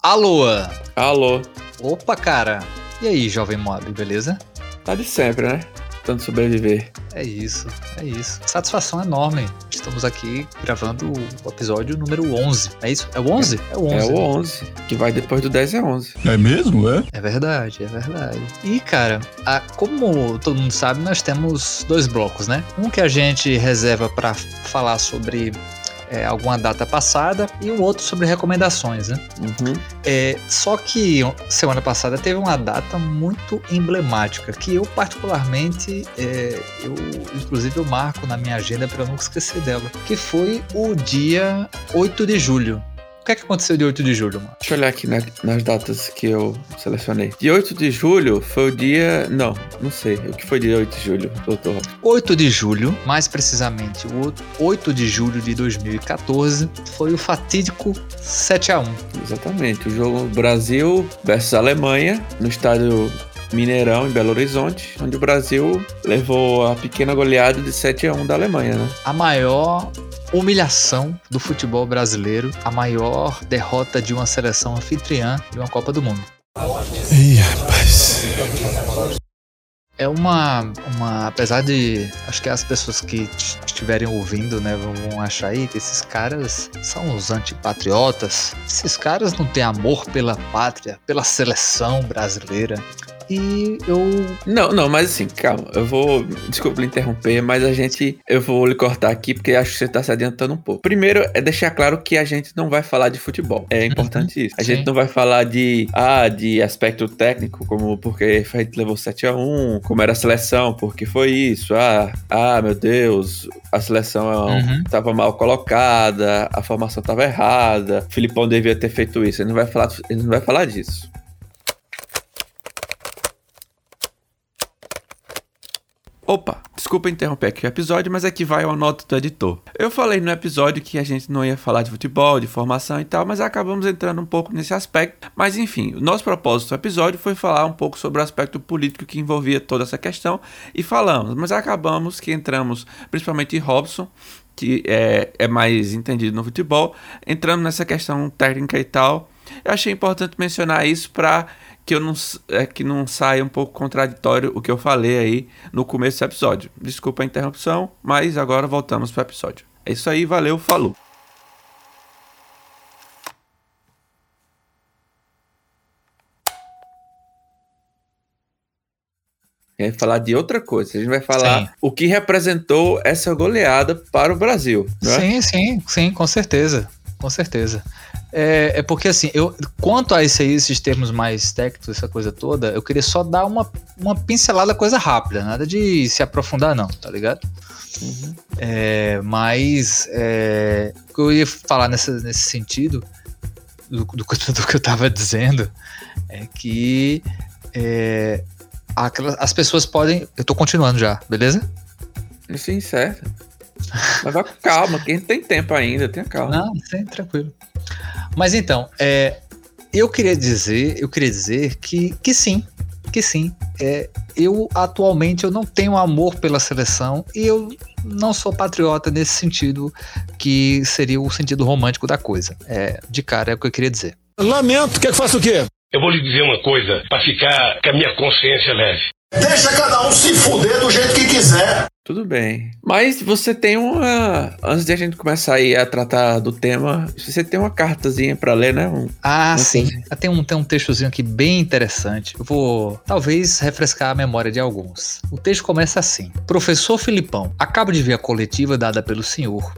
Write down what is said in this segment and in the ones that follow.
Alô? Alô? Opa, cara. E aí, jovem mob, beleza? Tá de sempre, né? Tentando sobreviver. É isso, é isso. Satisfação enorme. Estamos aqui gravando o episódio número 11. É isso? É o 11? É, o 11. É o 11, que vai depois do 10 é 11. É mesmo, é? É verdade, é verdade. E, cara, a, como todo mundo sabe, nós temos dois blocos, né? Um que a gente reserva para falar sobre é, alguma data passada e um outro sobre recomendações, né? Uhum. É, só que semana passada teve uma data muito emblemática que eu particularmente, é, eu inclusive eu marco na minha agenda para nunca esquecer dela, que foi o dia 8 de julho que é que aconteceu de 8 de julho, mano? Deixa eu olhar aqui na, nas datas que eu selecionei. Dia 8 de julho foi o dia. Não, não sei. O que foi dia 8 de julho, doutor? 8 de julho, mais precisamente, o 8 de julho de 2014, foi o fatídico 7x1. Exatamente. O jogo Brasil versus Alemanha no estádio Mineirão, em Belo Horizonte, onde o Brasil levou a pequena goleada de 7 a 1 da Alemanha, né? A maior humilhação do futebol brasileiro, a maior derrota de uma seleção anfitriã de uma Copa do Mundo. Ih, rapaz. É uma, uma. Apesar de. Acho que as pessoas que estiverem ouvindo, né, vão achar aí que esses caras são os antipatriotas. Esses caras não têm amor pela pátria, pela seleção brasileira e eu. Não, não, mas assim, calma. Eu vou. Desculpa lhe interromper, mas a gente. Eu vou lhe cortar aqui porque acho que você tá se adiantando um pouco. Primeiro, é deixar claro que a gente não vai falar de futebol. É importante uhum, isso. A sim. gente não vai falar de. Ah, de aspecto técnico, como porque a gente levou 7x1, como era a seleção, porque foi isso. Ah, ah, meu Deus, a seleção uhum. tava mal colocada, a formação tava errada, o Filipão devia ter feito isso. Ele não vai falar, ele não vai falar disso. Opa, desculpa interromper aqui o episódio, mas aqui vai uma nota do editor. Eu falei no episódio que a gente não ia falar de futebol, de formação e tal, mas acabamos entrando um pouco nesse aspecto. Mas enfim, o nosso propósito do episódio foi falar um pouco sobre o aspecto político que envolvia toda essa questão e falamos, mas acabamos que entramos principalmente em Robson, que é, é mais entendido no futebol, entrando nessa questão técnica e tal. Eu achei importante mencionar isso para que eu não é que não saia um pouco contraditório o que eu falei aí no começo do episódio. Desculpa a interrupção, mas agora voltamos para o episódio. É isso aí, valeu, falou. A gente vai falar de outra coisa. A gente vai falar sim. o que representou essa goleada para o Brasil. É? Sim, sim, sim, com certeza. Com certeza. É, é, porque assim, eu, quanto a esse aí, esses termos mais técnicos, essa coisa toda, eu queria só dar uma, uma pincelada coisa rápida, nada de se aprofundar, não, tá ligado? Uhum. É, mas é, o que eu ia falar nessa, nesse sentido, do, do, do, que eu tava dizendo, é que é, aquelas, as pessoas podem. Eu tô continuando já, beleza? Sim, certo. Mas vai com calma, quem tem tempo ainda, tenha calma. Não, sim, tranquilo. Mas então, é, eu queria dizer, eu queria dizer que, que sim, que sim. É, eu atualmente eu não tenho amor pela seleção e eu não sou patriota nesse sentido que seria o sentido romântico da coisa. É, de cara é o que eu queria dizer. Lamento, quer que faça o quê? Eu vou lhe dizer uma coisa para ficar com a minha consciência leve. Deixa cada um se fuder do jeito que quiser. Tudo bem. Mas você tem uma. Antes de a gente começar aí a tratar do tema, você tem uma cartazinha para ler, né? Um, ah, um sim. Tem um, tem um textozinho aqui bem interessante. Eu vou talvez refrescar a memória de alguns. O texto começa assim: Professor Filipão, acabo de ver a coletiva dada pelo senhor.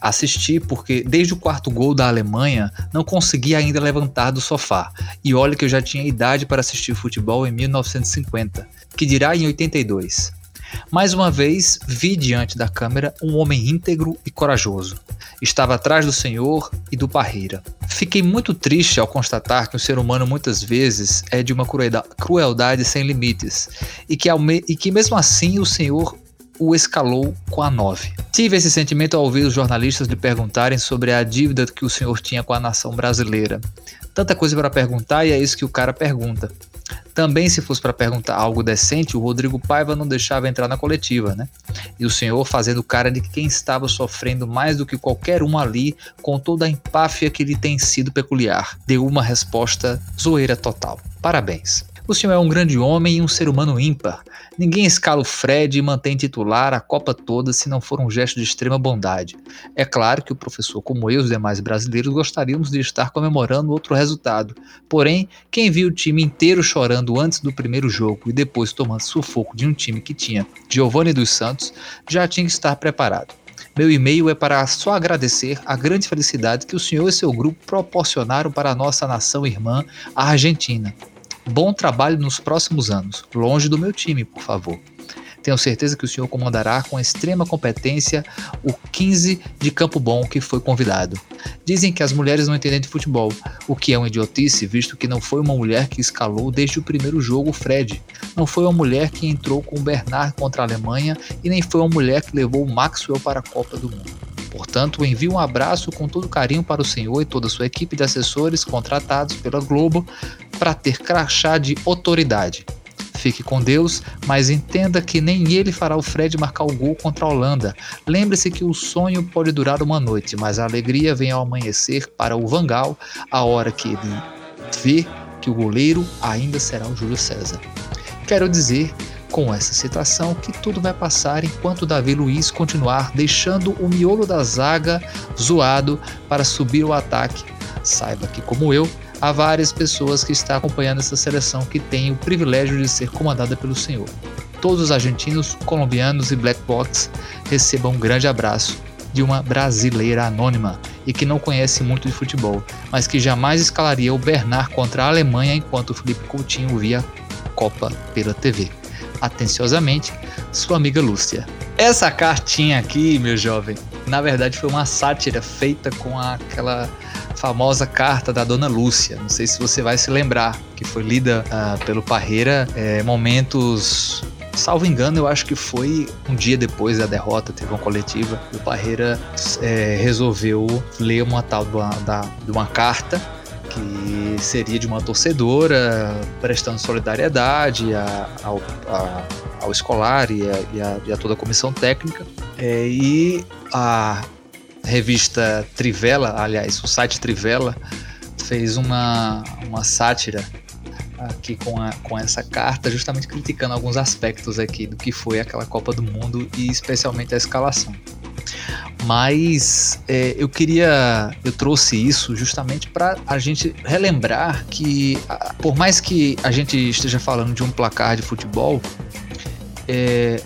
Assisti porque desde o quarto gol da Alemanha não consegui ainda levantar do sofá. E olha que eu já tinha idade para assistir futebol em 1950, que dirá em 82. Mais uma vez, vi diante da câmera um homem íntegro e corajoso. Estava atrás do Senhor e do Parreira. Fiquei muito triste ao constatar que o ser humano muitas vezes é de uma crueldade sem limites e que, e que mesmo assim o Senhor o escalou com a 9. Tive esse sentimento ao ouvir os jornalistas lhe perguntarem sobre a dívida que o senhor tinha com a nação brasileira. Tanta coisa para perguntar e é isso que o cara pergunta. Também, se fosse para perguntar algo decente, o Rodrigo Paiva não deixava entrar na coletiva, né? E o senhor, fazendo cara de quem estava sofrendo mais do que qualquer um ali, com toda a empáfia que lhe tem sido peculiar, deu uma resposta zoeira total. Parabéns. O senhor é um grande homem e um ser humano ímpar. Ninguém escala o Fred e mantém titular a Copa toda se não for um gesto de extrema bondade. É claro que o professor, como eu e os demais brasileiros, gostaríamos de estar comemorando outro resultado. Porém, quem viu o time inteiro chorando antes do primeiro jogo e depois tomando sufoco de um time que tinha Giovanni dos Santos, já tinha que estar preparado. Meu e-mail é para só agradecer a grande felicidade que o senhor e seu grupo proporcionaram para a nossa nação irmã, a Argentina. Bom trabalho nos próximos anos. Longe do meu time, por favor. Tenho certeza que o senhor comandará com extrema competência o 15 de Campo Bom que foi convidado. Dizem que as mulheres não entendem de futebol, o que é uma idiotice, visto que não foi uma mulher que escalou desde o primeiro jogo o Fred. Não foi uma mulher que entrou com o Bernard contra a Alemanha e nem foi uma mulher que levou o Maxwell para a Copa do Mundo. Portanto, envio um abraço com todo carinho para o senhor e toda a sua equipe de assessores contratados pela Globo para ter crachá de autoridade. Fique com Deus, mas entenda que nem ele fará o Fred marcar o gol contra a Holanda. Lembre-se que o sonho pode durar uma noite, mas a alegria vem ao amanhecer para o Vangal, a hora que ele vê que o goleiro ainda será o Júlio César. Quero dizer com essa citação que tudo vai passar enquanto Davi Luiz continuar deixando o miolo da zaga zoado para subir o ataque. Saiba que, como eu, há várias pessoas que estão acompanhando essa seleção que tem o privilégio de ser comandada pelo senhor. Todos os argentinos, colombianos e black box recebam um grande abraço de uma brasileira anônima e que não conhece muito de futebol, mas que jamais escalaria o Bernard contra a Alemanha enquanto o Felipe Coutinho via Copa pela TV. Atenciosamente, sua amiga Lúcia. Essa cartinha aqui, meu jovem, na verdade foi uma sátira feita com aquela famosa carta da Dona Lúcia. Não sei se você vai se lembrar, que foi lida uh, pelo Parreira é, momentos. Salvo engano, eu acho que foi um dia depois da derrota, teve uma coletiva. O Parreira é, resolveu ler uma tal de uma, da, de uma carta seria de uma torcedora prestando solidariedade a, ao, a, ao escolar e a, e, a, e a, toda a comissão técnica. É, e a revista Trivela, aliás, o site Trivela, fez uma, uma sátira aqui com, a, com essa carta, justamente criticando alguns aspectos aqui do que foi aquela Copa do Mundo e especialmente a escalação. Mas é, eu queria, eu trouxe isso justamente para a gente relembrar que, por mais que a gente esteja falando de um placar de futebol, é,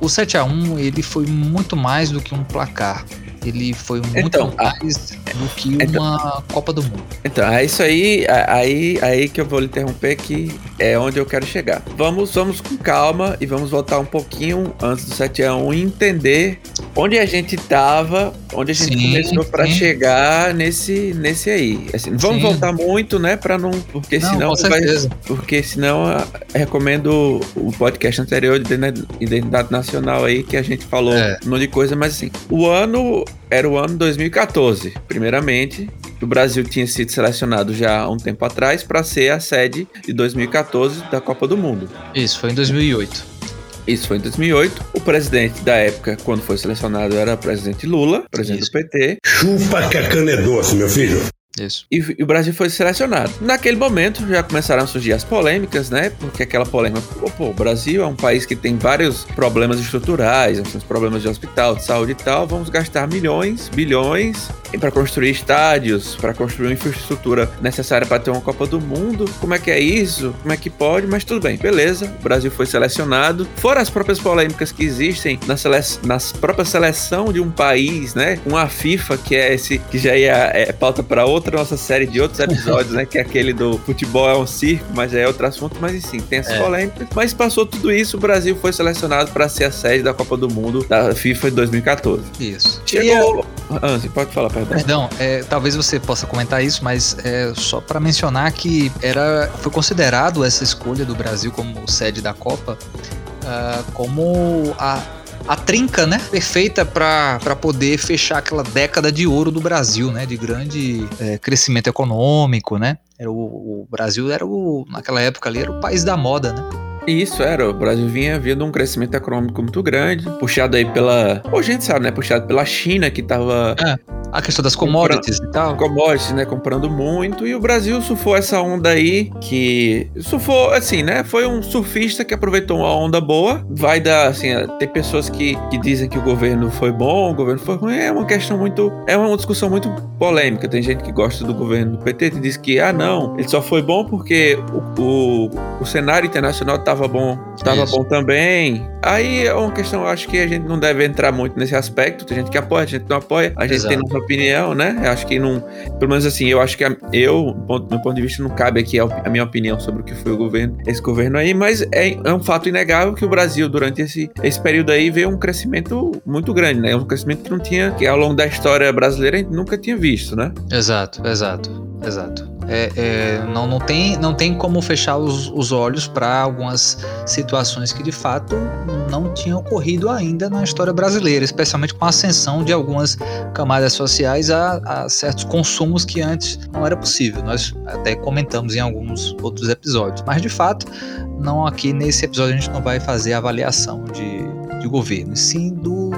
o 7 a 1 ele foi muito mais do que um placar. Ele foi muito então, mais a, do que então, uma Copa do Mundo. Então, é isso aí, aí, aí que eu vou lhe interromper que é onde eu quero chegar. Vamos, vamos com calma e vamos voltar um pouquinho antes do 7 a 1 e entender onde a gente tava, onde a gente sim, começou para chegar nesse nesse aí. Assim, vamos sim. voltar muito, né, para não porque não, senão vai, porque senão ah, recomendo o podcast anterior de identidade nacional aí que a gente falou é. um monte de coisa, mas assim, o ano era o ano 2014, primeiramente. O Brasil tinha sido selecionado já há um tempo atrás para ser a sede de 2014 da Copa do Mundo. Isso, foi em 2008. Isso foi em 2008. O presidente da época, quando foi selecionado, era o presidente Lula, presidente Isso. do PT. Chupa que a cana é doce, meu filho. Isso. E, e, o Brasil foi selecionado. Naquele momento já começaram a surgir as polêmicas, né? Porque aquela polêmica, pô, o Brasil é um país que tem vários problemas estruturais, assim, problemas de hospital, de saúde e tal. Vamos gastar milhões, bilhões para construir estádios, para construir infraestrutura necessária para ter uma Copa do Mundo. Como é que é isso? Como é que pode? Mas tudo bem, beleza. O Brasil foi selecionado. Fora as próprias polêmicas que existem na, sele... nas própria seleção de um país, né? Com a FIFA, que é esse que já ia é, pauta para outra outra nossa série de outros episódios, né? Que é aquele do futebol é um circo, mas é outro assunto. Mas enfim, tem essa é. polêmica. Mas passou tudo isso, o Brasil foi selecionado para ser a sede da Copa do Mundo da FIFA de 2014. Isso. Chegou. Ah, você pode falar, perdão. Perdão, é, talvez você possa comentar isso, mas é só para mencionar que era, foi considerado essa escolha do Brasil como sede da Copa uh, como a a trinca, né? Perfeita para poder fechar aquela década de ouro do Brasil, né? De grande é, crescimento econômico, né? Era o, o Brasil era o naquela época ali era o país da moda, né? Isso era, o Brasil vinha vindo um crescimento econômico muito grande, puxado aí pela. Hoje a gente sabe, né? Puxado pela China, que tava. É, a questão das commodities e tal. Commodities, né? Comprando muito. E o Brasil surfou essa onda aí, que. Surfou, assim, né? Foi um surfista que aproveitou uma onda boa. Vai dar, assim, tem pessoas que, que dizem que o governo foi bom, o governo foi ruim. É uma questão muito. É uma discussão muito polêmica. Tem gente que gosta do governo do PT e diz que, ah, não, ele só foi bom porque o, o, o cenário internacional tava tava bom, tava Isso. bom também. Aí é uma questão, eu acho que a gente não deve entrar muito nesse aspecto. Tem gente que apoia, tem gente que não apoia. A gente Exato. tem nossa opinião, né? Eu acho que não. Pelo menos assim, eu acho que a, eu, do meu ponto de vista, não cabe aqui a, a, minha opinião sobre o que foi o governo, esse governo aí, mas é, é um fato inegável que o Brasil, durante esse, esse período aí, veio um crescimento muito grande, né? Um crescimento que não tinha, que ao longo da história brasileira a gente nunca tinha visto, né? Exato, exato, exato. É, é, não, não, tem, não tem como fechar os, os olhos para algumas situações que de fato não tinham ocorrido ainda na história brasileira, especialmente com a ascensão de algumas camadas sociais a, a certos consumos que antes não era possível. Nós até comentamos em alguns outros episódios, mas de fato, não aqui nesse episódio a gente não vai fazer avaliação de, de governo, sim do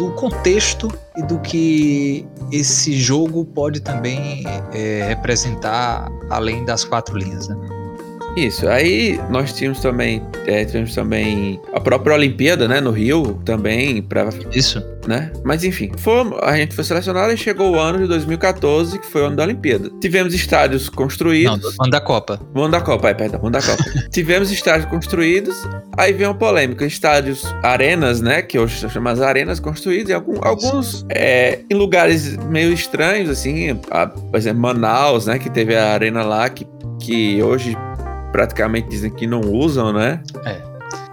do contexto e do que esse jogo pode também é, representar além das quatro linhas. Né? Isso. Aí nós tínhamos também, é, tivemos também a própria Olimpíada, né, no Rio, também para isso, né? Mas enfim, foi, a gente foi selecionado e chegou o ano de 2014, que foi o ano da Olimpíada. Tivemos estádios construídos. Não, ano da Copa. O ano da Copa, é, perdão, ano da Copa. Tivemos estádios construídos. Aí vem uma polêmica, estádios, arenas, né, que hoje são chamadas arenas construídas, e algum, alguns é, em lugares meio estranhos, assim, a, por exemplo, Manaus, né, que teve a arena lá que que hoje praticamente dizem que não usam, né? É.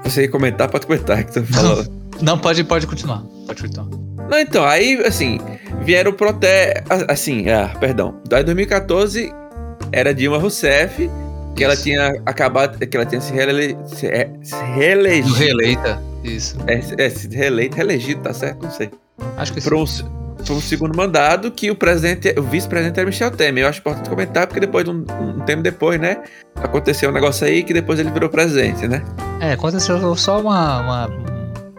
Você ia comentar, pode comentar que tu falou. Não, pode, pode continuar. Pode continuar. Não, então, aí, assim, vieram proté. Assim, ah, perdão. Daí 2014 era Dilma Rousseff, que Isso. ela tinha acabado. Que ela tinha se, reele, se, se reelegido. Reeleita. Isso. É, é, se reeleita, reelegido, tá certo? Não sei. Acho que sim foi um segundo mandado que o presidente, o vice-presidente era Michel Temer. Eu acho importante comentar, porque depois, um, um tempo depois, né, aconteceu um negócio aí que depois ele virou presidente, né? É, aconteceu só uma, uma,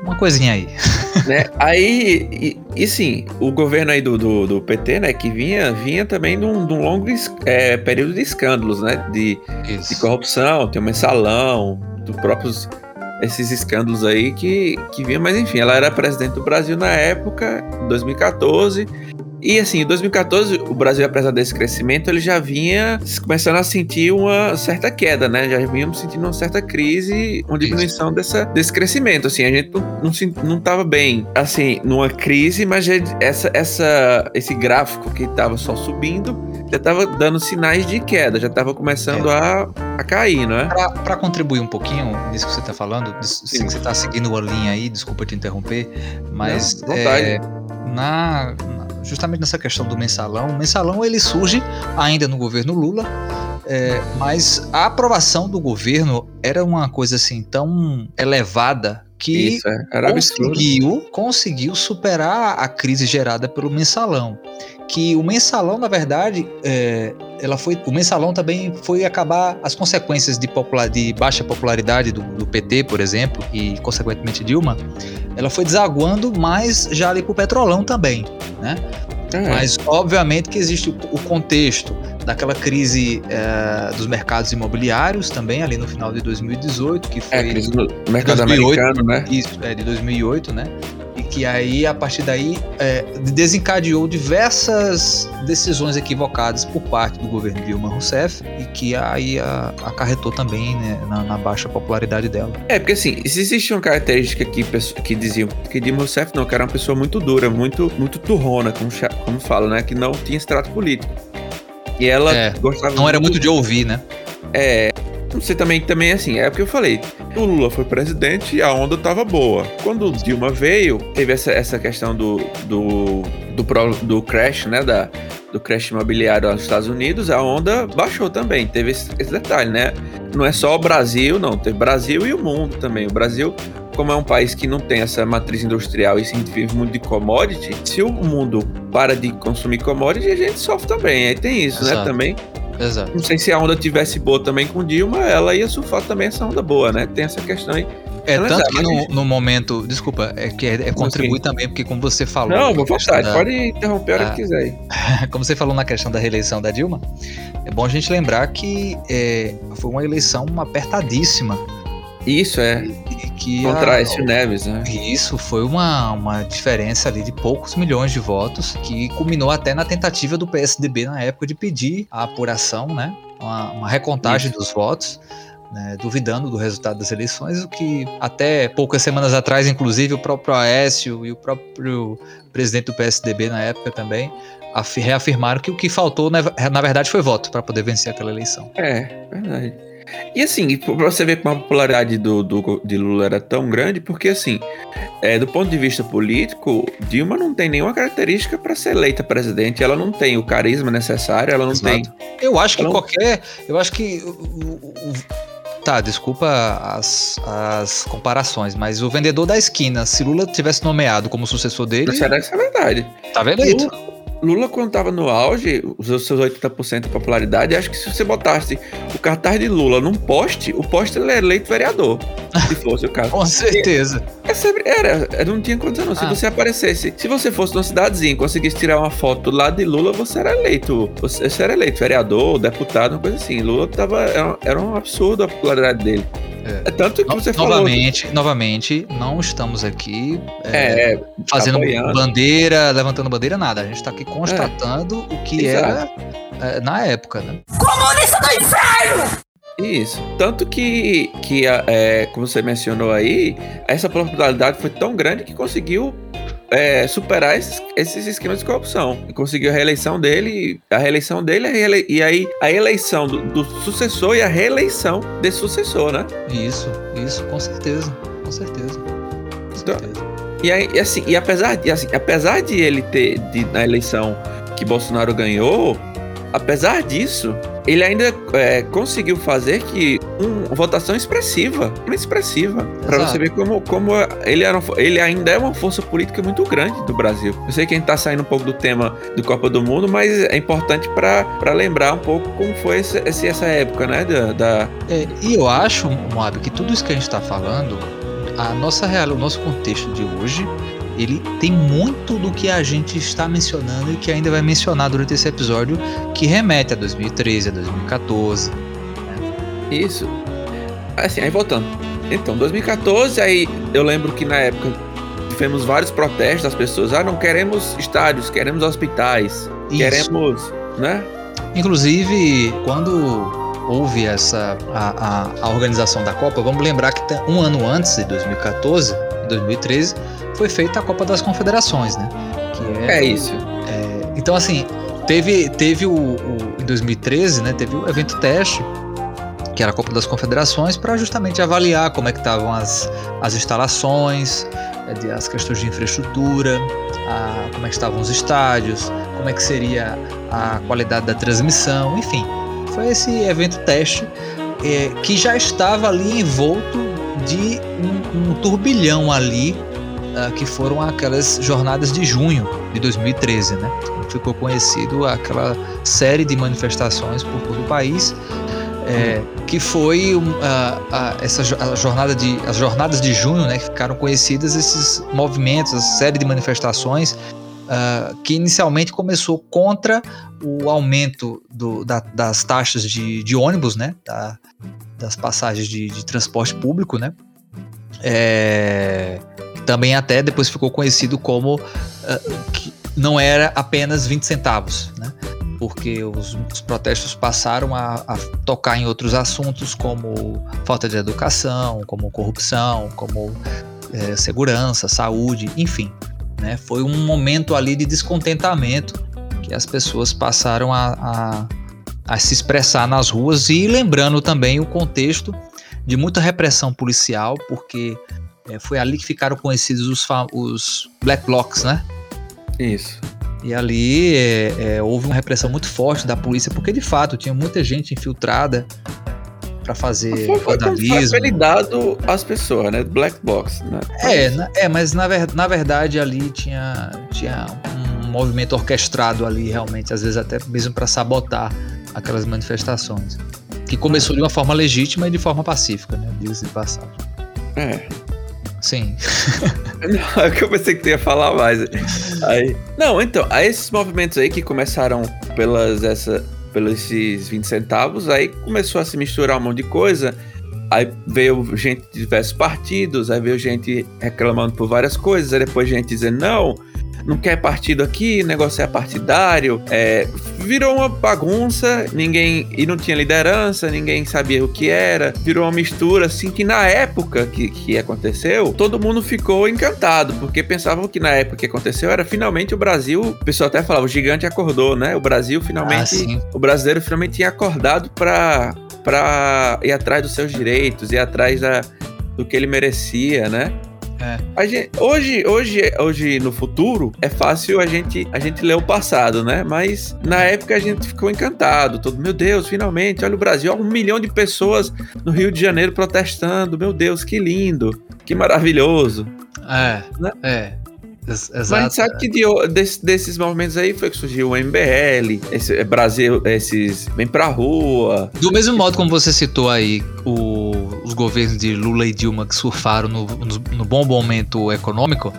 uma coisinha aí. né? Aí, e, e, sim, o governo aí do, do, do, PT, né, que vinha, vinha também de um, de um longo é, período de escândalos, né, de, de corrupção, tem um mensalão, dos próprios esses escândalos aí que, que vinha, mas enfim, ela era presidente do Brasil na época, 2014. E assim, em 2014, o Brasil, apesar desse crescimento, ele já vinha começando a sentir uma certa queda, né? Já vínhamos sentindo uma certa crise, uma diminuição dessa, desse crescimento. Assim, a gente não, não, não tava bem, assim, numa crise, mas essa, essa, esse gráfico que estava só subindo já estava dando sinais de queda, já estava começando é. a, a cair, não é? Para contribuir um pouquinho nisso que você está falando, sei que você está seguindo uma linha aí, desculpa te interromper, mas não, é, na, justamente nessa questão do mensalão, o mensalão ele surge ainda no governo Lula, é, mas a aprovação do governo era uma coisa assim tão elevada que Isso, é. conseguiu, conseguiu superar a crise gerada pelo mensalão que o mensalão, na verdade, é, ela foi, o mensalão também foi acabar as consequências de, popular, de baixa popularidade do, do, PT, por exemplo, e consequentemente Dilma, ela foi desaguando mais já ali pro petrolão também, né? É. Mas obviamente que existe o, o contexto daquela crise é, dos mercados imobiliários também ali no final de 2018, que é, foi é, crise do mercado 2008, americano, né? Isso, é de 2008, né? Que aí, a partir daí, é, desencadeou diversas decisões equivocadas por parte do governo Dilma Rousseff e que aí a, acarretou também né, na, na, baixa popularidade dela. É, porque assim, se existe uma característica que, que diziam que Dilma Rousseff não, que era uma pessoa muito dura, muito, muito turrona, como, como fala, né? Que não tinha extrato político. E ela é, gostava. Não muito, era muito de ouvir, né? É, sei também, também assim, é o que eu falei. O Lula foi presidente e a onda tava boa. Quando o Dilma veio, teve essa, essa questão do, do, do, do crash, né? Da, do crash imobiliário nos Estados Unidos, a onda baixou também. Teve esse, esse detalhe, né? Não é só o Brasil, não. Teve Brasil e o mundo também. O Brasil como é um país que não tem essa matriz industrial e se vive muito de commodity, se o mundo para de consumir commodity, a gente sofre também. Aí tem isso, né, Exato. né? Também Exato. Não sei se a onda tivesse boa também com Dilma, ela ia surfar também essa onda boa, né? Tem essa questão aí. É, tanto é, que no, no momento. Desculpa, é que é, é contribui também, porque como você falou. Não, vou vontade, da- pode interromper a hora Ah. que quiser. aí. Como você falou na questão da reeleição da Dilma, é bom a gente lembrar que é, foi uma eleição apertadíssima. Isso é, E que contra a- Neves, né? Isso foi uma, uma diferença ali de poucos milhões de votos, que culminou até na tentativa do PSDB na época de pedir a apuração, né? Uma, uma recontagem dos votos. né, duvidando do resultado das eleições, o que até poucas semanas atrás, inclusive, o próprio Aécio e o próprio presidente do PSDB na época também afi- reafirmaram que o que faltou, na, na verdade, foi voto para poder vencer aquela eleição. É, verdade. E assim, pra você ver como a popularidade do, do- de Lula era tão grande, porque assim, é, do ponto de vista político, Dilma não tem nenhuma característica para ser eleita presidente. Ela não tem o carisma necessário, ela não Exato. tem. Eu acho que Então- qualquer. Eu acho que. Tá, desculpa as, as comparações, mas o vendedor da esquina, se Lula tivesse nomeado como sucessor dele, Isso é verdade. eleito. Lula, Lula, quando tava no auge, os seus 80% de popularidade, acho que se você botasse o cartaz de Lula num poste, o poste ele era eleito vereador. Se fosse o caso. Com certeza. É sempre- Era, não tinha condição não. Se Ah. você aparecesse, se você fosse numa cidadezinha e conseguisse tirar uma foto lado de Lula, você era eleito. Você, você era eleito, vereador, deputado, uma coisa assim. Lula tava. Era, era um absurdo a popularidade dele. É. É tanto que No- você falou. novamente, novamente, não estamos aqui é, É, fazendo apoiando. bandeira, levantando bandeira, nada. A gente tá aqui constatando o que Exato. era é, na época, né? Isso. Tanto que, que é, como você mencionou aí, essa popularidade foi tão grande que conseguiu é, superar esses, esses esquemas de corrupção. E conseguiu a reeleição dele, a reeleição dele a reele- e aí a eleição do, do sucessor e a reeleição desse sucessor, né? Isso, isso, com certeza. Com certeza. Com Então, certeza. E aí, e assim, e apesar de, assim, apesar de ele ter, de, na eleição que Bolsonaro ganhou, apesar disso, ele ainda é, conseguiu fazer que um- uma votação expressiva, expressiva, Exato. você ver como, como ele, era, ele ainda é uma força política muito grande do Brasil. Eu sei que a gente tá saindo um pouco do tema do Copa do Mundo, mas é importante pra lembrar um pouco como foi esse, esse- essa época, né, da, da- É, e eu acho, Moab, que tudo isso que a gente está falando, a nossa real, o nosso contexto de hoje, ele tem muito do que a gente está mencionando e que ainda vai mencionar durante esse episódio, que remete a 2013, a 2014. Isso. Assim, aí voltando. Então, 2014, aí eu lembro que na época tivemos vários protestos das pessoas. Ah, não queremos estádios, queremos hospitais, Isso. queremos, né? Inclusive, quando houve essa a, a, a organização da Copa, vamos lembrar que um ano antes, de 2014, em 2013, foi feita a Copa das Confederações, né? Que É isso. Então, assim, teve, teve o, o- Em 2013, né? Teve o evento teste, que era a Copa das Confederações, para justamente avaliar como é que estavam as, as instalações, de- as questões de infraestrutura, a- como é que estavam os estádios, como é que seria a qualidade da transmissão, enfim. Foi esse evento teste eh, que já estava ali envolto de um, um turbilhão ali, ah, que foram aquelas jornadas de junho de 2013, né? ficou conhecido aquela série de manifestações por todo o país, é, que foi um, a, essa a jornada de as jornadas de junho, né, que ficaram conhecidas esses movimentos, essa série de manifestações ah, que inicialmente começou contra o aumento do- da- das taxas de, de ônibus, né, da- das passagens de, de transporte público, né, é, também até depois ficou conhecido como ah, que não era apenas 20 centavos, né? Porque os, os protestos passaram a, a tocar em outros assuntos como falta de educação, como corrupção, como eh, segurança, saúde, enfim. Né? Foi um momento ali de descontentamento que as pessoas passaram a, a, a se expressar nas ruas e lembrando também o contexto de muita repressão policial, porque eh, foi ali que ficaram conhecidos os, os black blocs, né? Isso. E ali é, é, houve uma repressão muito forte da polícia, porque de fato tinha muita gente infiltrada para fazer Foi, foi como foi vandalismo. apelidado as pessoas, né? Black Box, né? É, na- é, mas na, ver- na verdade ali tinha, tinha um movimento orquestrado ali, realmente, às vezes até mesmo para sabotar aquelas manifestações. Que começou de uma forma legítima e de forma pacífica, né? Diz de passagem. É. Sim. Não, é que eu pensei que tu ia falar mais. Aí, não, então, aí esses movimentos aí que começaram pelas essa, pelos esses 20 centavos, aí começou a se misturar um monte de coisa. Aí veio gente de diversos partidos, aí veio gente reclamando por várias coisas, aí depois gente dizendo, não, não quer partido aqui, negócio é partidário. É, virou uma bagunça, ninguém. E não tinha liderança, ninguém sabia o que era. Virou uma mistura, assim, que na época que, que aconteceu, todo mundo ficou encantado, porque pensavam que na época que aconteceu era finalmente o Brasil. O pessoal até falava, o gigante acordou, né? O Brasil finalmente. Ah, o brasileiro finalmente tinha acordado para para ir atrás dos seus direitos, ir atrás da, do que ele merecia, né? É. Gente, hoje, hoje, hoje, no futuro, é fácil a gente, a gente ler o passado, né? Mas na época a gente ficou encantado. Todo, meu Deus, finalmente, olha o Brasil, olha um milhão de pessoas no Rio de Janeiro protestando. Meu Deus, que lindo, que maravilhoso. É, né? é. Exato. Mas sabe que de, desse, desses movimentos aí foi que surgiu o MBL, esse é, Brasil, esses Vem Pra Rua. Do mesmo modo como você citou aí o, os governos de Lula e Dilma que surfaram no, no, no bom momento econômico,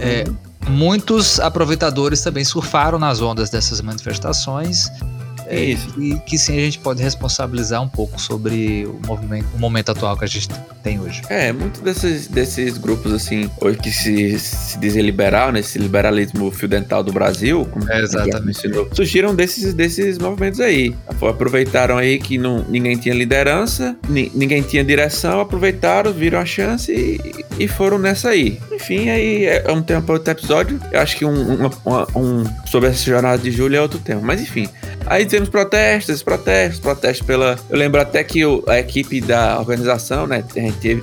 é, uhum. muitos aproveitadores também surfaram nas ondas dessas manifestações é, Isso. E que sim a gente pode responsabilizar um pouco sobre o movimento, o momento atual que a gente tem hoje. É, muitos desses, desses grupos, assim, hoje que se, se dizem liberal, nesse né, liberalismo fio dental do Brasil, como é, exatamente. Ensinou, surgiram desses, desses movimentos aí. Aproveitaram aí que não, ninguém tinha liderança, ni, ninguém tinha direção, aproveitaram, viram a chance e, e foram nessa aí. Enfim, aí é, é um tema para outro episódio. Eu acho que um, um, um, sobre essa jornada de julho é outro tema. Mas enfim, Aí temos protestos, protestos, protestos pela. Eu lembro até que o, a equipe da organização, né?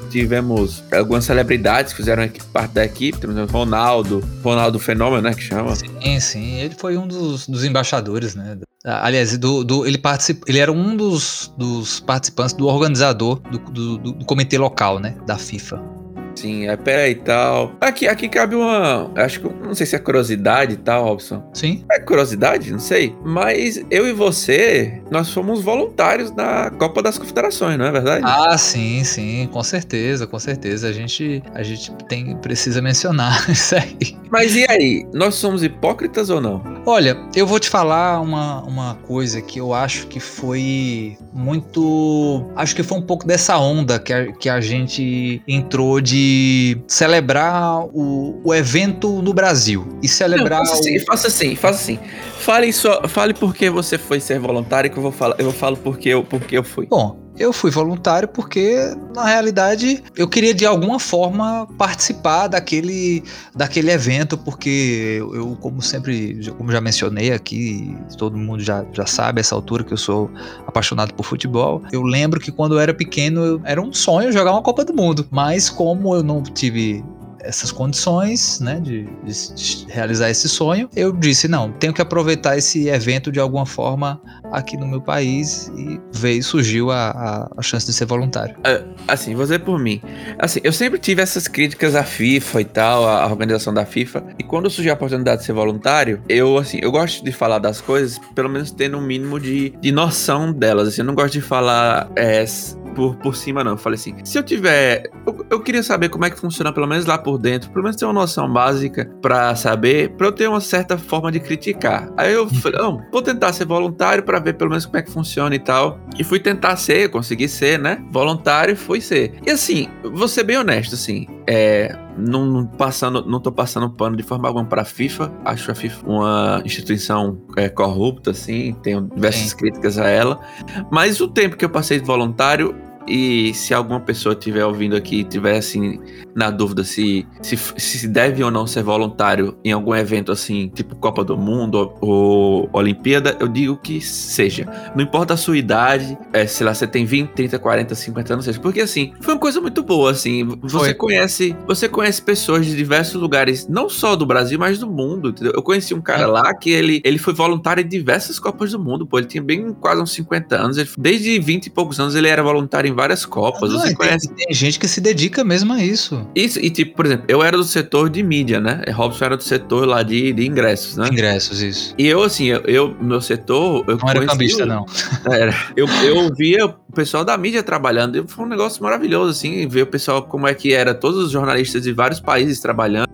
Tivemos algumas celebridades que fizeram parte da equipe. Temos o Ronaldo, Ronaldo Fenômeno, né? Que chama. Sim, sim. Ele foi um dos, dos embaixadores, né? Aliás, do, do, ele, particip, ele era um dos, dos participantes do organizador do, do, do comitê local, né? Da FIFA. Sim, é pé e tal. Aqui, aqui cabe uma. Acho que. Não sei se é curiosidade e tal, Robson. Sim. É curiosidade? Não sei. Mas eu e você, nós fomos voluntários na Copa das Confederações, não é verdade? Ah, sim, sim. Com certeza, com certeza. A gente, a gente tem, precisa mencionar isso aí. Mas e aí? Nós somos hipócritas ou não? Olha, eu vou te falar uma, uma coisa que eu acho que foi muito. Acho que foi um pouco dessa onda que a, que a gente entrou de celebrar o, o evento no Brasil e celebrar. Não, faça, assim, o... faça assim, faça assim. Fale, só, fale por que você foi ser voluntário que eu vou falar. Eu falo porque eu, porque eu fui. Bom, eu fui voluntário porque, na realidade, eu queria de alguma forma participar daquele, daquele evento, porque eu, como sempre, como já mencionei aqui, todo mundo já, já sabe essa altura que eu sou apaixonado por futebol. Eu lembro que quando eu era pequeno, era um sonho jogar uma Copa do Mundo, mas como eu não tive essas condições, né, de, de, realizar esse sonho, eu disse não, tenho que aproveitar esse evento de alguma forma aqui no meu país e veio surgiu a, a, a chance de ser voluntário. É, assim, vou dizer por mim, assim, eu sempre tive essas críticas à FIFA e tal, à organização da FIFA, e quando surgiu a oportunidade de ser voluntário, eu assim, eu gosto de falar das coisas, pelo menos tendo um mínimo de, de noção delas. Assim, eu não gosto de falar é, por, por cima, não. Eu falei assim: se eu tiver. Eu, eu, queria saber como é que funciona, pelo menos lá por dentro, pelo menos ter uma noção básica para saber, para eu ter uma certa forma de criticar. Aí eu falei: não, vou tentar ser voluntário para ver pelo menos como é que funciona e tal. E fui tentar ser, consegui ser, né? Voluntário, fui ser. E assim, vou ser bem honesto, assim. É, não, não, passando, não tô passando pano de forma alguma para a FIFA. Acho a FIFA uma instituição é, corrupta, assim, tenho diversas Sim. críticas a ela. Mas o tempo que eu passei de voluntário, e se alguma pessoa estiver ouvindo aqui e tiver assim na dúvida se, se, se deve ou não ser voluntário em algum evento assim, tipo Copa do Mundo ou, ou Olimpíada, eu digo que seja. Não importa a sua idade, é, sei lá, você tem 20, 30, 40, 50 anos, seja. Porque assim, foi uma coisa muito boa, assim. Você foi. conhece, você conhece pessoas de diversos lugares, não só do Brasil, mas do mundo. Entendeu? Eu conheci um cara é. lá que ele, ele foi voluntário em diversas Copas do Mundo, pô. Ele tinha bem quase uns 50 anos. Ele, desde 20 e poucos anos ele era voluntário em várias Copas. Não, você tem, conhece? Tem gente que se dedica mesmo a isso. Isso, e tipo, por exemplo, eu era do setor de mídia, né? E Robson era do setor lá de, de ingressos, né? Ingressos, isso. E eu, assim, eu, eu no meu setor. Eu Não era conheci cambista, o- não. Era. Eu, eu via o pessoal da mídia trabalhando. E foi um negócio maravilhoso, assim, ver o pessoal como é que era, todos os jornalistas de vários países trabalhando.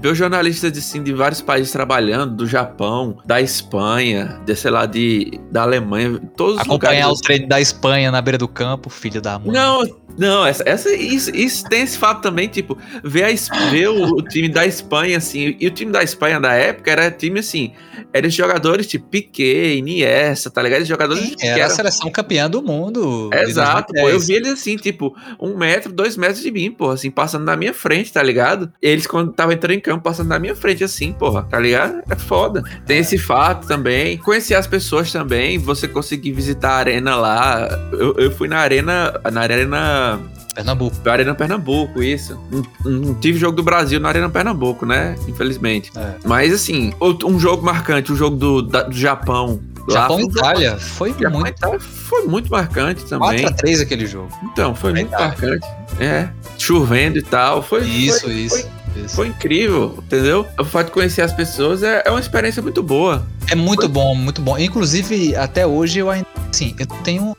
Ver os jornalistas assim, de vários países trabalhando, do Japão, da Espanha, de, sei lá, de, da Alemanha, todos os Acompanhar lugares. o treino da Espanha na beira do campo, filho da mãe. Não, não, essa, essa isso, isso tem esse fato também, tipo, ver, a, ver o, o time da Espanha, assim, e o time da Espanha da época era time assim, eram jogadores tipo Piquet, Iniesta, tá ligado? Jogadores Sim, que era a eram seleção campeã do mundo. Exato, pô. 2010. Eu vi eles assim, tipo, um metro, dois metros de mim, porra, assim, passando na minha frente, tá ligado? Eles, quando estavam entrando em campo, passando na minha frente, assim, porra, tá ligado? É foda. Tem esse fato também. Conhecer as pessoas também, você conseguir visitar a arena lá. Eu, eu fui na arena, na arena, Pernambuco. na arena Pernambuco, isso. Não, não tive jogo do Brasil na arena Pernambuco, né? Infelizmente. É. Mas, assim, outro- um jogo marcante, o jogo do, da- do Japão. Japão foi e um Itália. Foi Japão muito. Itália foi muito marcante também. 4x3 aquele jogo. Então, foi muito Itália. marcante. É, chovendo e tal. Foi, Isso, foi, isso. Foi, isso. foi incrível, entendeu? O fato de conhecer as pessoas é, é uma experiência muito boa. É muito bom, muito bom. Inclusive, até hoje eu ainda. Assim, eu tenho.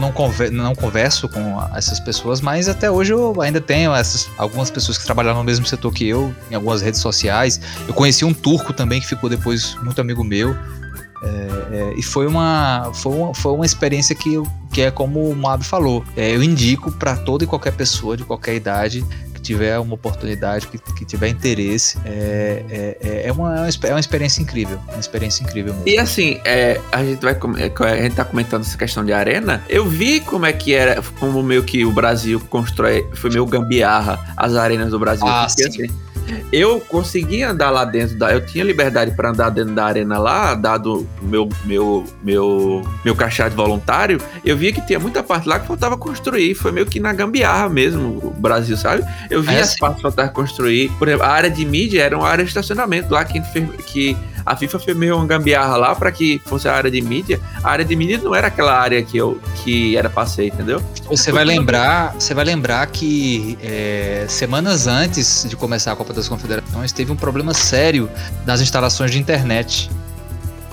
Não, conver, não converso com essas pessoas, mas até hoje eu ainda tenho essas, algumas pessoas que trabalham no mesmo setor que eu, em algumas redes sociais. Eu conheci um turco também que ficou depois muito amigo meu. É, é, e foi uma, foi uma, foi uma experiência que, que é como o Moab falou. É, eu indico para toda e qualquer pessoa de qualquer idade tiver uma oportunidade, que, que tiver interesse. É, é, é, é uma, é uma é uma experiência incrível. Uma experiência incrível mesmo. E assim, é, a gente vai é, a gente tá comentando essa questão de arena. Eu vi como é que era, como meio que o Brasil constrói, foi meio gambiarra as arenas do Brasil. Ah, Porque, sim. assim, eu consegui andar lá dentro da, eu tinha liberdade para andar dentro da arena lá, dado meu meu meu meu crachá de voluntário. Eu via que tinha muita parte lá que faltava construir, foi meio que na gambiarra mesmo, o Brasil, sabe? Eu vi É, que faltava construir. Por exemplo, a área de mídia era uma área de estacionamento lá que, que a FIFA fez meio uma gambiarra lá para que fosse a área de mídia. A área de mídia não era aquela área que eu que era passeio, entendeu? Você vai lembrar, você vai lembrar que é, semanas antes de começar a Copa das Confederações teve um problema sério nas instalações de internet.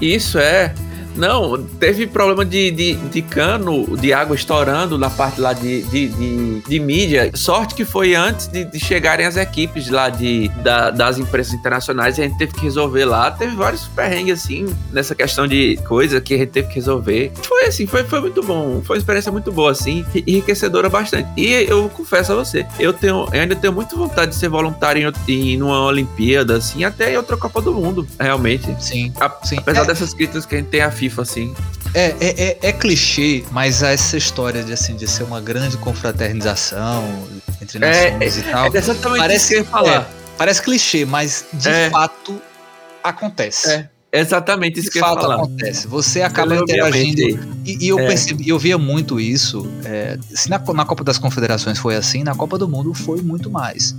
Isso é. Não, teve problema de, de, de cano de água estourando na parte lá de, de, de, de mídia. Sorte que foi antes de, de chegarem as equipes lá de, da- das empresas internacionais e a gente teve que resolver lá. Teve vários perrengues assim, nessa questão de coisa que a gente teve que resolver. Foi assim, foi, foi muito bom. Foi uma experiência muito boa, assim, enriquecedora bastante. E eu confesso a você, eu, tenho, eu ainda tenho muita vontade de ser voluntário em, em uma Olimpíada, assim, até em outra Copa do Mundo, realmente. Sim, A- sim. Apesar É, dessas críticas que a gente tem à FIFA, assim. é, é, é- é clichê, mas essa história de assim de ser uma grande confraternização entre É, nações e tal, É exatamente parece isso que eu ia falar. é, parece clichê, mas de É. fato acontece. É, Exatamente isso De que eu fato falar. acontece. Você acaba Eu interagindo E, e eu É. percebi, eu via muito isso. é, se na, na Copa das Confederações foi assim, na Copa do Mundo foi muito mais.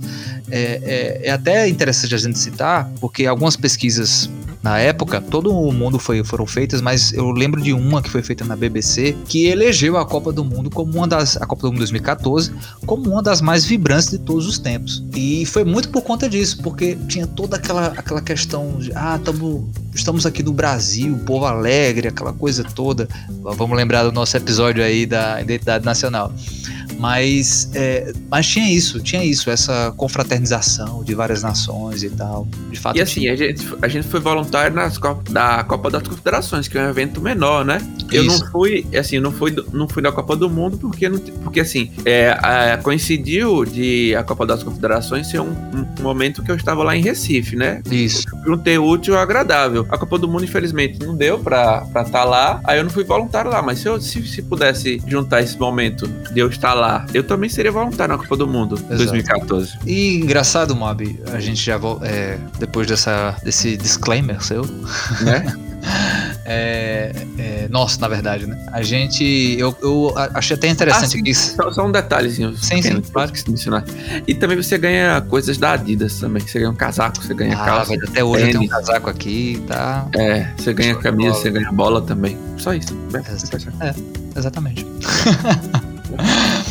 É, é- é até interessante a gente citar, porque algumas pesquisas na época, todo o mundo foi, foram feitas, mas eu lembro de uma que foi feita na BBC que elegeu a Copa do Mundo como uma das a Copa do Mundo 2014 como uma das mais vibrantes de todos os tempos. E foi muito por conta disso, porque tinha toda aquela, aquela questão de ah, tamo, estamos aqui no Brasil, povo alegre, aquela coisa toda. Vamos lembrar do nosso episódio aí da identidade nacional. Mas, é, mas tinha isso, tinha isso, essa confraternização de várias nações e tal. De fato, E assim, tinha. a gente, a gente foi voluntário nas Copa, da Copa das Confederações, que é um evento menor, né? Eu Isso. não fui, assim, não fui, não fui na Copa do Mundo porque, não, porque assim, é, a- coincidiu de a Copa das Confederações ser um, um momento que eu estava lá em Recife, né? Isso. Juntei o útil ao agradável. A Copa do Mundo, infelizmente, não deu pra estar lá. Aí eu não fui voluntário lá. Mas se eu se, se pudesse juntar esse momento de eu estar lá, eu também seria voluntário na Copa do Mundo Exato. 2014. E engraçado, Mob, a gente já é, depois dessa, desse disclaimer seu, Né? é, é, nossa, na verdade, né? A gente, eu, eu achei até interessante Ah, sim. que Só, só um detalhezinho. Sim, sim, que claro. esqueci de mencionar. E também você ganha coisas da Adidas também. Você ganha um casaco, você ganha ah, calça. velho, até hoje eu tenho um casaco aqui, tá? É, você ganha Show camisa, você ganha bola também. Só isso. É, exatamente.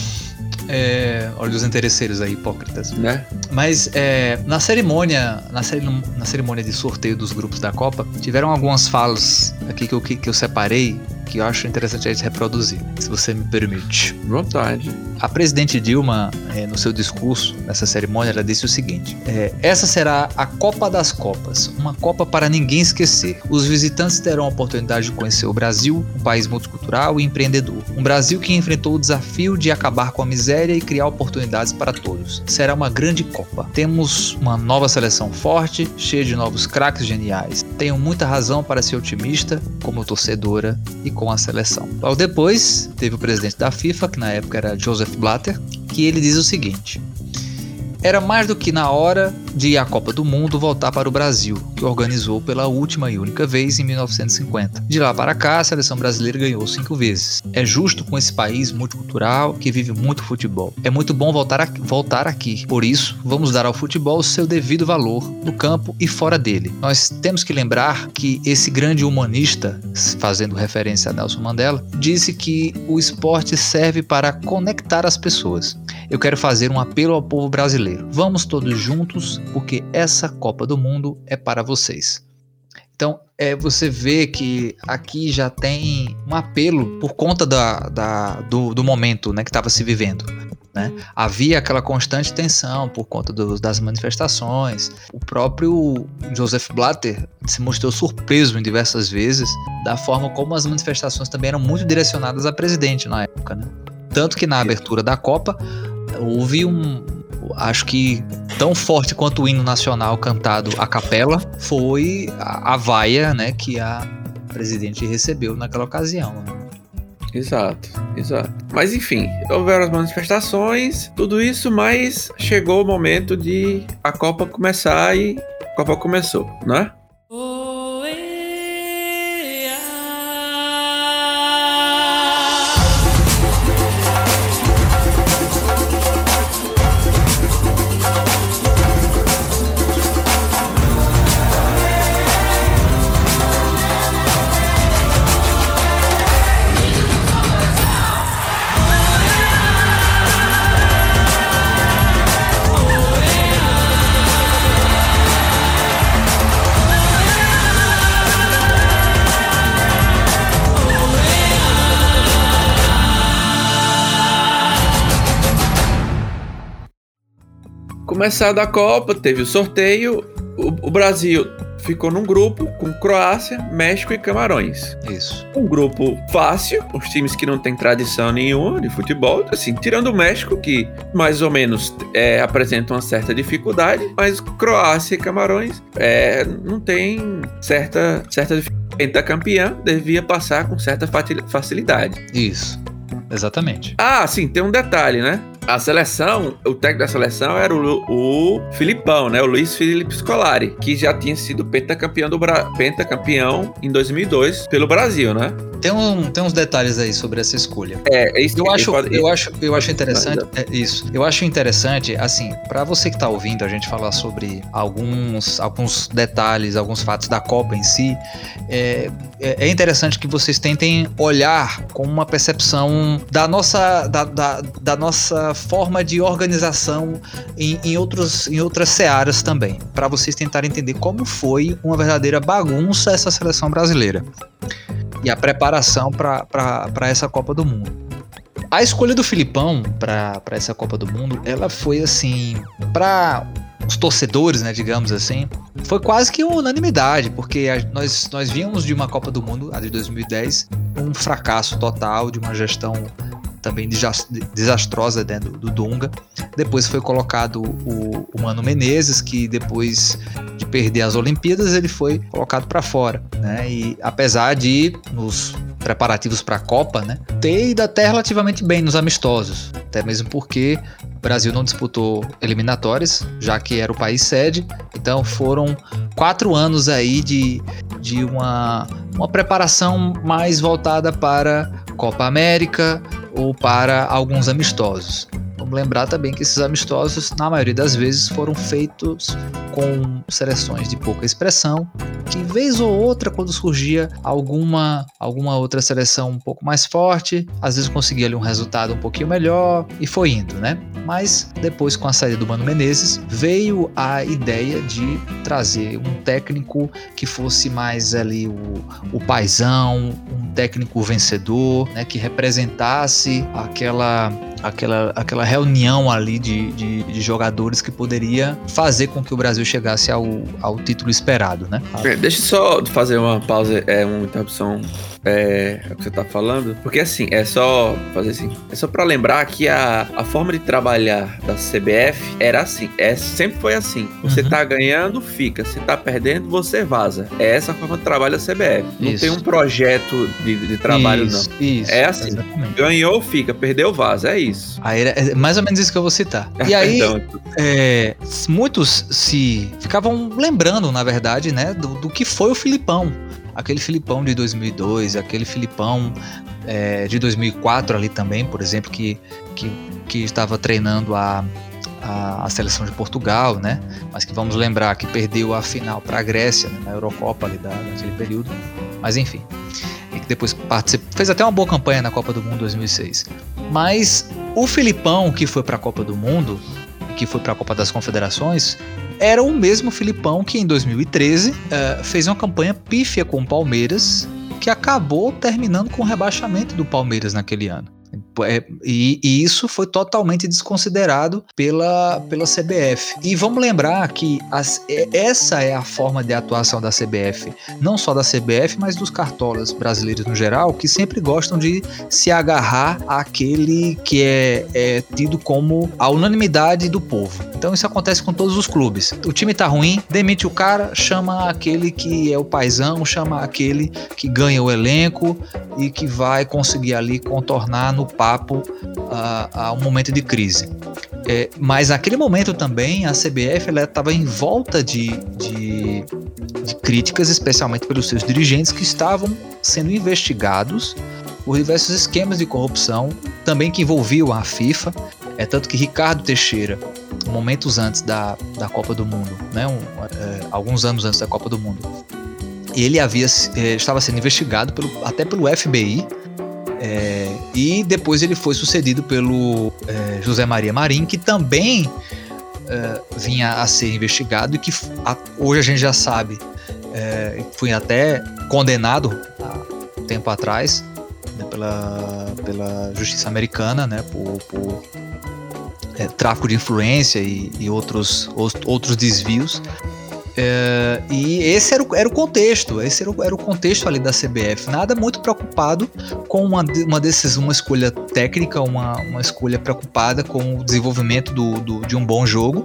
É, olha os interesseiros aí, hipócritas. Né? Mas é, na cerimônia, na, ceri na cerimônia de sorteio dos grupos da Copa, tiveram algumas falas aqui que eu, que, que eu separei que eu acho interessante a gente reproduzir, se você me permite. Vontade. A presidente Dilma, é, no seu discurso nessa cerimônia, ela disse o seguinte: é, essa será a Copa das Copas, uma Copa para ninguém esquecer. Os visitantes terão a oportunidade de conhecer o Brasil, um país multicultural e empreendedor. Um Brasil que enfrentou o desafio de acabar com a miséria e criar oportunidades para todos. Será uma grande Copa. Temos uma nova seleção forte, cheia de novos craques geniais. Tenho muita razão para ser otimista, como torcedora e com a seleção. Logo depois, teve o presidente da FIFA, que na época era Joseph Blatter, que ele diz o seguinte: era mais do que na hora de a Copa do Mundo voltar para o Brasil, que organizou pela última e única vez em 1950. De lá para cá, a seleção brasileira ganhou cinco vezes. É justo com esse país multicultural que vive muito futebol. É muito bom voltar aqui, voltar aqui. Por isso, vamos dar ao futebol seu devido valor no campo e fora dele. Nós temos que lembrar que esse grande humanista, fazendo referência a Nelson Mandela, disse que o esporte serve para conectar as pessoas. Eu quero fazer um apelo ao povo brasileiro. Vamos todos juntos porque essa Copa do Mundo é para vocês. Então, é, você vê que aqui já tem um apelo por conta da, da do, do, momento né, que estava se vivendo. Né? Havia aquela constante tensão por conta do, das manifestações. O próprio Joseph Blatter se mostrou surpreso em diversas vezes da forma como as manifestações também eram muito direcionadas a presidente na época. Né? Tanto que na abertura da Copa houve um, acho que tão forte quanto o hino nacional cantado a capela foi a, a vaia, né, que a presidente recebeu naquela ocasião. Né? Exato, exato. Mas enfim, houveram as manifestações, tudo isso, mas chegou o momento de a Copa começar e a Copa começou, né? Começada a Copa, teve o sorteio. O, o, Brasil ficou num grupo com Croácia, México e Camarões. Isso. Um grupo fácil, os times que não têm tradição nenhuma de futebol, assim, tirando o México, que mais ou menos é, apresenta uma certa dificuldade, mas Croácia e Camarões é, não tem certa, certa dificuldade. Pentacampeã devia passar com certa facilidade. Isso. Exatamente. Ah, sim, tem um detalhe, né? A seleção, o técnico da seleção era o, o Filipão, né? O Luiz Felipe Scolari, que já tinha sido pentacampeão, do Bra... pentacampeão em 2002 pelo Brasil, né? Tem, um, tem uns detalhes aí sobre essa escolha. É, é isso eu acho, pode... eu acho, eu acho interessante. É, isso. Eu acho interessante, assim, para você que tá ouvindo a gente falar sobre alguns, alguns detalhes, alguns fatos da Copa em si, é, é, é interessante que vocês tentem olhar com uma percepção da nossa, da, da, da nossa forma de organização em, em, outros, em outras searas também, para vocês tentarem entender como foi uma verdadeira bagunça essa seleção brasileira e a preparação para essa Copa do Mundo. A escolha do Filipão para essa Copa do Mundo, ela foi assim, para os torcedores, né, digamos assim, foi quase que unanimidade, porque a, nós, nós vínhamos de uma Copa do Mundo, a de 2010, um fracasso total, de uma gestão também desastrosa né, do, do, Dunga. Depois foi colocado o, o, Mano Menezes, que depois de perder as Olimpíadas, ele foi colocado para fora. Né? E apesar de, nos preparativos para a Copa, né, ter ido até relativamente bem nos amistosos, até mesmo porque o Brasil não disputou eliminatórias, já que era o país sede, então foram quatro anos aí de, de uma, uma preparação mais voltada para Copa América ou para alguns amistosos. Vamos lembrar também que esses amistosos, na maioria das vezes, foram feitos com seleções de pouca expressão, que vez ou outra, quando surgia alguma, alguma outra seleção um pouco mais forte, às vezes conseguia ali um resultado um pouquinho melhor e foi indo, né? Mas depois, com a saída do Mano Menezes, veio a ideia de trazer um técnico que fosse mais ali o, o paizão, um técnico vencedor, né? Que representasse aquela aquela, aquela reunião ali de, de, de, jogadores que poderia fazer com que o Brasil chegasse ao, ao título esperado, né? Deixa eu só fazer uma pausa, é uma interrupção é, é o que você tá falando, porque assim, é só fazer assim, é só para lembrar que a, a forma de trabalhar da CBF era assim, é, sempre foi assim. Você uhum. tá ganhando, fica. Se tá perdendo, você vaza. É essa a forma de trabalho da CBF. Não tem um projeto de, de trabalho, isso, não. Isso, é assim, exatamente. ganhou, fica, perdeu, vaza. É isso isso. Aí é mais ou menos isso que eu vou citar. E aí, é, muitos se ficavam lembrando, na verdade, né, do, do, que foi o Filipão. Aquele Filipão de 2002, aquele Filipão é, de 2004 ali também, por exemplo, que, que, que estava treinando a, a, a, seleção de Portugal, né? Mas que vamos lembrar que perdeu a final para a Grécia né, na Eurocopa ali da, daquele período. Mas enfim e que depois participou, fez até uma boa campanha na Copa do Mundo 2006. Mas o Filipão, que foi para a Copa do Mundo, que foi para a Copa das Confederações, era o mesmo Filipão que em 2013 uh, eh, fez uma campanha pífia com o Palmeiras, que acabou terminando com o rebaixamento do Palmeiras naquele ano. É, e, e, isso foi totalmente desconsiderado pela, pela CBF. E vamos lembrar que as, essa é a forma de atuação da CBF, não só da CBF, mas dos cartolas brasileiros no geral, que sempre gostam de se agarrar àquele que é, é tido como a unanimidade do povo. Então isso acontece com todos os clubes. O time tá ruim, demite o cara, chama aquele que é o paizão, chama aquele que ganha o elenco e que vai conseguir ali contornar no papo a, a um momento de crise. É, mas naquele momento também a CBF estava em volta de, de, de, críticas, especialmente pelos seus dirigentes que estavam sendo investigados por diversos esquemas de corrupção, também que envolviam a FIFA. É tanto que Ricardo Teixeira, momentos antes da, da Copa do Mundo, né, um, é, alguns anos antes da Copa do Mundo, ele havia é, estava sendo investigado pelo, até pelo FBI é, e depois ele foi sucedido pelo é, José Maria Marim, que também é, vinha a ser investigado e que a, hoje a gente já sabe, é, foi até condenado há tempo atrás né, pela, pela justiça americana né, por, por é, tráfico de influência e, e outros, outros desvios. É, e esse era o, era o contexto, esse era o, era o, contexto ali da CBF. Nada muito preocupado com uma, uma decisão, uma escolha técnica, uma, uma escolha preocupada com o desenvolvimento do, do, de um bom jogo.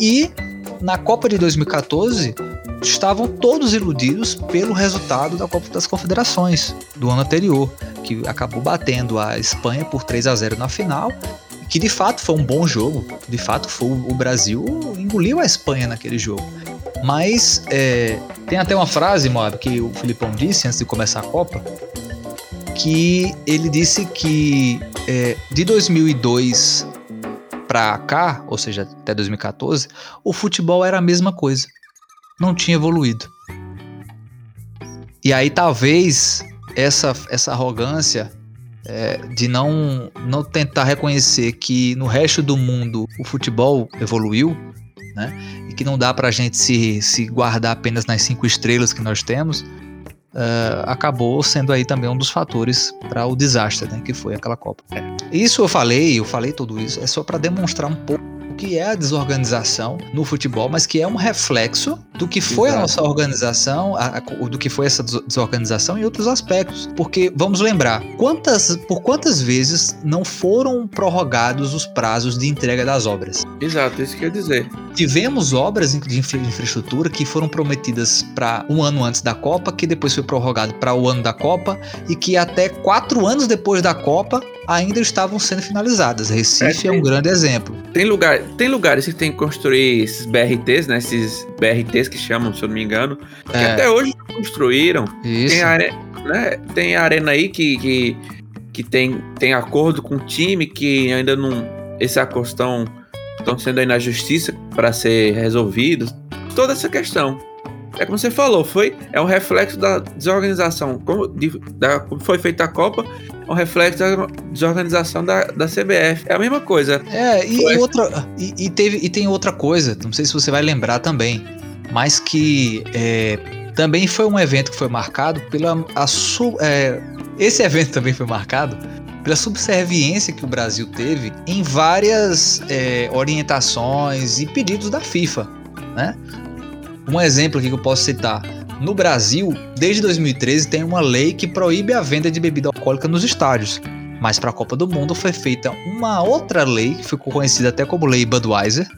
E na Copa de 2014 estavam todos iludidos pelo resultado da Copa das Confederações do ano anterior, que acabou batendo a Espanha por 3 a 0 na final que de fato foi um bom jogo. De fato, foi o Brasil engoliu a Espanha naquele jogo. Mas é, tem até uma frase, Moab, que o Filipão disse antes de começar a Copa, que ele disse que é, de 2002 para cá, ou seja, até 2014, o futebol era a mesma coisa. Não tinha evoluído. E aí talvez essa, essa arrogância é, de não, não tentar reconhecer que no resto do mundo o futebol evoluiu, né? E que não dá para a gente se, se guardar apenas nas cinco estrelas que nós temos, uh, acabou sendo aí também um dos fatores para o desastre, né? Que foi aquela Copa. É. Isso eu falei, eu falei tudo isso, é só para demonstrar um pouco que é a desorganização no futebol, mas que é um reflexo do que foi Exato. a nossa organização, a, a, do que foi essa desorganização em outros aspectos. Porque vamos lembrar, quantas, por quantas vezes não foram prorrogados os prazos de entrega das obras? Exato, isso quer dizer. Tivemos obras de infraestrutura que foram prometidas para um ano antes da Copa, que depois foi prorrogado para o ano da Copa e que até quatro anos depois da Copa ainda estavam sendo finalizadas. Recife é, é um grande exemplo. Tem, lugar, tem lugares que tem que construir esses BRTs, né? Esses BRTs que chamam, se eu não me engano, que é. até hoje não construíram. Isso. Tem, are, né? tem arena aí que, que, que tem, tem acordo com o time que ainda não esses acordos estão estão sendo aí na justiça para ser resolvidos. Toda essa questão. É como você falou, foi é um reflexo da desorganização. Como, de, da, como foi feita a Copa, é um reflexo da desorganização da, da CBF. É a mesma coisa. É, e, e outra. E, e, teve, e tem outra coisa, não sei se você vai lembrar também, mas que é, também foi um evento que foi marcado pela. A, é, esse evento também foi marcado pela subserviência que o Brasil teve em várias é, orientações e pedidos da FIFA, né? Um exemplo aqui que eu posso citar. No Brasil, desde 2013, tem uma lei que proíbe a venda de bebida alcoólica nos estádios. Mas para a Copa do Mundo foi feita uma outra lei, que ficou conhecida até como Lei Budweiser,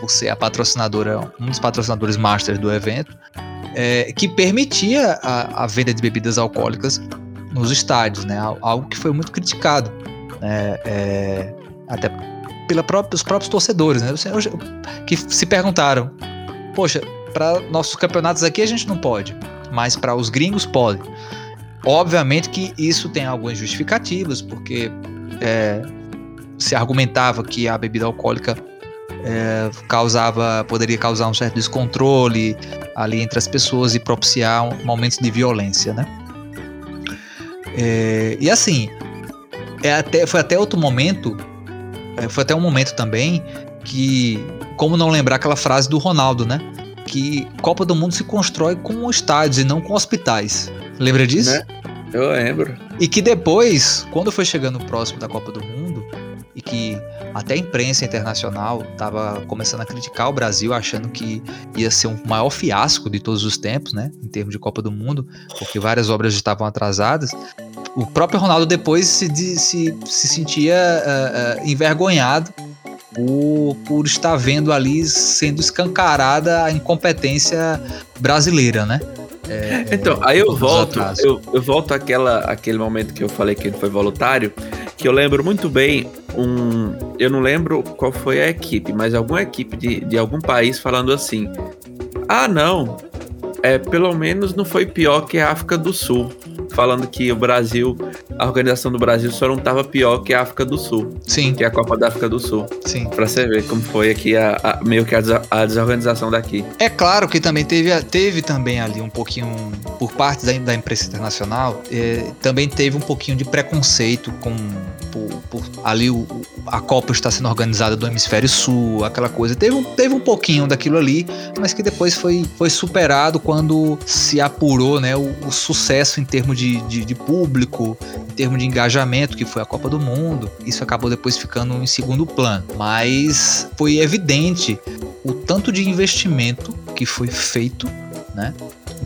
por ser a patrocinadora, um dos patrocinadores master do evento, é, que permitia a, a, venda de bebidas alcoólicas nos estádios, né? Algo que foi muito criticado, né? é, até pelos próprios, próprios torcedores, né? Que se perguntaram, poxa, para nossos campeonatos aqui a gente não pode, mas para os gringos pode. Obviamente que isso tem algumas justificativas, porque é, se argumentava que a bebida alcoólica é, causava, poderia causar um certo descontrole ali entre as pessoas e propiciar momentos de violência, né? É, e assim, é até, foi até outro momento, é, foi até um momento também que, como não lembrar aquela frase do Ronaldo, né? Que Copa do Mundo se constrói com estádios e não com hospitais. Lembra disso? Né? Eu lembro. E que depois, quando foi chegando próximo da Copa do Mundo, e que até a imprensa internacional estava começando a criticar o Brasil, achando que ia ser um maior fiasco de todos os tempos, né, em termos de Copa do Mundo, porque várias obras estavam atrasadas. O próprio Ronaldo depois se, se, se sentia uh, uh, envergonhado por, por estar vendo ali sendo escancarada a incompetência brasileira, né? É, então, aí eu volto, eu, eu, volto àquela, àquele momento que eu falei que ele foi voluntário, que eu lembro muito bem um. Eu não lembro qual foi a equipe, mas alguma equipe de, de algum país falando assim: Ah, não, é, pelo menos não foi pior que a África do Sul falando que o Brasil, a organização do Brasil só não estava pior que a África do Sul. Sim. Que é a Copa da África do Sul. Sim. Pra você ver como foi aqui a, a meio que a, a, desorganização daqui. É claro que também teve, teve também ali um pouquinho, por parte da, da imprensa internacional, é, também teve um pouquinho de preconceito com por, por ali o, a Copa está sendo organizada do Hemisfério Sul, aquela coisa. Teve um, teve um pouquinho daquilo ali, mas que depois foi, foi superado quando se apurou né, o, o sucesso em termos de, de, de, público, em termos de engajamento, que foi a Copa do Mundo. Isso acabou depois ficando em segundo plano. Mas foi evidente o tanto de investimento que foi feito né?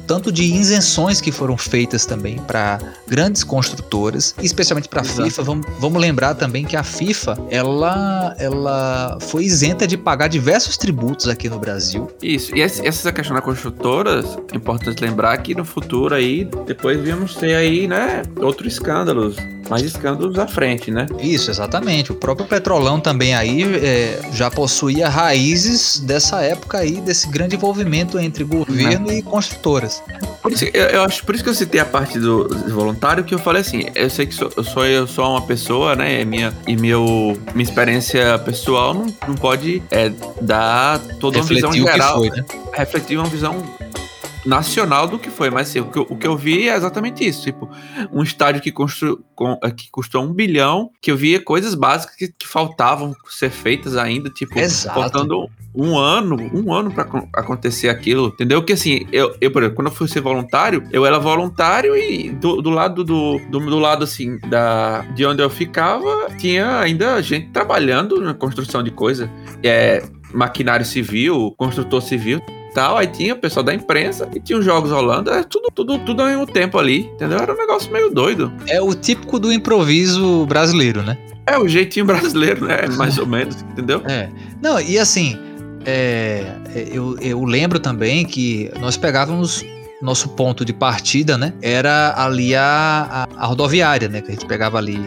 Tanto de isenções que foram feitas também para grandes construtoras, especialmente para a FIFA. Vamos, vamos lembrar também que a FIFA ela, ela foi isenta de pagar diversos tributos aqui no Brasil. Isso. E essa questão das construtoras, é importante lembrar que no futuro aí, depois vamos ter aí, né, outros escândalos mais escândalos à frente, né? Isso, exatamente. O próprio Petrolão também aí é, já possuía raízes dessa época aí, desse grande envolvimento entre governo e construtoras. Por isso, eu, eu, acho por isso que eu citei a parte do voluntário, que eu falei assim, eu sei que sou, eu sou eu sou uma pessoa, né? E minha, e meu, minha experiência pessoal não, não pode é, dar toda uma visão geral. Foi, né? Refletir uma visão nacional do que foi, mas assim, o, que eu, o que eu vi é exatamente isso. Tipo, um estádio que, constru, com, é, que custou um bilhão, que eu via coisas básicas que, que faltavam ser feitas ainda, tipo, Exato. faltando um ano, um ano para acontecer aquilo, entendeu? Que assim, eu, eu, por exemplo, quando eu fui ser voluntário, eu era voluntário e do, do lado do, do, do, lado assim, da, de onde eu ficava, tinha ainda gente trabalhando na construção de coisa. É, maquinário civil, construtor civil tal. Aí tinha o pessoal da imprensa e tinha os jogos rolando. Era tudo, tudo, tudo ao mesmo tempo ali, entendeu? Era um negócio meio doido. É o típico do improviso brasileiro, né? É o jeitinho brasileiro, né? Mais ou menos, entendeu? É. Não, e assim, é, eu, eu lembro também que nós pegávamos nosso ponto de partida, né? Era ali a, a, a, rodoviária, né? Que a gente pegava ali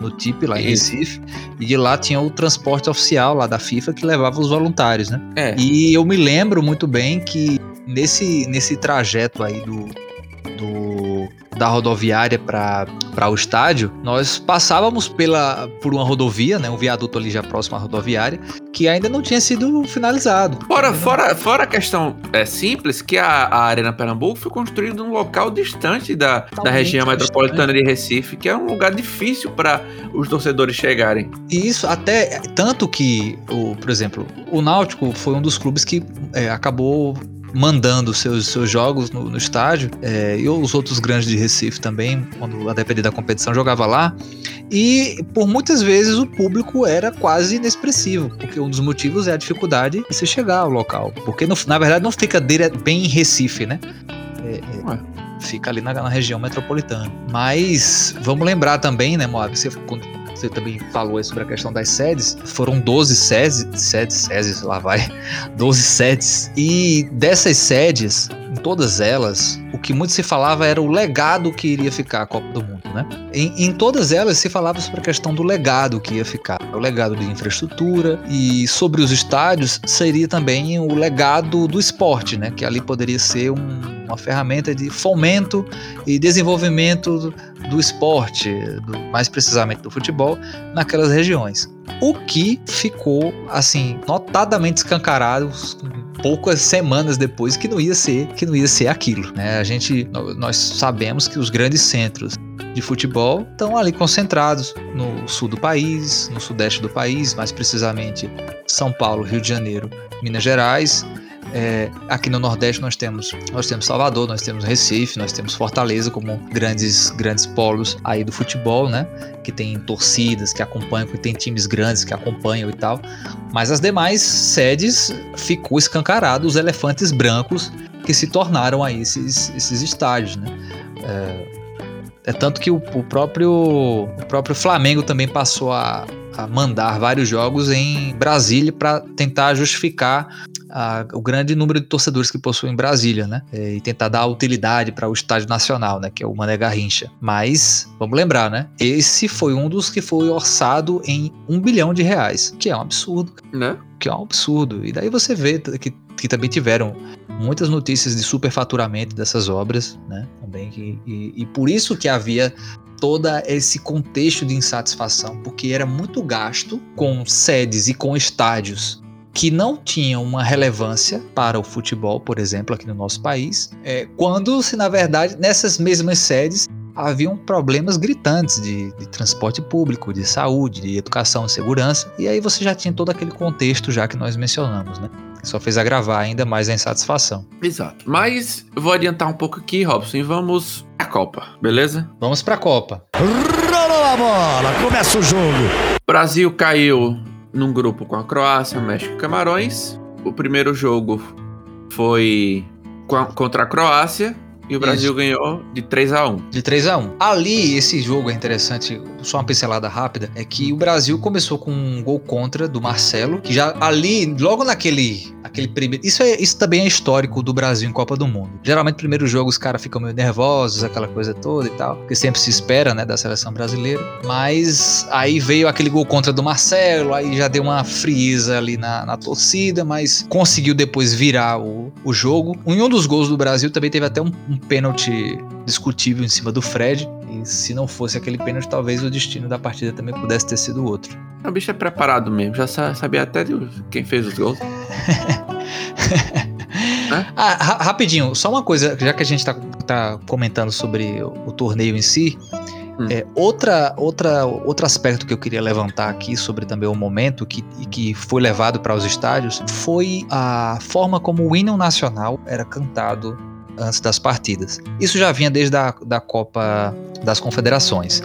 no TIP, lá em Recife, e de lá tinha o transporte oficial lá da FIFA que levava os voluntários, né? É. E eu me lembro muito bem que nesse, nesse trajeto aí do, do da rodoviária para o estádio, nós passávamos pela, por uma rodovia, né, um viaduto ali já próximo à rodoviária, que ainda não tinha sido finalizado. Fora, fora, fora a questão é simples, que a, a Arena Pernambuco foi construída num local distante da, da região metropolitana de Recife, que é um lugar difícil para os torcedores chegarem. Isso, até tanto que, o, por exemplo, o Náutico foi um dos clubes que é, acabou mandando seus, seus jogos no, no estádio, é, e os outros grandes de Recife também, quando a depender da competição, jogava lá. E por muitas vezes o público era quase inexpressivo, porque um dos motivos é a dificuldade de se chegar ao local. Porque no, na verdade não fica bem em Recife, né? É, é, fica ali na, na, região metropolitana. Mas vamos lembrar também, né, Moab? Você, quando você também falou aí sobre a questão das sedes. Foram 12 sedes, sedes, sedes, lá vai, 12 sedes. E dessas sedes, em todas elas, o que muito se falava era o legado que iria ficar a Copa do Mundo, né? Em, em todas elas se falava sobre a questão do legado que ia ficar, o legado de infraestrutura e sobre os estádios seria também o legado do esporte, né? Que ali poderia ser um, uma ferramenta de fomento e desenvolvimento do, esporte, do, mais precisamente do futebol, naquelas regiões. O que ficou assim notadamente escancarado poucas semanas depois que não ia ser que não ia ser aquilo, né? A gente nós sabemos que os grandes centros de futebol estão ali concentrados no sul do país, no sudeste do país, mais precisamente São Paulo, Rio de Janeiro, Minas Gerais é, aqui no Nordeste nós temos, nós temos Salvador, nós temos Recife, nós temos Fortaleza como grandes, grandes polos aí do futebol, né? Que tem torcidas que acompanham, que tem times grandes que acompanham e tal. Mas as demais sedes ficou escancarado os elefantes brancos que se tornaram aí esses, esses estádios, né? É, é tanto que o, o, próprio, o próprio Flamengo também passou a, a mandar vários jogos em Brasília para tentar justificar a, o grande número de torcedores que possuem Brasília, né? É, e tentar dar utilidade para o estádio nacional, né? Que é o Mané Garrincha. Mas, vamos lembrar, né? Esse foi um dos que foi orçado em um bilhão de reais, que é um absurdo. Né? Que é um absurdo. E daí você vê que, que também tiveram muitas notícias de superfaturamento dessas obras, né? Também que, e, e por isso que havia todo esse contexto de insatisfação, porque era muito gasto com sedes e com estádios que não tinham uma relevância para o futebol, por exemplo, aqui no nosso país, é, quando se na verdade nessas mesmas sedes haviam problemas gritantes de, de, transporte público, de saúde, de educação e segurança, e aí você já tinha todo aquele contexto já que nós mencionamos, né? Só fez agravar ainda mais a insatisfação. Exato. Mas eu vou adiantar um pouco aqui, Robson, e vamos à Copa, beleza? Vamos para a Copa. Rolou a bola, começa o jogo. Brasil caiu num grupo com a Croácia, México e Camarões. O primeiro jogo foi contra a Croácia e o Brasil Isso. ganhou de 3 a 1 De 3 a 1 Ali, esse jogo é interessante, só uma pincelada rápida, é que o Brasil começou com um gol contra do Marcelo, que já ali, logo naquele aquele primeiro. Isso, é, isso também é histórico do Brasil em Copa do Mundo. Geralmente, primeiro jogo, os caras ficam meio nervosos, aquela coisa toda e tal, que sempre se espera, né, da seleção brasileira. Mas aí veio aquele gol contra do Marcelo, aí já deu uma frieza ali na, na torcida, mas conseguiu depois virar o, o jogo. Em um dos gols do Brasil também teve até um, um pênalti discutível em cima do Fred. E se não fosse aquele pênalti, talvez o destino da partida também pudesse ter sido outro. O bicho é preparado mesmo, já sabia até de quem fez os gols. ah, rapidinho, só uma coisa, já que a gente tá, tá comentando sobre o, o torneio em si, Hum. É, outra, outra, outro aspecto que eu queria levantar aqui sobre também o momento que, que foi levado para os estádios foi a forma como o hino nacional era cantado antes das partidas. Isso já vinha desde a da Copa das Confederações.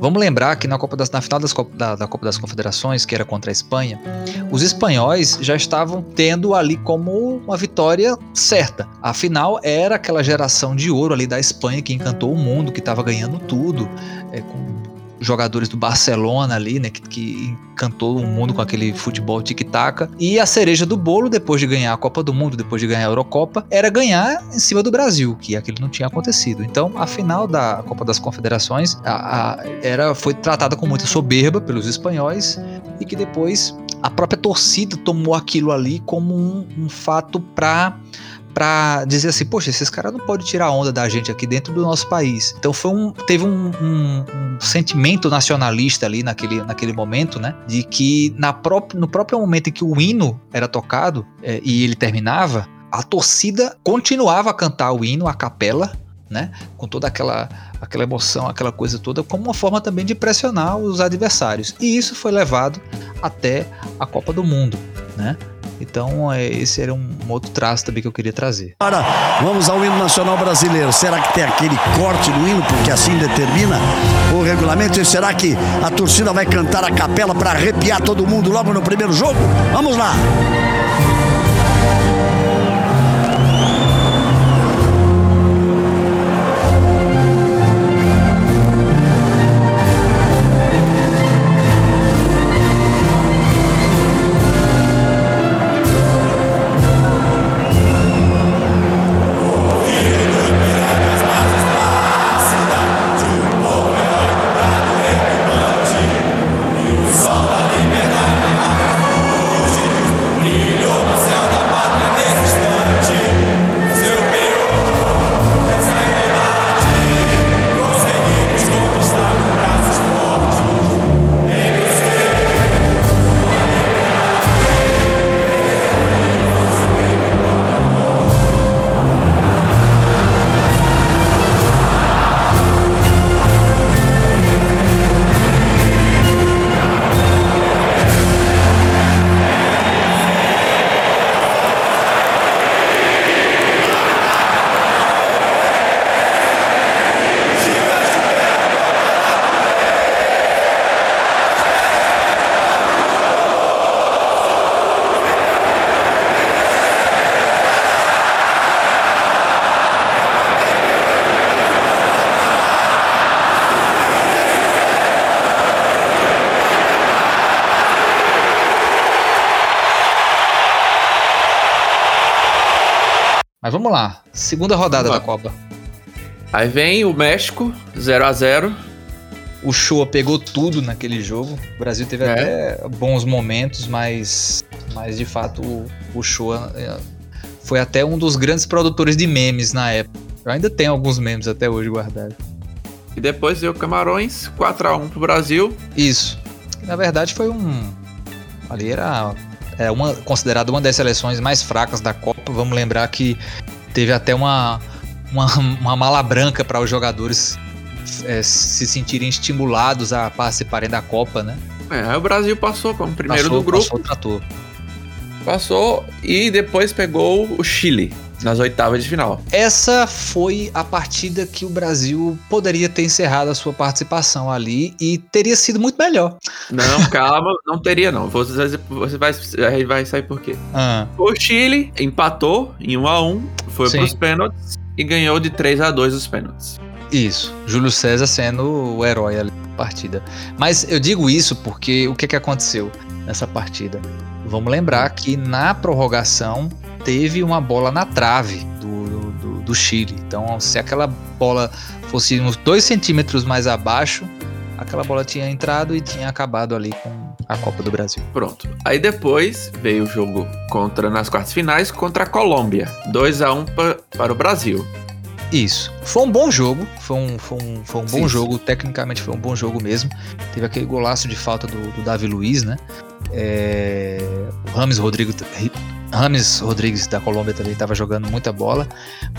Vamos lembrar que na, Copa das, na final das, da, da, Copa das Confederações, que era contra a Espanha, os espanhóis já estavam tendo ali como uma vitória certa. Afinal, era aquela geração de ouro ali da Espanha que encantou o mundo, que estava ganhando tudo, é, com jogadores do Barcelona ali, né, que, que encantou o mundo com aquele futebol tic-tac. E a cereja do bolo, depois de ganhar a Copa do Mundo, depois de ganhar a Eurocopa, era ganhar em cima do Brasil, que aquilo não tinha acontecido. Então, a final da Copa das Confederações a, a, era, foi tratada com muita soberba pelos espanhóis e que depois a própria torcida tomou aquilo ali como um, um fato para para dizer assim, poxa, esses caras não podem tirar onda da gente aqui dentro do nosso país. Então foi um, teve um, um, um sentimento nacionalista ali naquele, naquele momento, né? De que na pró no próprio momento em que o hino era tocado é, e ele terminava, a torcida continuava a cantar o hino, a capela, né? Com toda aquela, aquela emoção, aquela coisa toda, como uma forma também de pressionar os adversários. E isso foi levado até a Copa do Mundo, né? Então, é, esse era um, outro traço também que eu queria trazer. Agora, vamos ao hino nacional brasileiro. Será que tem aquele corte no hino, porque assim determina o regulamento? E será que a torcida vai cantar a capela para arrepiar todo mundo logo no primeiro jogo? Vamos lá! Vamos lá. Segunda rodada da Copa. Aí vem o México, 0 a 0 O Shoa pegou tudo naquele jogo. O Brasil teve É. até bons momentos, mas, mas de fato o, o Shoa é, foi até um dos grandes produtores de memes na época. Eu ainda tenho alguns memes até hoje guardados. E depois o Camarões, 4 a 1 pro Brasil. Isso. Na verdade foi um. Ali era é uma, considerado uma das seleções mais fracas da Copa. Vamos lembrar que teve até uma, uma, uma mala branca para os jogadores é, se sentirem estimulados a participarem da Copa, né? É, aí o Brasil passou como primeiro Passou- do grupo. Passou o trator. Passou e depois pegou o Chile nas oitavas de final. Essa foi a partida que o Brasil poderia ter encerrado a sua participação ali e teria sido muito melhor. Não, calma, não teria não. Você, você vai, vai sair por quê? Ah, O Chile empatou em 1 a 1 foi Sim. pros pênaltis e ganhou de 3 a 2 os pênaltis. isso. Júlio César sendo o herói ali da partida. Mas eu digo isso porque o que, que aconteceu nessa partida? Vamos lembrar que na prorrogação teve uma bola na trave do, do, do Chile. Então, se aquela bola fosse uns dois centímetros mais abaixo, aquela bola tinha entrado e tinha acabado ali com a Copa do Brasil. Pronto. Aí depois veio o jogo contra nas quartas finais contra a Colômbia. 2 a 1 pa- para o Brasil. Isso. Foi um bom jogo. Foi um, foi um, foi um bom Sim. jogo. Tecnicamente foi um bom jogo mesmo. Teve aquele golaço de falta do, do Davi Luiz, né? É, o Rames Rodrigo. Rames Rodrigues da Colômbia também estava jogando muita bola.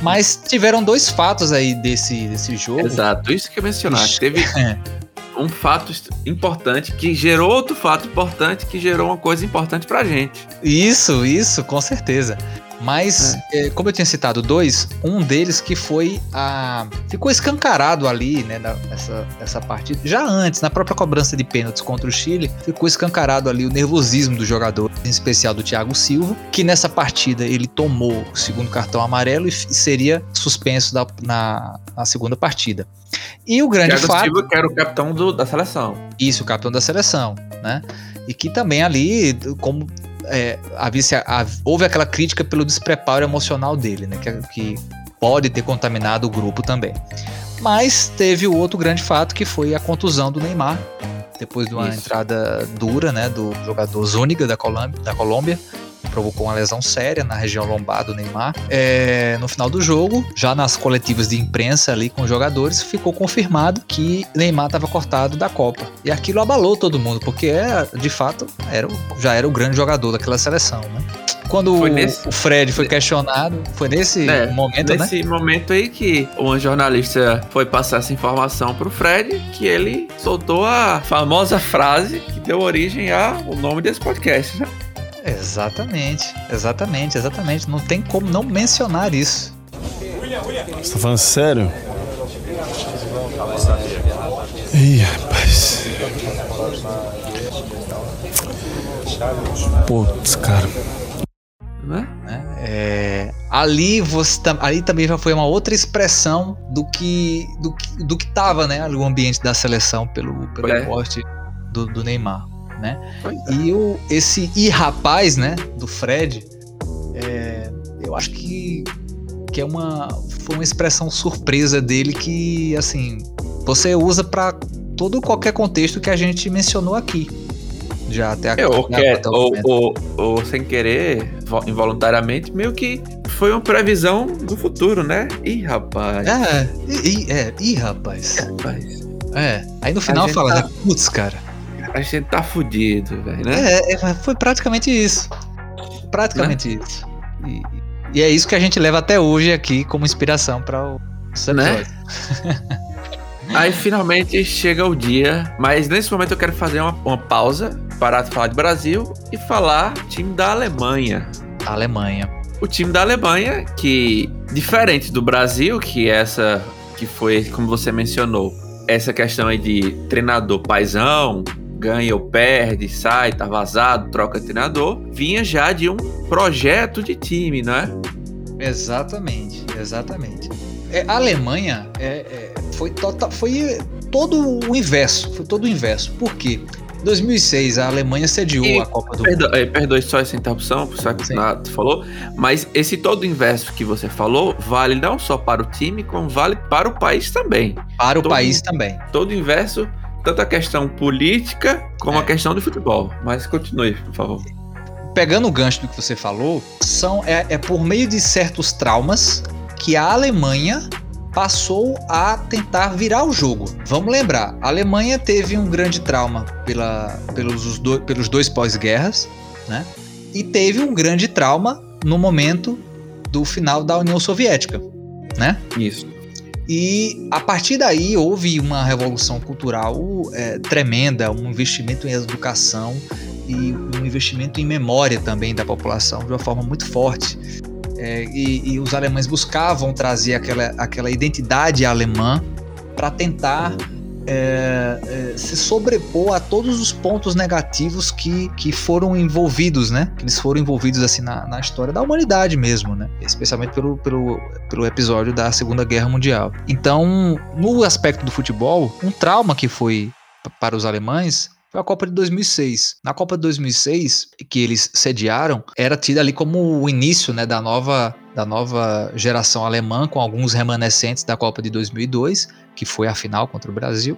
Mas tiveram dois fatos aí desse, desse jogo. Exato, isso que eu mencionar. Teve. um fato importante que gerou outro fato importante que gerou uma coisa importante pra gente. Isso, isso, com certeza. Mas, eh, como eu tinha citado dois, um deles que foi a. Ficou escancarado ali, né, na- nessa, nessa partida. Já antes, na própria cobrança de pênaltis contra o Chile, ficou escancarado ali o nervosismo do jogador, em especial do Thiago Silva, que nessa partida ele tomou o segundo cartão amarelo e seria suspenso da- na, na segunda partida. E o grande Thiago fato. Silva, que era o capitão do- da seleção. Isso, o capitão da seleção, né? E que também ali, como é, havia, houve aquela crítica pelo despreparo emocional dele, né? Que, que pode ter contaminado o grupo também. Mas teve o outro grande fato que foi a contusão do Neymar, depois de uma Isso. entrada dura, né? Do jogador Zúñiga da Colômbia, da Colômbia provocou uma lesão séria na região lombar do Neymar. É, no final do jogo, já nas coletivas de imprensa ali com os jogadores, ficou confirmado que Neymar estava cortado da Copa. E aquilo abalou todo mundo, porque é, de fato era, já era o grande jogador daquela seleção, né? Quando nesse... o Fred foi questionado, foi nesse é, momento, nesse né? Nesse momento aí que uma jornalista foi passar essa informação pro Fred, que ele soltou a famosa frase que deu origem ao nome desse podcast, né? Exatamente, exatamente, exatamente. Não tem como não mencionar isso. Você tá falando sério? Ih, rapaz. Putz, cara né? É, ali, você, ali também já foi uma outra expressão do que do, do que tava, né? O ambiente da seleção pelo, pelo é. do, do, Neymar, né? É. E o, esse e rapaz, né? Do Fred, é, eu acho que, que é uma foi uma expressão surpresa dele que assim você usa para todo qualquer contexto que a gente mencionou aqui já até a, ou, quer, ou, ou, ou, sem querer, involuntariamente, meio que foi uma previsão do futuro, né? Ih, rapaz. É, ih, é, ih, rapaz. rapaz. É, aí no final fala, tá... né? Putz, cara. A gente tá fudido, velho, né? É, é, foi praticamente isso. Praticamente né? isso. E, e, é isso que a gente leva até hoje aqui como inspiração para o né? Aí finalmente chega o dia, mas nesse momento eu quero fazer uma, uma pausa, parar de falar de Brasil e falar time da Alemanha. Alemanha. O time da Alemanha, que diferente do Brasil, que essa que foi, como você mencionou, essa questão aí de treinador paisão, ganha ou perde, sai, tá vazado, troca treinador, vinha já de um projeto de time, né? Exatamente, exatamente. É, a Alemanha é, é, foi, total, foi todo o inverso. Foi todo o inverso. Por quê? Em 2006, a Alemanha sediou e, a Copa do perdo, Mundo. É, perdoe só essa interrupção, por você falou, mas esse todo o inverso que você falou vale não só para o time, como vale para o país também. Para o todo, país também. Todo o inverso, tanto a questão política como é. a questão do futebol. Mas continue, por favor. Pegando o gancho do que você falou, são, é, é por meio de certos traumas que a Alemanha passou a tentar virar o jogo. Vamos lembrar, a Alemanha teve um grande trauma pela, pelos, do, pelos dois pós-guerras, né? E teve um grande trauma no momento do final da União Soviética, né? Isso. E a partir daí houve uma revolução cultural é, tremenda, um investimento em educação e um investimento em memória também da população de uma forma muito forte. É, e, e, os alemães buscavam trazer aquela, aquela identidade alemã para tentar é, é, se sobrepor a todos os pontos negativos que, que foram envolvidos, né? Que eles foram envolvidos assim na, na história da humanidade mesmo, né? Especialmente pelo, pelo, pelo episódio da Segunda Guerra Mundial. Então, no aspecto do futebol, um trauma que foi para os alemães foi a Copa de 2006. Na Copa de 2006, que eles sediaram, era tida ali como o início né, da, nova, da nova geração alemã, com alguns remanescentes da Copa de 2002, que foi a final contra o Brasil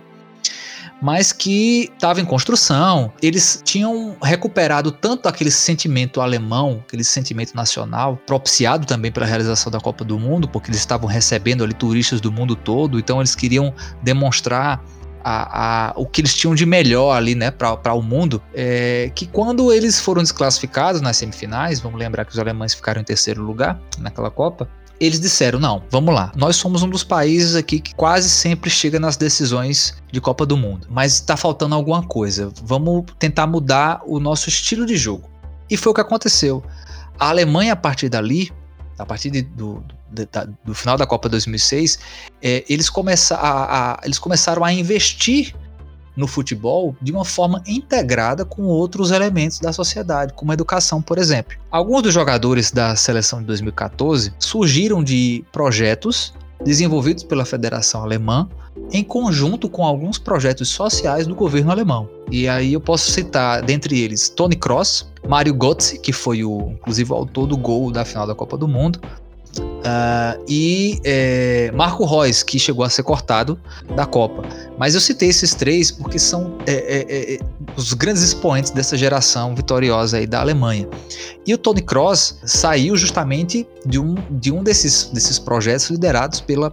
mas que estava em construção. Eles tinham recuperado tanto aquele sentimento alemão, aquele sentimento nacional, propiciado também pela realização da Copa do Mundo, porque eles estavam recebendo ali turistas do mundo todo, então eles queriam demonstrar a, a, o que eles tinham de melhor ali, né, para o mundo, é que quando eles foram desclassificados nas semifinais, vamos lembrar que os alemães ficaram em terceiro lugar naquela Copa, eles disseram: não, vamos lá, nós somos um dos países aqui que quase sempre chega nas decisões de Copa do Mundo, mas está faltando alguma coisa, vamos tentar mudar o nosso estilo de jogo. E foi o que aconteceu. A Alemanha, a partir dali, a partir de, do, do final da Copa 2006, é, eles, começa a, a, eles começaram a investir no futebol de uma forma integrada com outros elementos da sociedade, como a educação, por exemplo. Alguns dos jogadores da seleção de 2014 surgiram de projetos desenvolvidos pela Federação Alemã em conjunto com alguns projetos sociais do governo alemão. E aí eu posso citar, dentre eles, Tony Kroos, Mario Götze, que foi o, inclusive o autor do gol da final da Copa do Mundo, Uh, e é, Marco Reus, que chegou a ser cortado da Copa. Mas eu citei esses três porque são é, é, é, os grandes expoentes dessa geração vitoriosa aí da Alemanha. E o Tony Kroos saiu justamente de um, de um desses, desses projetos liderados pela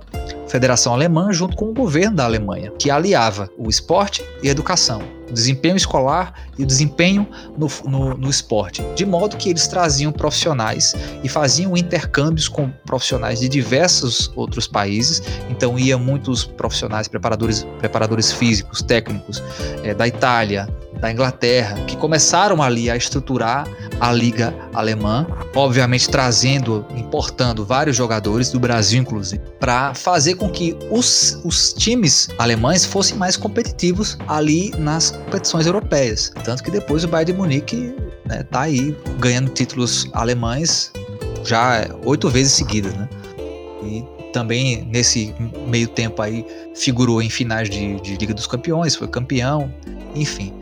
Federação Alemã junto com o governo da Alemanha, que aliava o esporte e a educação o desempenho escolar e o desempenho no, no, no, esporte, de modo que eles traziam profissionais e faziam intercâmbios com profissionais de diversos outros países. Então, ia muitos profissionais, preparadores, preparadores físicos, técnicos é, da Itália, da Inglaterra, que começaram ali a estruturar a liga alemã, obviamente trazendo, importando vários jogadores do Brasil, inclusive, para fazer com que os, os times alemães fossem mais competitivos ali nas competições europeias. Tanto que depois o Bayern de Munique né, tá aí ganhando títulos alemães já oito vezes seguidas, né? E também nesse meio tempo aí figurou em finais de, de Liga dos Campeões, foi campeão, enfim.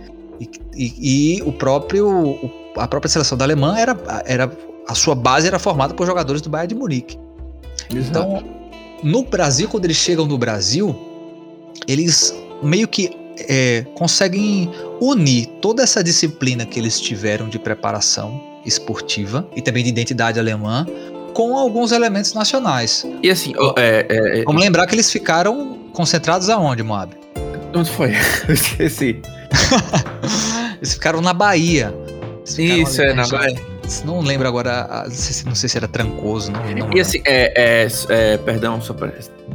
E, e, e o próprio a própria seleção da Alemanha era, era a sua base era formada por jogadores do Bayern de Munique. Exato. Então, no Brasil, quando eles chegam no Brasil, eles meio que é, conseguem unir toda essa disciplina que eles tiveram de preparação esportiva e também de identidade alemã com alguns elementos nacionais. E assim, é, é, é, vamos lembrar que eles ficaram concentrados aonde, Moab? Onde foi? Esqueci. Eles ficaram na Bahia. Isso, é, na Bahia. Não lembro agora, não sei, não sei se era Trancoso, não, não E assim, é, é, é, perdão, só para...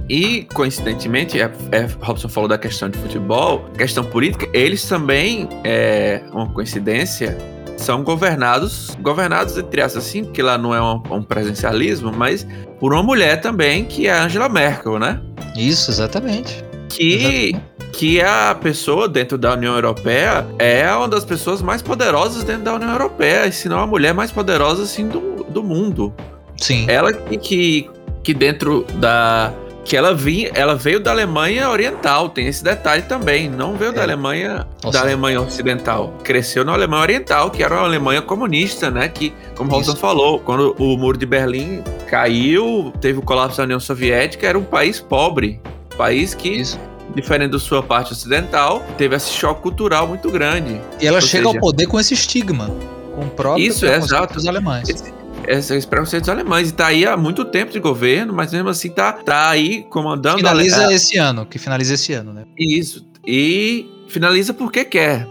E, coincidentemente, é, é, Robson falou da questão de futebol, questão política, eles também, é uma coincidência, são governados, governados entre aspas assim, porque lá não é um, um presencialismo, mas por uma mulher também, que é a Angela Merkel, né? Isso, exatamente. Que exatamente que a pessoa dentro da União Europeia é uma das pessoas mais poderosas dentro da União Europeia, se não a mulher mais poderosa assim do, do mundo. Sim. Ela que, que, que dentro da que ela vinha, ela veio da Alemanha Oriental, tem esse detalhe também, não veio é. da Alemanha Nossa. da Alemanha Ocidental, cresceu na Alemanha Oriental, que era uma Alemanha comunista, né, que como Rolson falou, quando o muro de Berlim caiu, teve o colapso da União Soviética, era um país pobre, país que Isso diferente da sua parte ocidental, teve esse choque cultural muito grande. E ela Ou chega seja, ao poder com esse estigma, com o próprio Isso, é exato. dos alemães. Esse, esses preconceitos alemães. E tá aí há muito tempo de governo, mas mesmo assim tá, tá aí comandando. Finaliza a... esse ano, que finaliza esse ano, né? Isso. E finaliza porque quer.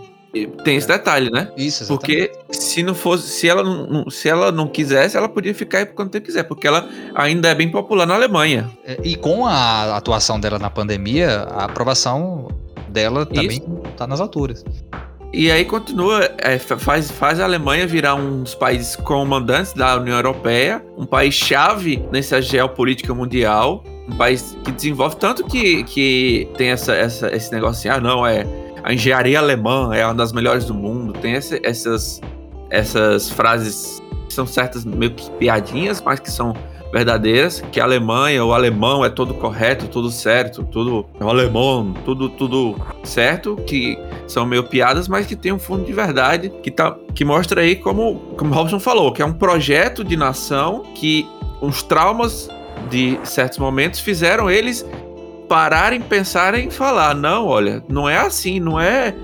Tem esse detalhe, né? Isso, exatamente. Porque se não fosse, se ela não, se ela não quisesse, ela podia ficar aí por quanto tempo quiser, porque ela ainda é bem popular na Alemanha. É, e com a atuação dela na pandemia, a aprovação dela também Isso. tá nas alturas. E aí continua, é, faz, faz a Alemanha virar um dos países comandantes da União Europeia, um país chave nessa geopolítica mundial, um país que desenvolve tanto que, que tem essa, essa, esse negócio assim, ah não, é a engenharia alemã é uma das melhores do mundo. Tem essa, essas, essas frases que são certas meio que piadinhas, mas que são verdadeiras, que a Alemanha, o alemão é todo correto, tudo certo, tudo o alemão, tudo tudo certo, que são meio piadas, mas que tem um fundo de verdade, que tá que mostra aí como como Robson falou, que é um projeto de nação que os traumas de certos momentos fizeram eles pararem, pensarem falar, não, olha, não é assim, não é,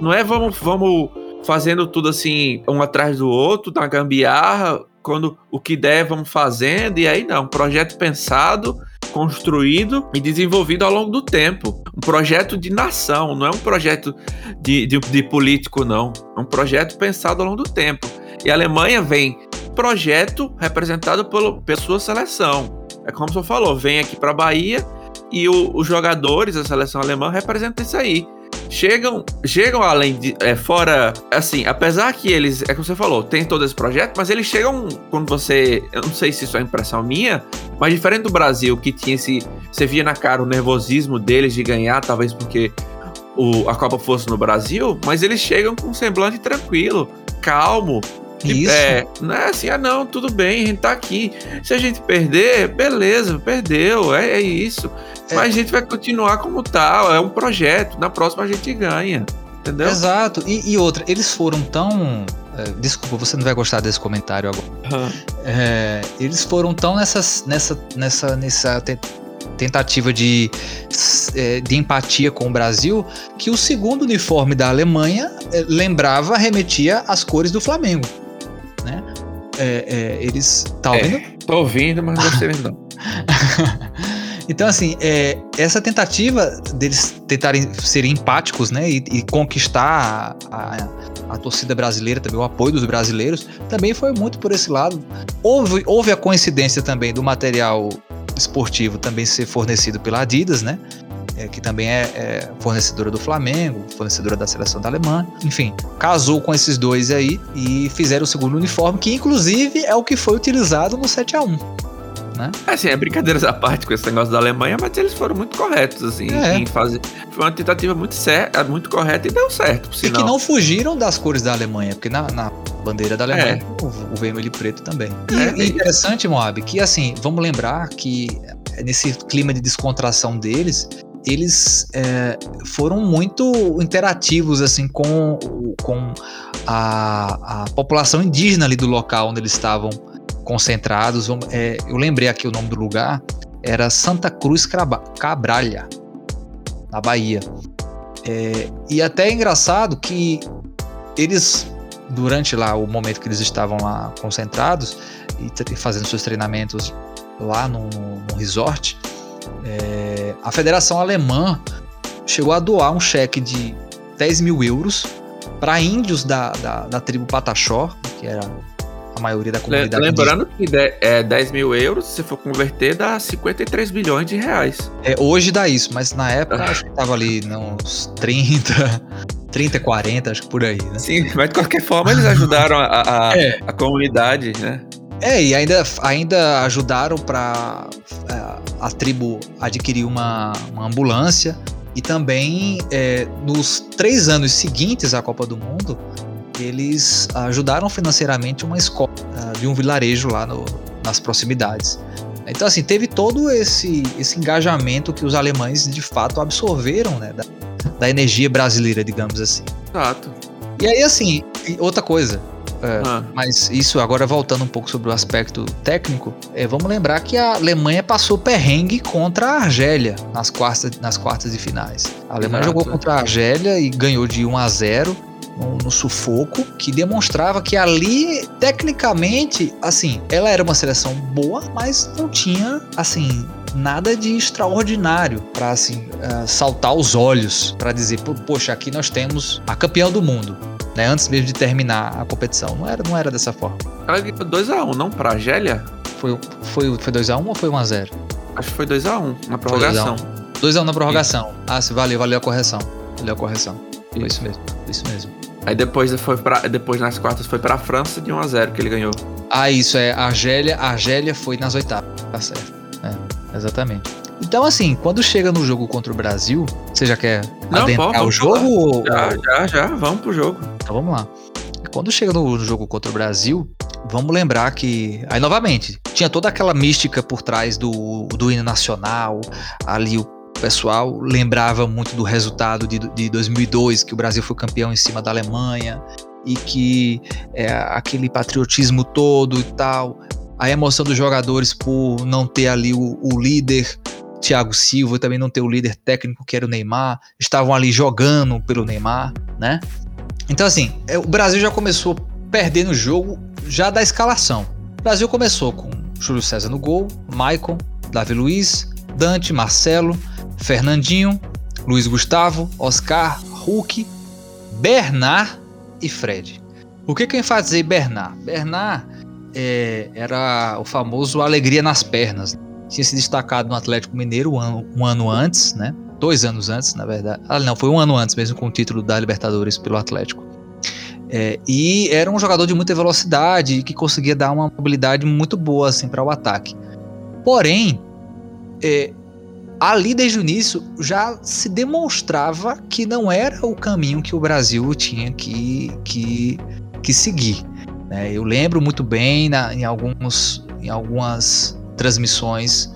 não é vamos, vamos fazendo tudo assim, um atrás do outro, na gambiarra, quando o que der vamos fazendo, e aí não, projeto pensado, construído e desenvolvido ao longo do tempo. Um projeto de nação, não é um projeto de, de, de político, não. É um projeto pensado ao longo do tempo. E a Alemanha vem projeto representado pelo, pela sua seleção. É como você falou, vem aqui para a Bahia e o, os jogadores da seleção alemã representam isso aí. Chegam, chegam além de. É, fora. Assim, apesar que eles. É como você falou, tem todo esse projeto, mas eles chegam quando você. Eu não sei se isso é impressão minha, mas diferente do Brasil, que tinha esse. Você via na cara o nervosismo deles de ganhar, talvez porque o, a Copa fosse no Brasil, mas eles chegam com um semblante tranquilo, calmo, isso. É, não é assim, ah não, tudo bem, a gente tá aqui. Se a gente perder, beleza, perdeu, é, é isso. É. Mas a gente vai continuar como tal, é um projeto, na próxima a gente ganha. Entendeu? Exato. E, e outra, eles foram tão. É, desculpa, você não vai gostar desse comentário agora. Uhum. é, eles foram tão nessas, nessa, nessa, nessa te- tentativa de, é, de empatia com o Brasil que o segundo uniforme da Alemanha lembrava, remetia às cores do Flamengo. Né? É, é, eles. Tá ouvindo? É, tô ouvindo, mas não gostei não. Então, assim, é, essa tentativa deles tentarem ser empáticos, né, e, e conquistar a, a- a torcida brasileira, também o apoio dos brasileiros, também foi muito por esse lado. Houve, houve a coincidência também do material esportivo também ser fornecido pela Adidas, né, é, que também é, é fornecedora do Flamengo, fornecedora da seleção da Alemanha. Enfim, casou com esses dois aí e fizeram o segundo uniforme, que inclusive é o que foi utilizado no 7 a 1 Assim, é brincadeiras à parte com esse negócio da Alemanha, mas eles foram muito corretos, assim, É. em fazer. Foi uma tentativa muito, cer é, muito correta e deu certo. por E que sinal. não fugiram das cores da Alemanha, porque na, na bandeira da Alemanha o, o vermelho e preto também. E, É, e e- interessante, Moab, que assim, vamos lembrar que eh, nesse clima de descontração deles, eles é, foram muito interativos assim com, com a, a população indígena ali do local onde eles estavam concentrados. É, eu lembrei aqui o nome do lugar, era Santa Cruz Cabralha, na Bahia. É, e até é engraçado que eles, durante lá o momento que eles estavam lá concentrados e fazendo seus treinamentos lá no, no- no resort, é, a Federação Alemã chegou a doar um cheque de 10 mil euros para índios da, da, da tribo Pataxó, que era a maioria da comunidade Lembrando que de- é, 10 mil euros, se for converter, dá 53 bilhões de reais. É, hoje dá isso, mas na época acho que tava ali uns 30, 30, 40, acho que por aí, né? Sim, mas de qualquer forma eles ajudaram a, a, É. a comunidade, né? É, e ainda, ainda ajudaram para a tribo adquirir uma, uma ambulância e também é, nos três anos seguintes à Copa do Mundo eles ajudaram financeiramente uma escola ah, de um vilarejo lá no- nas proximidades. Então assim teve todo esse, esse engajamento que os alemães de fato absorveram né, da, da energia brasileira, digamos assim. Exato. E aí assim outra coisa, é, Ah, mas isso agora voltando um pouco sobre o aspecto técnico, é, vamos lembrar que a Alemanha passou perrengue contra a Argélia nas quartas, nas quartas de finais. A Alemanha Exato. jogou contra a Argélia e ganhou de 1 a 0 no, sufoco, que demonstrava que ali, tecnicamente, assim, ela era uma seleção boa, mas não tinha, assim, nada de extraordinário para assim eh, saltar os olhos para dizer, "Pô, poxa, aqui nós temos a campeã do mundo né, antes mesmo de terminar a competição. Não era, não era dessa forma. ela ganhou 2x1, não pra Argélia? Foi, foi, foi 2x1 ou foi 1x0? Acho que foi 2x1 na prorrogação. 2x1 na prorrogação. Ah, se valeu, valeu a correção. Valeu a correção. Foi Isso. isso mesmo. Foi isso mesmo. Aí depois, foi pra, depois nas quartas foi pra França de 1x0 que ele ganhou. Ah, isso é. A Argélia, Argélia foi nas oitavas. Tá certo. É, exatamente. Então, assim, quando chega no jogo contra o Brasil, você já quer Não, adentrar pô, o jogo? ou- Já, já, já, vamos pro jogo. Então vamos lá. Quando chega no jogo contra o Brasil, vamos lembrar que. Aí novamente, tinha toda aquela mística por trás do, do hino nacional. Ali o pessoal lembrava muito do resultado de, de 2002, que o Brasil foi campeão em cima da Alemanha. E que é, aquele patriotismo todo e tal. A emoção dos jogadores por não ter ali o, o líder Thiago Silva, também não ter o líder técnico que era o Neymar. Estavam ali jogando pelo Neymar, né? Então, assim, é, o Brasil já começou perdendo o jogo já da escalação. O Brasil começou com Júlio César no gol, Maicon, Davi Luiz, Dante, Marcelo, Fernandinho, Luiz Gustavo, Oscar, Hulk, Bernard e Fred. Por que, que eu enfatizei Bernard? Bernard é, era o famoso alegria nas pernas. Tinha se destacado no Atlético Mineiro um ano, um ano antes, né? Dois anos antes, na verdade. Ah, não, foi um ano antes mesmo com o título da Libertadores pelo Atlético. É, e era um jogador de muita velocidade que conseguia dar uma mobilidade muito boa assim para o ataque. Porém, é, ali desde o início já se demonstrava que não era o caminho que o Brasil tinha que, que, que seguir. né? Eu lembro muito bem na, em, alguns, em algumas transmissões,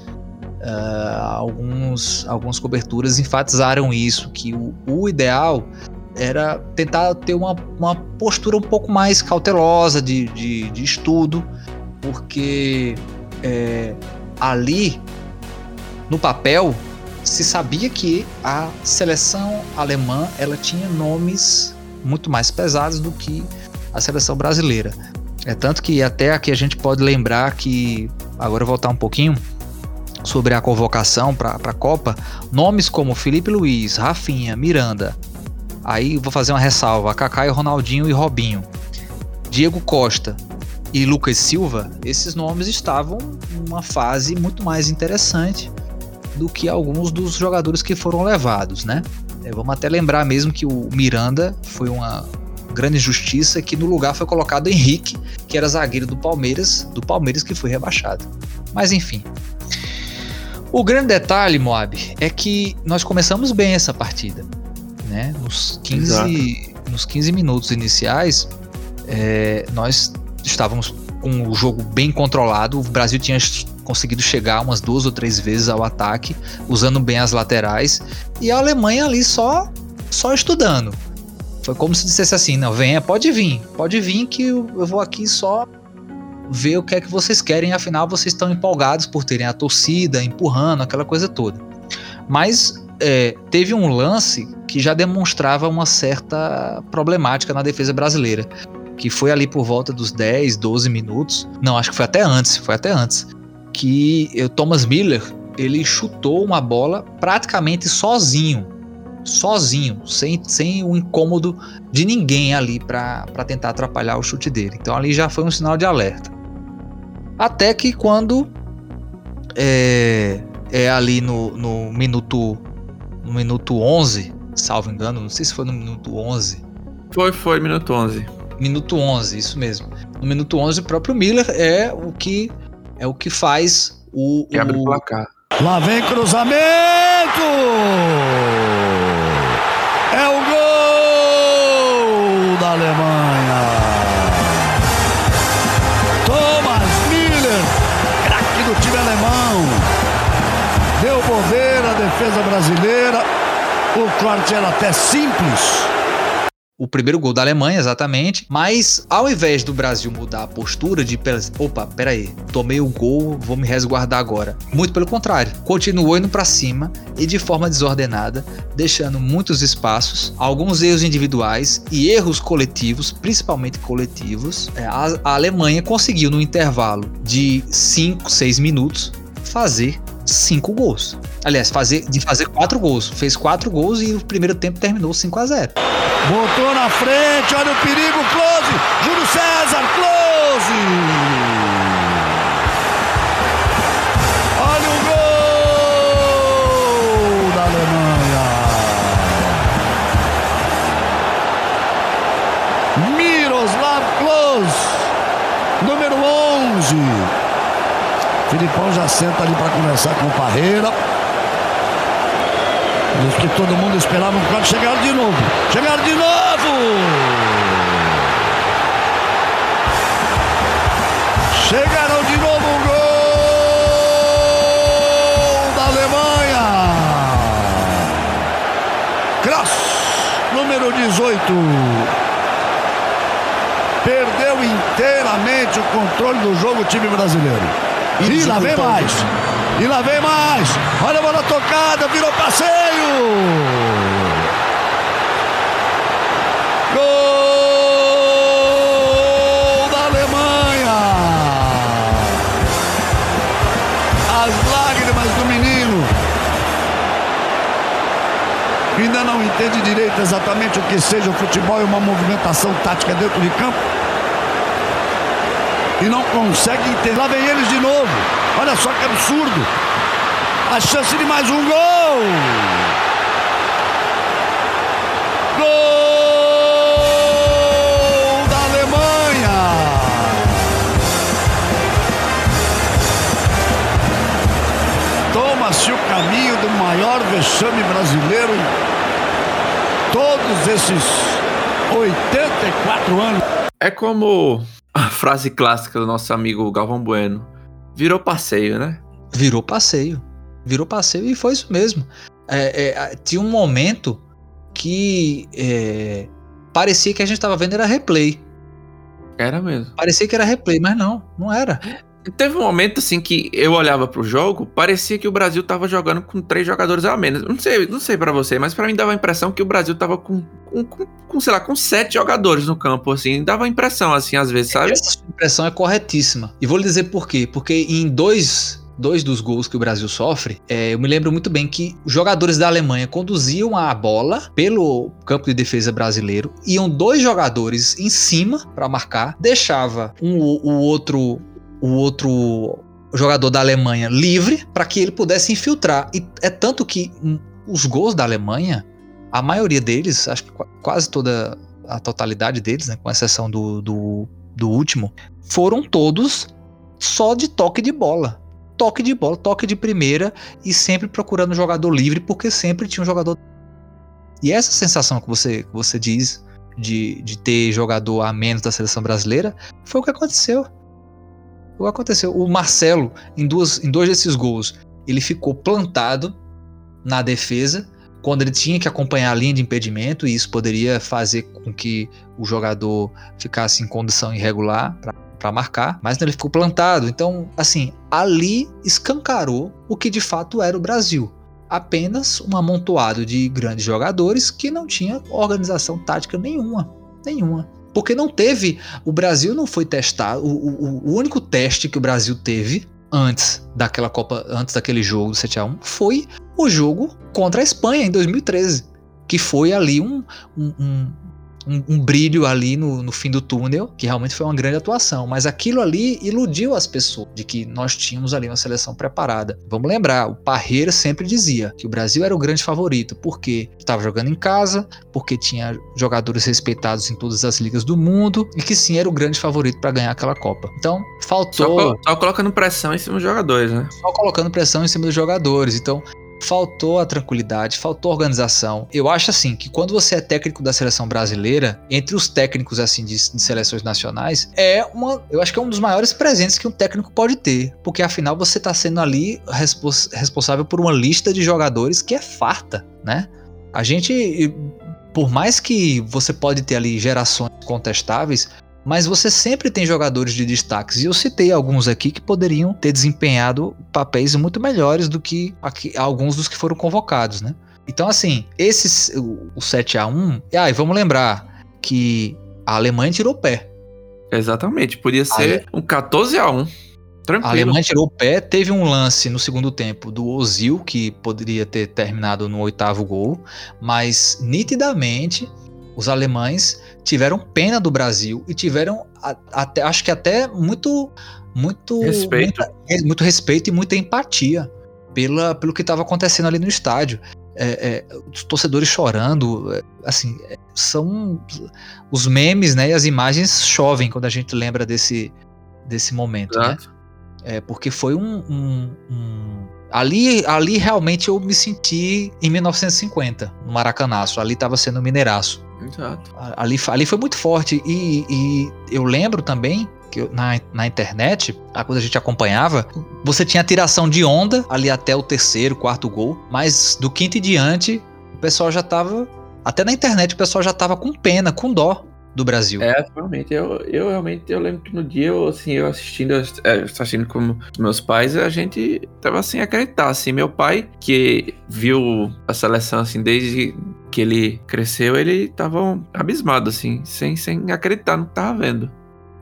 ah, alguns, algumas coberturas enfatizaram isso, que o, o ideal era tentar ter uma, uma postura um pouco mais cautelosa de, de, de estudo porque é, ali no papel se sabia que a seleção alemã ela tinha nomes muito mais pesados do que a seleção brasileira. É tanto que até aqui a gente pode lembrar que agora voltar um pouquinho sobre a convocação para a Copa, nomes como Felipe Luiz, Rafinha, Miranda, aí vou fazer uma ressalva, Kaká, Ronaldinho e Robinho, Diego Costa e Lucas Silva, esses nomes estavam numa fase muito mais interessante do que alguns dos jogadores que foram levados, né? É, vamos até lembrar mesmo que o Miranda foi uma grande injustiça que no lugar foi colocado Henrique, que era zagueiro do Palmeiras, do Palmeiras que foi rebaixado. Mas enfim. O grande detalhe, Moab, é que nós começamos bem essa partida. Né? Nos, 15, nos 15 minutos iniciais, é, nós estávamos com o jogo bem controlado. O Brasil tinha conseguido chegar umas duas ou três vezes ao ataque, usando bem as laterais, e a Alemanha ali só só estudando. Foi como se dissesse assim: não, venha, pode vir, pode vir que eu, vou aqui só ver o que é que vocês querem, afinal vocês estão empolgados por terem a torcida empurrando, aquela coisa toda. Mas é, teve um lance que já demonstrava uma certa problemática na defesa brasileira, que foi ali por volta dos 10, 12 minutos. Não, acho que foi até antes, foi até antes que o Thomas Miller ele chutou uma bola praticamente sozinho, sozinho, sem, sem o incômodo de ninguém ali para tentar atrapalhar o chute dele. Então ali já foi um sinal de alerta. Até que quando é, é ali no, no minuto no minuto 11, salvo engano, não sei se foi no minuto 11. Foi, foi, minuto 11. Minuto 11, isso mesmo. No minuto 11 o próprio Miller é o que é o que faz o. Que abre o placar. Lá vem cruzamento! É o gol da Alemanha! Thomas Miller, craque do time alemão. Deu bobeira a defesa brasileira. O corte era até simples o primeiro gol da Alemanha, exatamente. Mas ao invés do Brasil mudar a postura de opa, peraí, tomei o gol, vou me resguardar agora. Muito pelo contrário, continuou indo para cima e de forma desordenada, deixando muitos espaços, alguns erros individuais e erros coletivos, principalmente coletivos. É, a, Alemanha conseguiu no intervalo de 5, 6 minutos fazer cinco gols. Aliás, fazer, de fazer quatro gols. Fez quatro gols e o primeiro tempo terminou 5 a 0 Botou na frente, olha o perigo, close! Júlio César, close! Filipão já senta ali para conversar com o Parreira. Diz que todo mundo esperava um corte. Chegaram de novo. Chegaram de novo! Chegaram de novo o gol da Alemanha. Cross, número 18. Perdeu inteiramente o controle do jogo o time brasileiro. E lá vem mais. E lá vem mais. Olha a bola tocada, virou passeio. Gol da Alemanha. As lágrimas do menino. Ainda não entende direito exatamente o que seja o futebol e uma movimentação tática dentro de campo. E não consegue entender. Lá vem eles de novo. Olha só que absurdo. A chance de mais um gol. Gol da Alemanha. Toma-se o caminho do maior vexame brasileiro todos esses 84 anos. É como frase clássica do nosso amigo Galvão Bueno. Virou passeio, né? Virou passeio. Virou passeio e foi isso mesmo. É, é, tinha um momento que é, parecia que a gente estava vendo era replay. Era mesmo. Parecia que era replay, mas não, não era. Teve um momento assim que eu olhava pro jogo, parecia que o Brasil tava jogando com três jogadores a menos. Não sei, não sei para você, mas para mim dava a impressão que o Brasil tava com, com, sei lá, com sete jogadores no campo, assim. Dava impressão, assim, às vezes, sabe? Essa impressão é corretíssima. E vou lhe dizer por quê. Porque em dois dois dos gols que o Brasil sofre, é, eu me lembro muito bem que os jogadores da Alemanha conduziam a bola pelo campo de defesa brasileiro, iam dois jogadores em cima para marcar, deixava um, o outro o outro jogador da Alemanha livre para que ele pudesse infiltrar. E é tanto que os gols da Alemanha, a maioria deles, acho que quase toda a totalidade deles, né, com exceção do, do, do último, foram todos só de toque de bola. Toque de bola, toque de primeira e sempre procurando jogador livre, porque sempre tinha um jogador. E essa sensação que você, que você diz de, de ter jogador a menos da seleção brasileira foi o que aconteceu. O que aconteceu? O Marcelo, em, duas, em dois desses gols, ele ficou plantado na defesa quando ele tinha que acompanhar a linha de impedimento, e isso poderia fazer com que o jogador ficasse em condição irregular para marcar, mas ele ficou plantado. Então, assim, ali escancarou o que de fato era o Brasil. Apenas um amontoado de grandes jogadores que não tinha organização tática nenhuma. Nenhuma. Porque não teve. O Brasil não foi testado. O, o, o único teste que o Brasil teve antes daquela Copa, antes daquele jogo do 7x1, foi o jogo contra a Espanha em 2013. Que foi ali um, um, um um, um brilho ali no, no, fim do túnel, que realmente foi uma grande atuação. Mas aquilo ali iludiu as pessoas de que nós tínhamos ali uma seleção preparada. Vamos lembrar, o Parreira sempre dizia que o Brasil era o grande favorito, porque estava jogando em casa, porque tinha jogadores respeitados em todas as ligas do mundo e que sim era o grande favorito para ganhar aquela Copa. Então, faltou. Só, só colocando pressão em cima dos jogadores, né? Só colocando pressão em cima dos jogadores. Então, faltou a tranquilidade, faltou a organização. Eu acho assim que quando você é técnico da seleção brasileira, entre os técnicos assim de, de, seleções nacionais, é uma, eu acho que é um dos maiores presentes que um técnico pode ter, porque afinal você está sendo ali respons, responsável por uma lista de jogadores que é farta, né? A gente por mais que você pode ter ali gerações contestáveis, mas você sempre tem jogadores de destaques. E eu citei alguns aqui que poderiam ter desempenhado papéis muito melhores do que aqui, alguns dos que foram convocados, né? Então, assim, esses, o, o 7 a 1 ah, e vamos lembrar que a Alemanha tirou o pé. Exatamente, podia ser um 14 a 1 Tranquilo. A Alemanha tirou o pé, teve um lance no segundo tempo do Ozil, que poderia ter terminado no oitavo gol, mas nitidamente os alemães tiveram pena do Brasil e tiveram até, acho que até muito muito respeito, muita, é, muito respeito e muita empatia pela, pelo que estava acontecendo ali no estádio. É, é, os torcedores chorando, é, assim, é, são os memes, né? E as imagens chovem quando a gente lembra desse, desse momento, né? É, porque foi um, um, um, ali, ali realmente eu me senti em 1950 no Maracanaço. Ali estava sendo mineiraço. Exato. Ali, ali foi muito forte. E, e eu lembro também que na, na internet, quando a gente acompanhava, você tinha tiração de onda ali até o terceiro, quarto gol, mas do quinto e diante, o pessoal já tava. Até na internet o pessoal já tava com pena, com dó do Brasil. É, realmente, eu, eu realmente eu lembro que no dia eu assim, eu assistindo, é, assistindo com meus pais, a gente tava sem acreditar, assim, meu pai que viu a seleção assim desde que ele cresceu, ele tava abismado assim, sem sem acreditar no que tava vendo.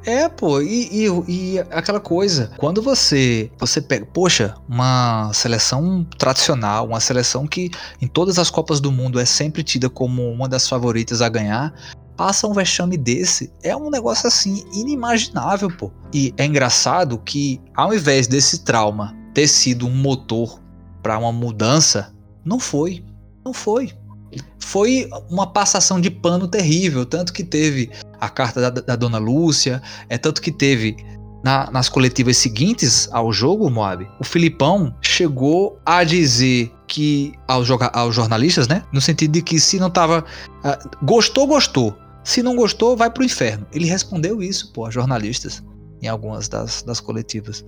É, pô, e, e, e, aquela coisa, quando você você pega, poxa, uma seleção tradicional, uma seleção que em todas as Copas do Mundo é sempre tida como uma das favoritas a ganhar, passa um vexame desse, é um negócio assim inimaginável, pô. E é engraçado que ao invés desse trauma ter sido um motor para uma mudança, não foi. Não foi. Foi uma passação de pano terrível, tanto que teve a carta da, da dona Lúcia, é tanto que teve na, nas coletivas seguintes ao jogo, Moab, o Filipão chegou a dizer que aos, aos jornalistas, né? No sentido de que se não tava. Uh, gostou, gostou. Se não gostou, vai pro inferno. Ele respondeu isso, pô, a jornalistas, em algumas das, das coletivas.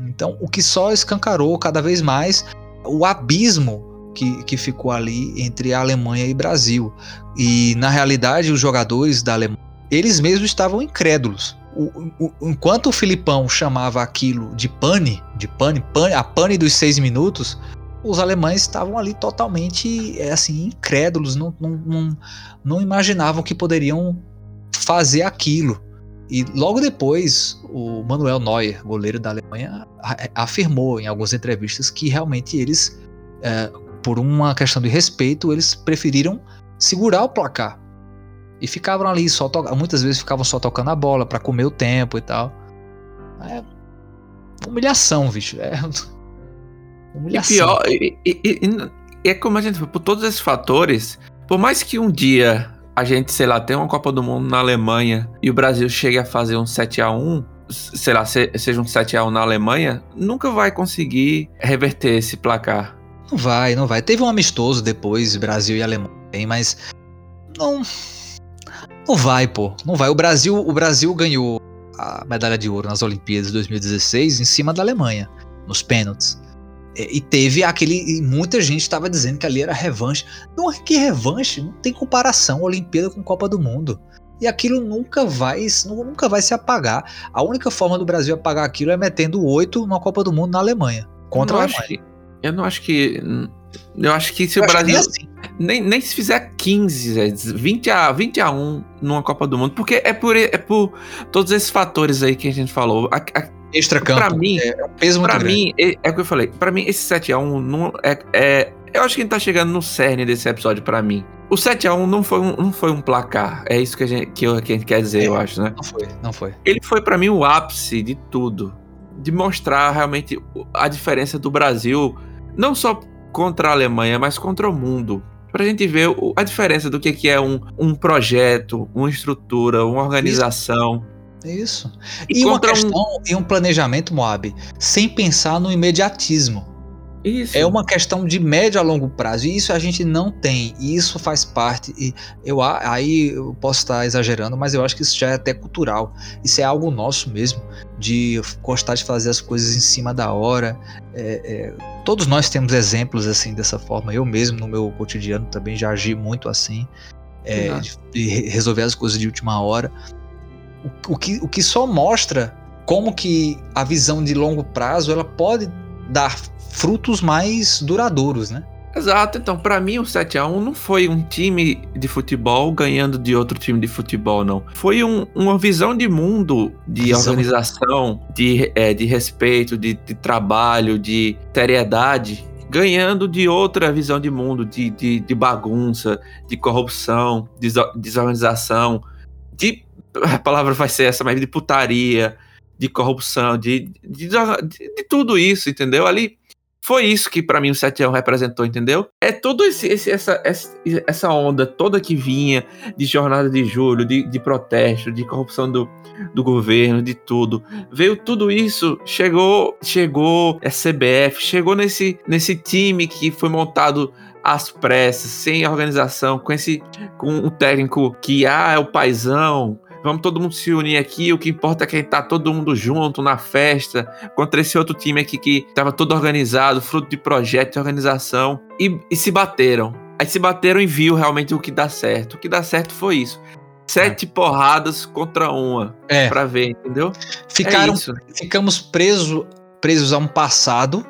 Então, o que só escancarou cada vez mais o abismo que, que ficou ali entre a Alemanha e Brasil. E, na realidade, os jogadores da Alemanha, eles mesmos estavam incrédulos. O- o- enquanto o Filipão chamava aquilo de pane, de pane, pane, a pane dos seis minutos, os alemães estavam ali totalmente é, assim incrédulos, não, não, não, não imaginavam que poderiam fazer aquilo. E logo depois, o Manuel Neuer, goleiro da Alemanha, a- afirmou em algumas entrevistas que realmente eles, é, por uma questão de respeito, eles preferiram segurar o placar. E ficavam ali só muitas vezes ficavam só tocando a bola para comer o tempo e tal. É humilhação, bicho. É E humilhação. pior, e, e- e- e é como a gente, por todos esses fatores, por mais que um dia a gente, sei lá, tenha uma Copa do Mundo na Alemanha e o Brasil chegue a fazer um 7x1, sei lá, se- seja um 7x1 na Alemanha, nunca vai conseguir reverter esse placar. Não vai, não vai. Teve um amistoso depois, Brasil e Alemanha, mas não não vai, pô. Não vai. O Brasil, o Brasil ganhou a medalha de ouro nas Olimpíadas de 2016 em cima da Alemanha, nos pênaltis. E e teve aquele. E muita gente estava dizendo que ali era revanche. Não é que revanche, não tem comparação Olimpíada com Copa do Mundo. E aquilo nunca vai, nunca vai se apagar. A única forma do Brasil apagar aquilo é metendo oito na Copa do Mundo na Alemanha. Contra a Alemanha. que, Eu não acho que. Eu acho que se Eu o Brasil. nem assim. Nem, nem se fizer 15, Zé, 20 a, 20 a 1 numa Copa do Mundo, porque é por, é por todos esses fatores aí que a gente falou. A- a- Extra-campo. Pra mim- é é peso muito pra grande. mim, é, é o que eu falei, pra mim, esse 7x1 não é, é- Eu acho que a gente tá chegando no cerne desse episódio pra mim. O 7x1 não foi um, não foi um placar. É isso que a gente, que eu- que a gente quer dizer, É. eu acho, né? Não foi, não foi. Ele foi pra mim o ápice de tudo. De mostrar realmente a diferença do Brasil, não só contra a Alemanha, mas contra o mundo. Pra gente ver a diferença do que que é um, um projeto, uma estrutura, uma organização. Isso. E, E, uma contra um. questão e um planejamento, Moab, sem pensar no imediatismo. Isso. É uma questão de médio a longo prazo. E isso a gente não tem. E isso faz parte. E eu aí eu posso estar exagerando, mas eu acho que isso já é até cultural. Isso é algo nosso mesmo, de gostar de fazer as coisas em cima da hora. É, é, todos nós temos exemplos assim dessa forma. Eu mesmo no meu cotidiano também já agi muito assim, é, de, de re- resolver as coisas de última hora. O, o que, o que só mostra como que a visão de longo prazo ela pode dar frutos mais duradouros, né? Exato, então pra mim o 7x1 não foi um time de futebol ganhando de outro time de futebol, não. Foi um- uma visão de mundo, de Visão. organização, de, é, de respeito, de, de trabalho, de seriedade, ganhando de outra visão de mundo, de, de, de bagunça, de corrupção, deso- desorganização, de. A palavra vai ser essa, mas de putaria, de corrupção, de, de, de, de tudo isso, entendeu? Ali foi isso que pra mim o 7 1 representou, entendeu? É todo esse, esse- essa, essa, onda toda que vinha de jornada de julho, de, de protesto, de corrupção do, do governo, de tudo. Veio tudo isso, chegou, chegou a CBF, chegou nesse, nesse time que foi montado às pressas, sem organização, com esse com um técnico que ah, é o paizão. Vamos todo mundo se unir aqui. O que importa é que a gente tá todo mundo junto na festa contra esse outro time aqui que tava todo organizado, fruto de projeto e organização, e, e se bateram. Aí se bateram e viu realmente o que dá certo. O que dá certo foi isso. Sete porradas contra uma, É, pra ver, entendeu? ficaram, É ficamos preso, presos a um passado,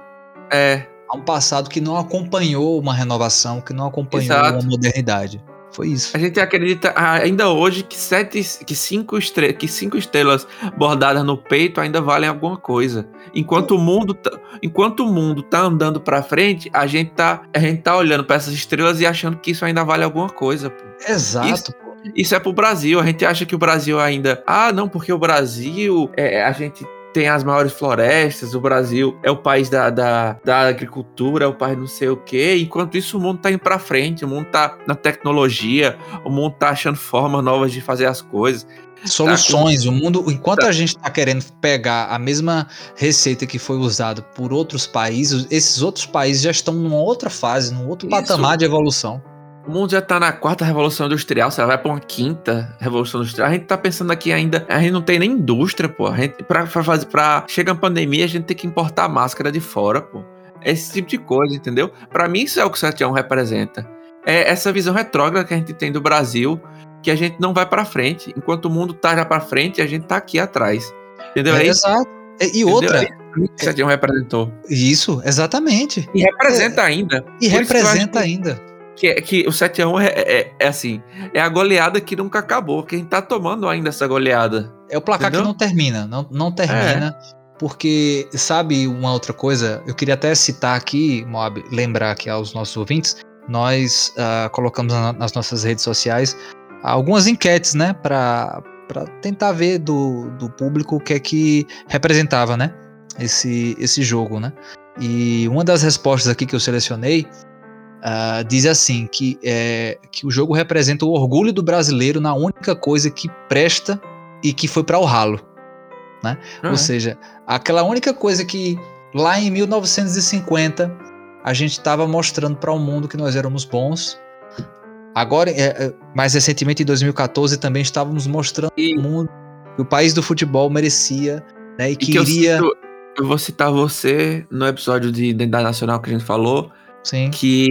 É, a um passado que não acompanhou uma renovação, que não acompanhou Exato. uma modernidade. Foi isso. a gente acredita ah, ainda hoje que sete, que cinco, estre que cinco estrelas bordadas no peito ainda valem alguma coisa. Enquanto o mundo, tá, enquanto o mundo tá andando pra frente, a gente tá, a gente tá olhando pra essas estrelas e achando que isso ainda vale alguma coisa. Pô. Exato. Isso-. Isso é pro Brasil. A gente acha que o Brasil ainda. Ah, não, porque o Brasil. É, a gente tem as maiores florestas. O Brasil é o país da, da, da agricultura, é o país não sei o quê. Enquanto isso, o mundo tá indo pra frente. O mundo tá na tecnologia. O mundo tá achando formas novas de fazer as coisas. Soluções. O mundo, enquanto a gente está querendo pegar a mesma receita que foi usada por outros países, esses outros países já estão numa outra fase, num outro Isso. patamar de evolução. O mundo já tá na quarta revolução industrial, você vai pra uma quinta revolução industrial. A gente tá pensando aqui ainda, a gente não tem nem indústria, pô. A gente, pra, pra fazer, pra, chega a pandemia, a gente tem que importar máscara de fora, pô. Esse tipo de coisa, entendeu? Pra mim, isso é o que o 7 1 representa. é essa visão retrógrada que a gente tem do Brasil, que a gente não vai pra frente. Enquanto o mundo tá já pra frente, a gente tá aqui atrás. Entendeu? É, É, isso. exato. É, E Entendeu? outra, É que o 7 representou. isso, exatamente. E representa ainda. E Por representa ainda. Que, é- que o 7x1 é, é- é assim, é a goleada que nunca acabou, que a gente tá tomando ainda essa goleada. É o placar Entendeu? que não termina, não, não termina. Porque, sabe, uma outra coisa, eu queria até citar aqui, Moab, lembrar aqui aos nossos ouvintes, nós ah, colocamos na- nas nossas redes sociais algumas enquetes, né, para tentar ver do, do público o que é que representava, né, esse, esse jogo, né. E uma das respostas aqui que eu selecionei ah, diz assim, que, é, que o jogo representa o orgulho do brasileiro na única coisa que presta e que foi para o ralo. Ah, Ou seja, aquela única coisa que lá em 1950 a gente estava mostrando para o mundo que nós éramos bons. Agora, é, é, mais recentemente em 2014, também estávamos mostrando E- ao mundo que o país do futebol merecia né, e E que eu, queria. cito- eu vou citar você no episódio de Identidade Nacional que a gente falou, Sim, que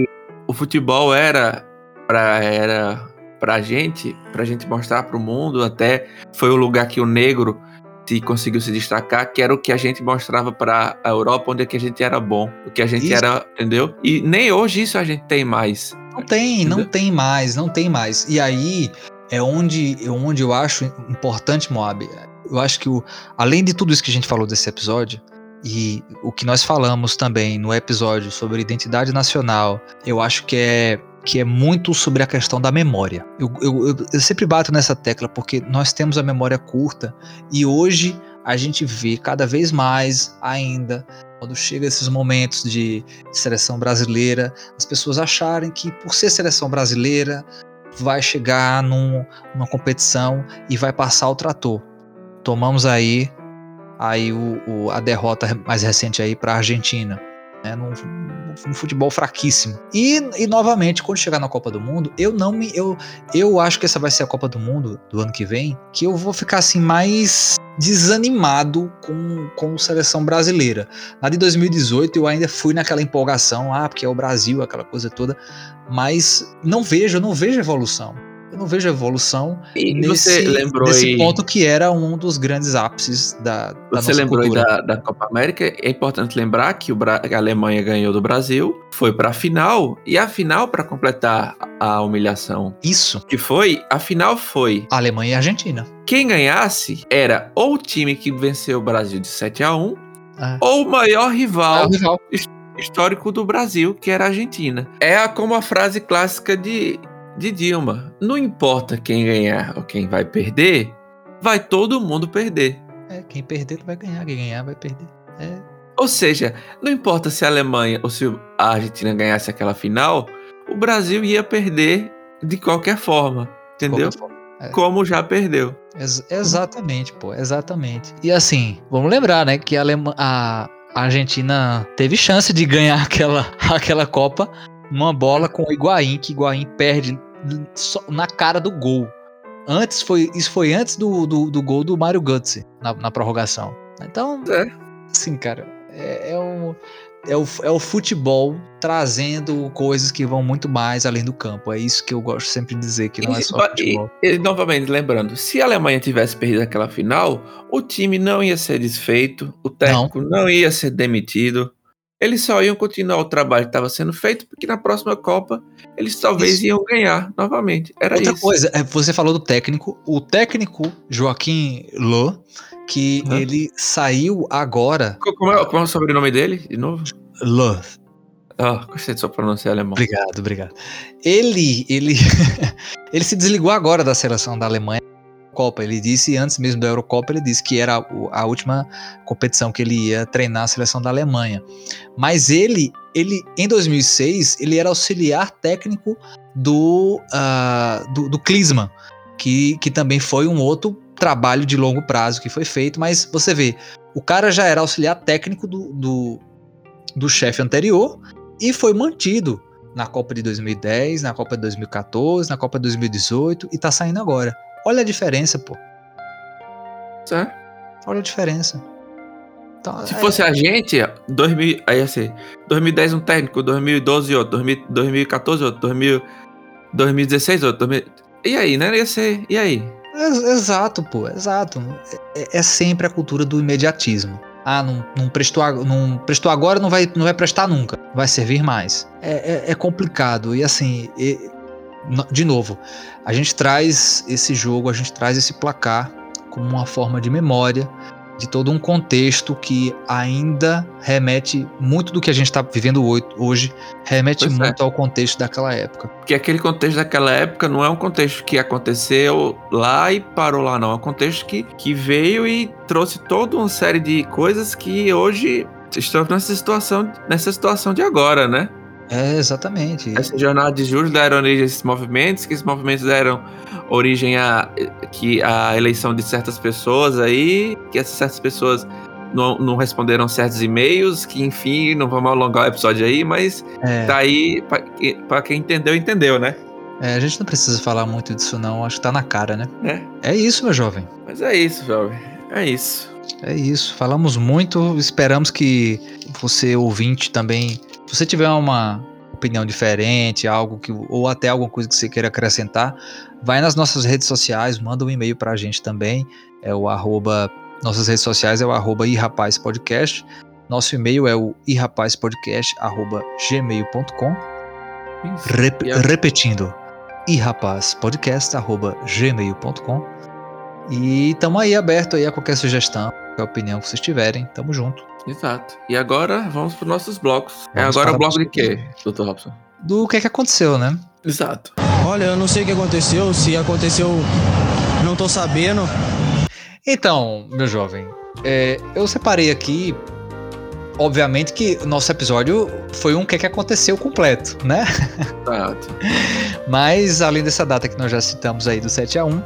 o futebol era pra, era pra gente, pra gente mostrar pro mundo, até foi o lugar que o negro se conseguiu se destacar, que era o que a gente mostrava pra a Europa, onde é que a gente era bom, o que a gente Isso. era, entendeu? E nem hoje isso a gente tem mais. não tem, não Entendeu? tem mais, não tem mais. E aí é onde, é onde eu acho importante, Moab. Eu acho que, o, além de tudo isso que a gente falou desse episódio, e o que nós falamos também no episódio sobre identidade nacional, eu acho que é, que é muito sobre a questão da memória. Eu, eu, eu, sempre bato nessa tecla porque nós temos a memória curta e hoje a gente vê cada vez mais ainda. Quando chega esses momentos de seleção brasileira, as pessoas acharem que por ser seleção brasileira vai chegar num- numa competição e vai passar o trator. Tomamos aí aí o, o- a derrota mais recente aí para a Argentina, né, num, num futebol fraquíssimo. E, e novamente quando chegar na Copa do Mundo, eu não me eu eu acho que essa vai ser a Copa do Mundo do ano que vem, que eu vou ficar assim mais desanimado com com seleção brasileira. Na de 2018 eu ainda fui naquela empolgação, ah, porque é o Brasil, aquela coisa toda, mas não vejo, não vejo evolução. Não vejo evolução E nesse, você lembrou nesse ponto que era um dos grandes ápices da, da você lembrou da, da Copa América? É importante lembrar que Bra- a Alemanha ganhou do Brasil, foi pra final, e a final para completar a humilhação, Isso, que foi, a final foi Alemanha e Argentina. quem ganhasse era ou o time que venceu o Brasil de 7 a 1 É. ou o maior rival Ah, o rival. histórico do Brasil, que era a Argentina. É a- como a frase clássica de, de Dilma: não importa quem ganhar ou quem vai perder, vai todo mundo perder. É, quem perder vai ganhar, quem ganhar vai perder. É, Ou seja, não importa se a Alemanha ou se a Argentina ganhasse aquela final, o Brasil ia perder de qualquer forma, de entendeu? qualquer forma. Como já perdeu. Ex- exatamente, pô, exatamente. E assim, vamos lembrar, né, que a, Alema- a a Argentina teve chance de ganhar aquela, aquela Copa numa bola com o Higuaín, que o Higuaín perde só na cara do gol. Antes foi, isso foi antes do, do, do gol do Mário Götze na, na prorrogação. Então, É. assim, cara, é, é, um, é, o, é o futebol trazendo coisas que vão muito mais além do campo. É isso que eu gosto sempre de dizer, que não é só E- futebol. e- e, novamente, lembrando, se a Alemanha tivesse perdido aquela final, o time não ia ser desfeito, o técnico não, ia ser demitido. Eles só iam continuar o trabalho que estava sendo feito, porque na próxima Copa eles talvez Isso. iam ganhar novamente. Era Outra isso. coisa, é, você falou do técnico. O técnico Joaquim Lô, que Uhum. ele saiu agora. Co- Como é, como é o sobrenome dele, de novo? Lô. Ah, gostei de sua pronúncia alemão. Obrigado, obrigado. Ele, ele, ele se desligou agora da seleção da Alemanha. Copa, ele disse antes mesmo da Eurocopa, ele disse que era a última competição que ele ia treinar a seleção da Alemanha. Mas ele, ele em 2006, ele era auxiliar técnico do ah, do, do que, que também foi um outro trabalho de longo prazo que foi feito, mas você vê, o cara já era auxiliar técnico do, do, do chefe anterior e foi mantido na Copa de 2010, na Copa de 2014, na Copa de 2018 e tá saindo agora. Olha a diferença, pô. Certo? Olha a diferença. Então, Se é- fosse a gente, 2000, aí ia ser 2010 um técnico, 2012 outro, 2000 2014 outro, 2000, 2016 outro. 2000 E aí, né? Ia ser. E aí? Ex- Exato, pô, exato. É, é sempre a cultura do imediatismo. Ah, não, não, prestou, não prestou agora, não vai, não vai prestar nunca. Vai servir mais. É, é- é complicado. E assim, de novo, a gente traz esse jogo, a gente traz esse placar como uma forma de memória de todo um contexto que ainda remete muito do que a gente está vivendo hoje, remete Pois é. muito ao contexto daquela época. Porque aquele contexto daquela época não é um contexto que aconteceu lá e parou lá, não. É um contexto que, que veio e trouxe toda uma série de coisas que hoje estamos nessa situação, nessa situação de agora, né? É, exatamente. Essa jornada de juros deram origem a esses movimentos, que esses movimentos deram origem a, que a eleição de certas pessoas aí, que essas certas pessoas não, não responderam certos e-mails, que enfim, não vamos alongar o episódio aí, mas É. tá aí, pra, pra quem entendeu, entendeu, né? É, a gente não precisa falar muito disso não, acho que tá na cara, né? É. É isso, meu jovem. Mas é isso, jovem. É isso. É isso. Falamos muito, esperamos que você ouvinte também, se você tiver uma opinião diferente, algo que ou até alguma coisa que você queira acrescentar, vai nas nossas redes sociais, manda um e-mail pra gente também. É o arroba, nossas redes sociais é o arroba irrapazpodcast. Nosso e-mail é o irrapazpodcast@gmail.com. Rep- a- repetindo, irrapazpodcast.gmail.com E estamos aí aberto aí a qualquer sugestão, qualquer opinião que vocês tiverem. Tamo junto. Exato. E agora vamos para nossos blocos. é Vamos agora para o bloco de os- quê, Dr. Robson? Do que é que aconteceu, né? Exato. Olha, eu não sei o que aconteceu, se aconteceu, não tô sabendo. Então, meu jovem, é, eu separei aqui. Obviamente que o nosso episódio foi um que é que aconteceu completo, né? Exato. Mas além dessa data que nós já citamos aí do 7 a 1,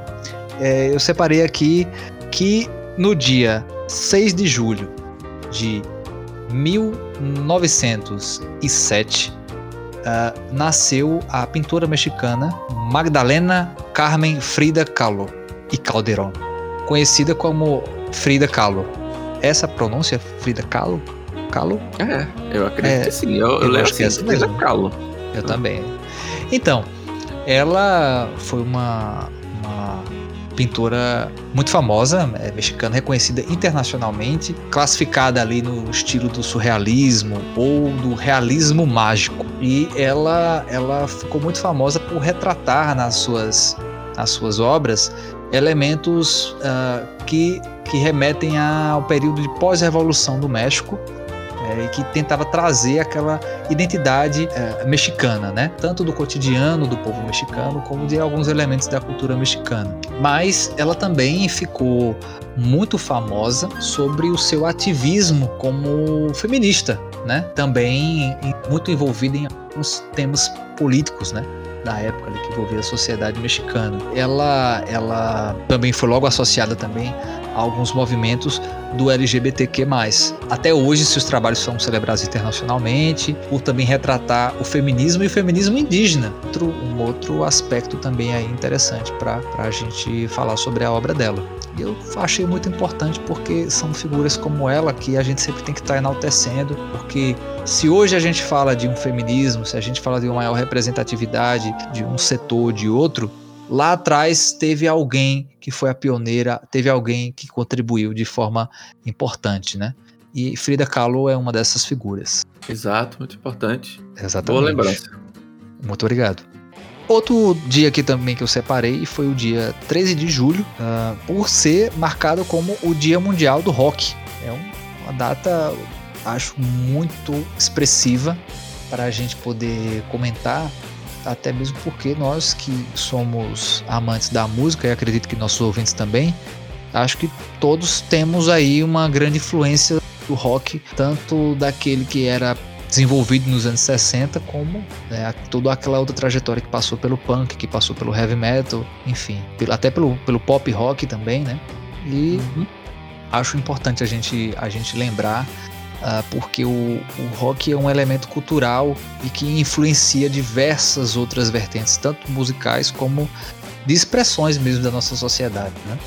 é, eu separei aqui que no dia 6 de julho de 1907 ah, nasceu a pintora mexicana Magdalena Carmen Frida Kahlo e Calderón, conhecida como Frida Kahlo. Essa pronúncia Frida Kahlo? Kahlo? É, eu acredito É, que sim. Eu, eu, eu acho que é assim, assim Frida. Kahlo. Eu também. Então, ela foi uma, uma pintora muito famosa, é, mexicana, reconhecida internacionalmente, classificada ali no estilo do surrealismo ou do realismo mágico. E ela, ela ficou muito famosa por retratar nas suas, nas suas obras elementos ah, que, que remetem ao período de pós-revolução do México é, que tentava trazer aquela identidade é, mexicana, né? Tanto do cotidiano do povo mexicano como de alguns elementos da cultura mexicana. Mas ela também ficou muito famosa sobre o seu ativismo como feminista, né? Também muito envolvida em alguns temas políticos, né? Da época ali, que envolvia a sociedade mexicana. Ela, ela também foi logo associada também a alguns movimentos do LGBTQ+. Até hoje, seus trabalhos são celebrados internacionalmente, por também retratar o feminismo e o feminismo indígena. Outro, um outro aspecto também aí interessante para a gente falar sobre a obra dela. E eu achei muito importante porque são figuras como ela que a gente sempre tem que estar enaltecendo, porque se hoje a gente fala de um feminismo, se a gente fala de uma maior representatividade de um setor ou de outro, lá atrás teve alguém que foi a pioneira, teve alguém que contribuiu de forma importante, né? E Frida Kahlo é uma dessas figuras. Exato, muito importante. Exatamente. Boa lembrança. Muito obrigado. Outro dia aqui também que eu separei foi o dia 13 de julho, ah, por ser marcado como o Dia Mundial do Rock. É um- uma data, acho, muito expressiva para a gente poder comentar, até mesmo porque nós que somos amantes da música, e acredito que nossos ouvintes também, acho que todos temos aí uma grande influência do rock, tanto daquele que era desenvolvido nos anos 60, como né, toda aquela outra trajetória que passou pelo punk, que passou pelo heavy metal, enfim, até pelo, pelo pop rock também, né? E acho importante a gente, a gente lembrar, porque o, o rock é um elemento cultural e que influencia diversas outras vertentes, tanto musicais como de expressões mesmo da nossa sociedade, né?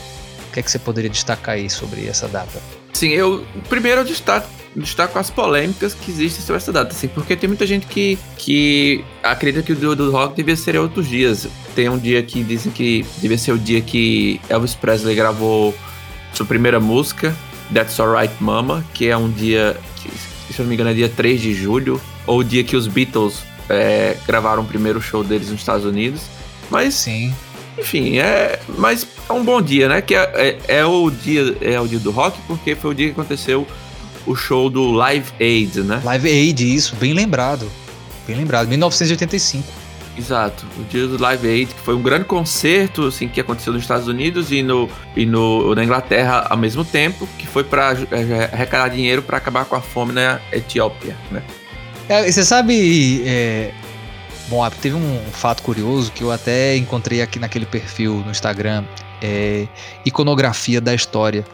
O que é que você poderia destacar aí sobre essa data? Sim, eu primeiro eu destaco, destaco as polêmicas que existem sobre essa data, assim, porque tem muita gente que, que acredita que o dia do rock devia ser outros dias. Tem um dia que dizem que devia ser o dia que Elvis Presley gravou sua primeira música, That's Alright Mama, que é um dia, que, se eu não me engano, é dia 3 de julho, ou o dia que os Beatles é, gravaram o primeiro show deles nos Estados Unidos. Mas Sim. enfim, é, mas é um bom dia, né? Que é, é, é o dia é o dia do rock porque foi o dia que aconteceu o show do Live Aid, né? Live Aid, isso, bem lembrado. Bem lembrado, 1985. Exato, o dia do Live Aid, que foi um grande concerto assim que aconteceu nos Estados Unidos e no e no na Inglaterra ao mesmo tempo, que foi para arrecadar dinheiro para acabar com a fome na Etiópia, né? É, você sabe. é, Bom, teve um fato curioso que eu até encontrei aqui naquele perfil no Instagram, é, Iconografia da História.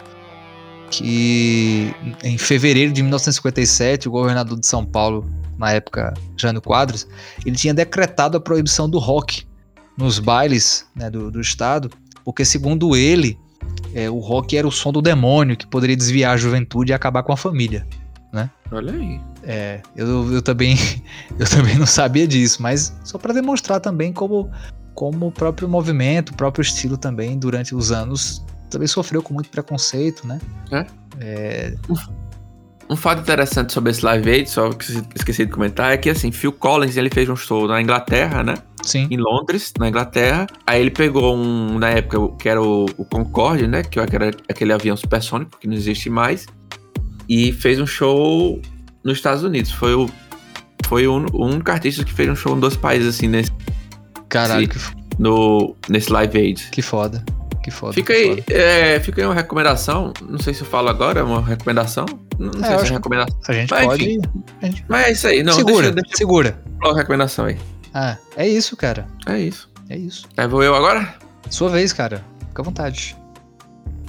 Que em fevereiro de 1957, o governador de São Paulo, na época, Jânio Quadros, ele tinha decretado a proibição do rock nos bailes né, do, do estado, porque, segundo ele, é, o rock era o som do demônio que poderia desviar a juventude e acabar com a família. Olha aí. É, eu, eu também eu também não sabia disso, mas só para demonstrar também como como o próprio movimento, o próprio estilo também durante os anos também sofreu com muito preconceito, né? É. É, Um fato interessante sobre esse Live Aid, só que esqueci de comentar, é que assim, Phil Collins ele fez um show na Inglaterra, né? sim. em Londres, na Inglaterra. Aí ele pegou um, na época, que era o, o Concorde, né? Que era aquele avião supersônico, que não existe mais. E fez um show nos Estados Unidos. Foi o, foi o, un- o único artista que fez um show em dois países, assim, nesse, Caralho, que, f- no, nesse Live Aid. que foda. Que foda. Fica que aí, foda. é, fica aí uma recomendação. Não sei se eu falo agora, é uma recomendação. Não, não É, sei se é recomendação. A gente Mas, pode. enfim. a gente- Mas é isso aí. Não, segura, deixa, deixa segura. eu falar a recomendação aí. Ah, é isso, cara. É isso. É isso. Aí vou eu agora? Sua vez, cara. Fica à vontade.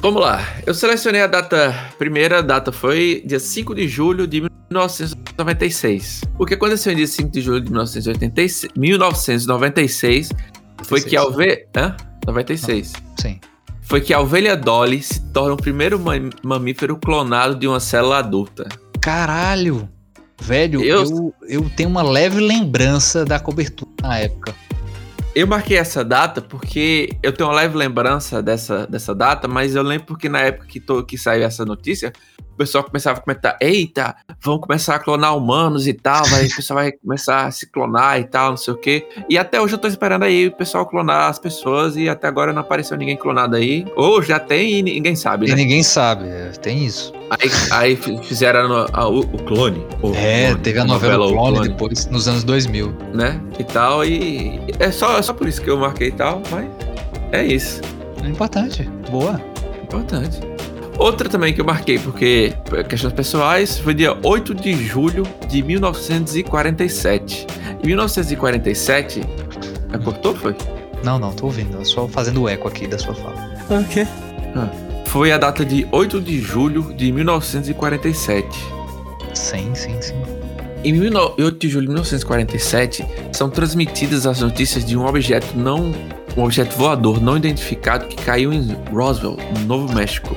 Vamos lá. Eu selecionei a data. Primeira data foi dia 5 de julho de 1996. O que aconteceu em dia 5 de julho de 1986, 1996 foi que a ovelha. Hã? 96. Sim. Foi que a ovelha Dolly se torna o primeiro mam- mamífero clonado de uma célula adulta. Caralho! Velho, Eu- eu, eu tenho uma leve lembrança da cobertura na época. Eu marquei essa data porque eu tenho uma leve lembrança dessa, dessa data, mas eu lembro porque na época que, to- que saiu essa notícia, o pessoal começava a comentar: eita, vão começar a clonar humanos e tal, vai, o pessoal vai começar a se clonar e tal, não sei o quê. E até hoje eu tô esperando aí o pessoal clonar as pessoas e até agora não apareceu ninguém clonado aí. Ou já tem e ninguém sabe, E né? ninguém sabe, é, tem isso. Aí, aí fi- fizeram no- a- o, o clone. o É, clone, teve a novela O Clone depois, nos anos 2000. né? E tal, e é só, é só por isso que eu marquei e tal, mas é isso. É importante. Boa. Importante. Outra também que eu marquei, porque por questões pessoais, foi dia 8 de julho de 1947. Em 1947. Ah, cortou, foi? Não, não, tô ouvindo. Eu só fazendo o eco aqui da sua fala. Ok. Foi a data de 8 de julho de 1947. Sim, sim, sim. Em 19 8 de julho de 1947, são transmitidas as notícias de um objeto não. um objeto voador não identificado que caiu em Roswell, no Novo México.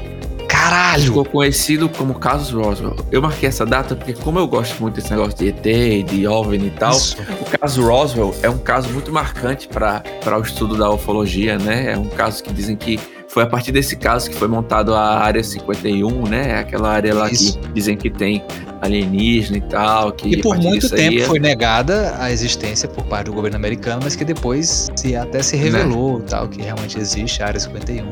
Caralho! Ficou conhecido como caso Roswell. Eu marquei essa data porque, como eu gosto muito desse negócio de ET, de OVNI e tal, Isso. o caso Roswell é um caso muito marcante para o estudo da ufologia, né? É um caso que dizem que foi a partir desse caso que foi montado a Área 51, né? Aquela área lá Isso. que dizem que tem alienígena e tal. Que E por muito tempo é- foi negada a existência por parte do governo americano, mas que depois se até se revelou tal, que realmente existe a Área 51.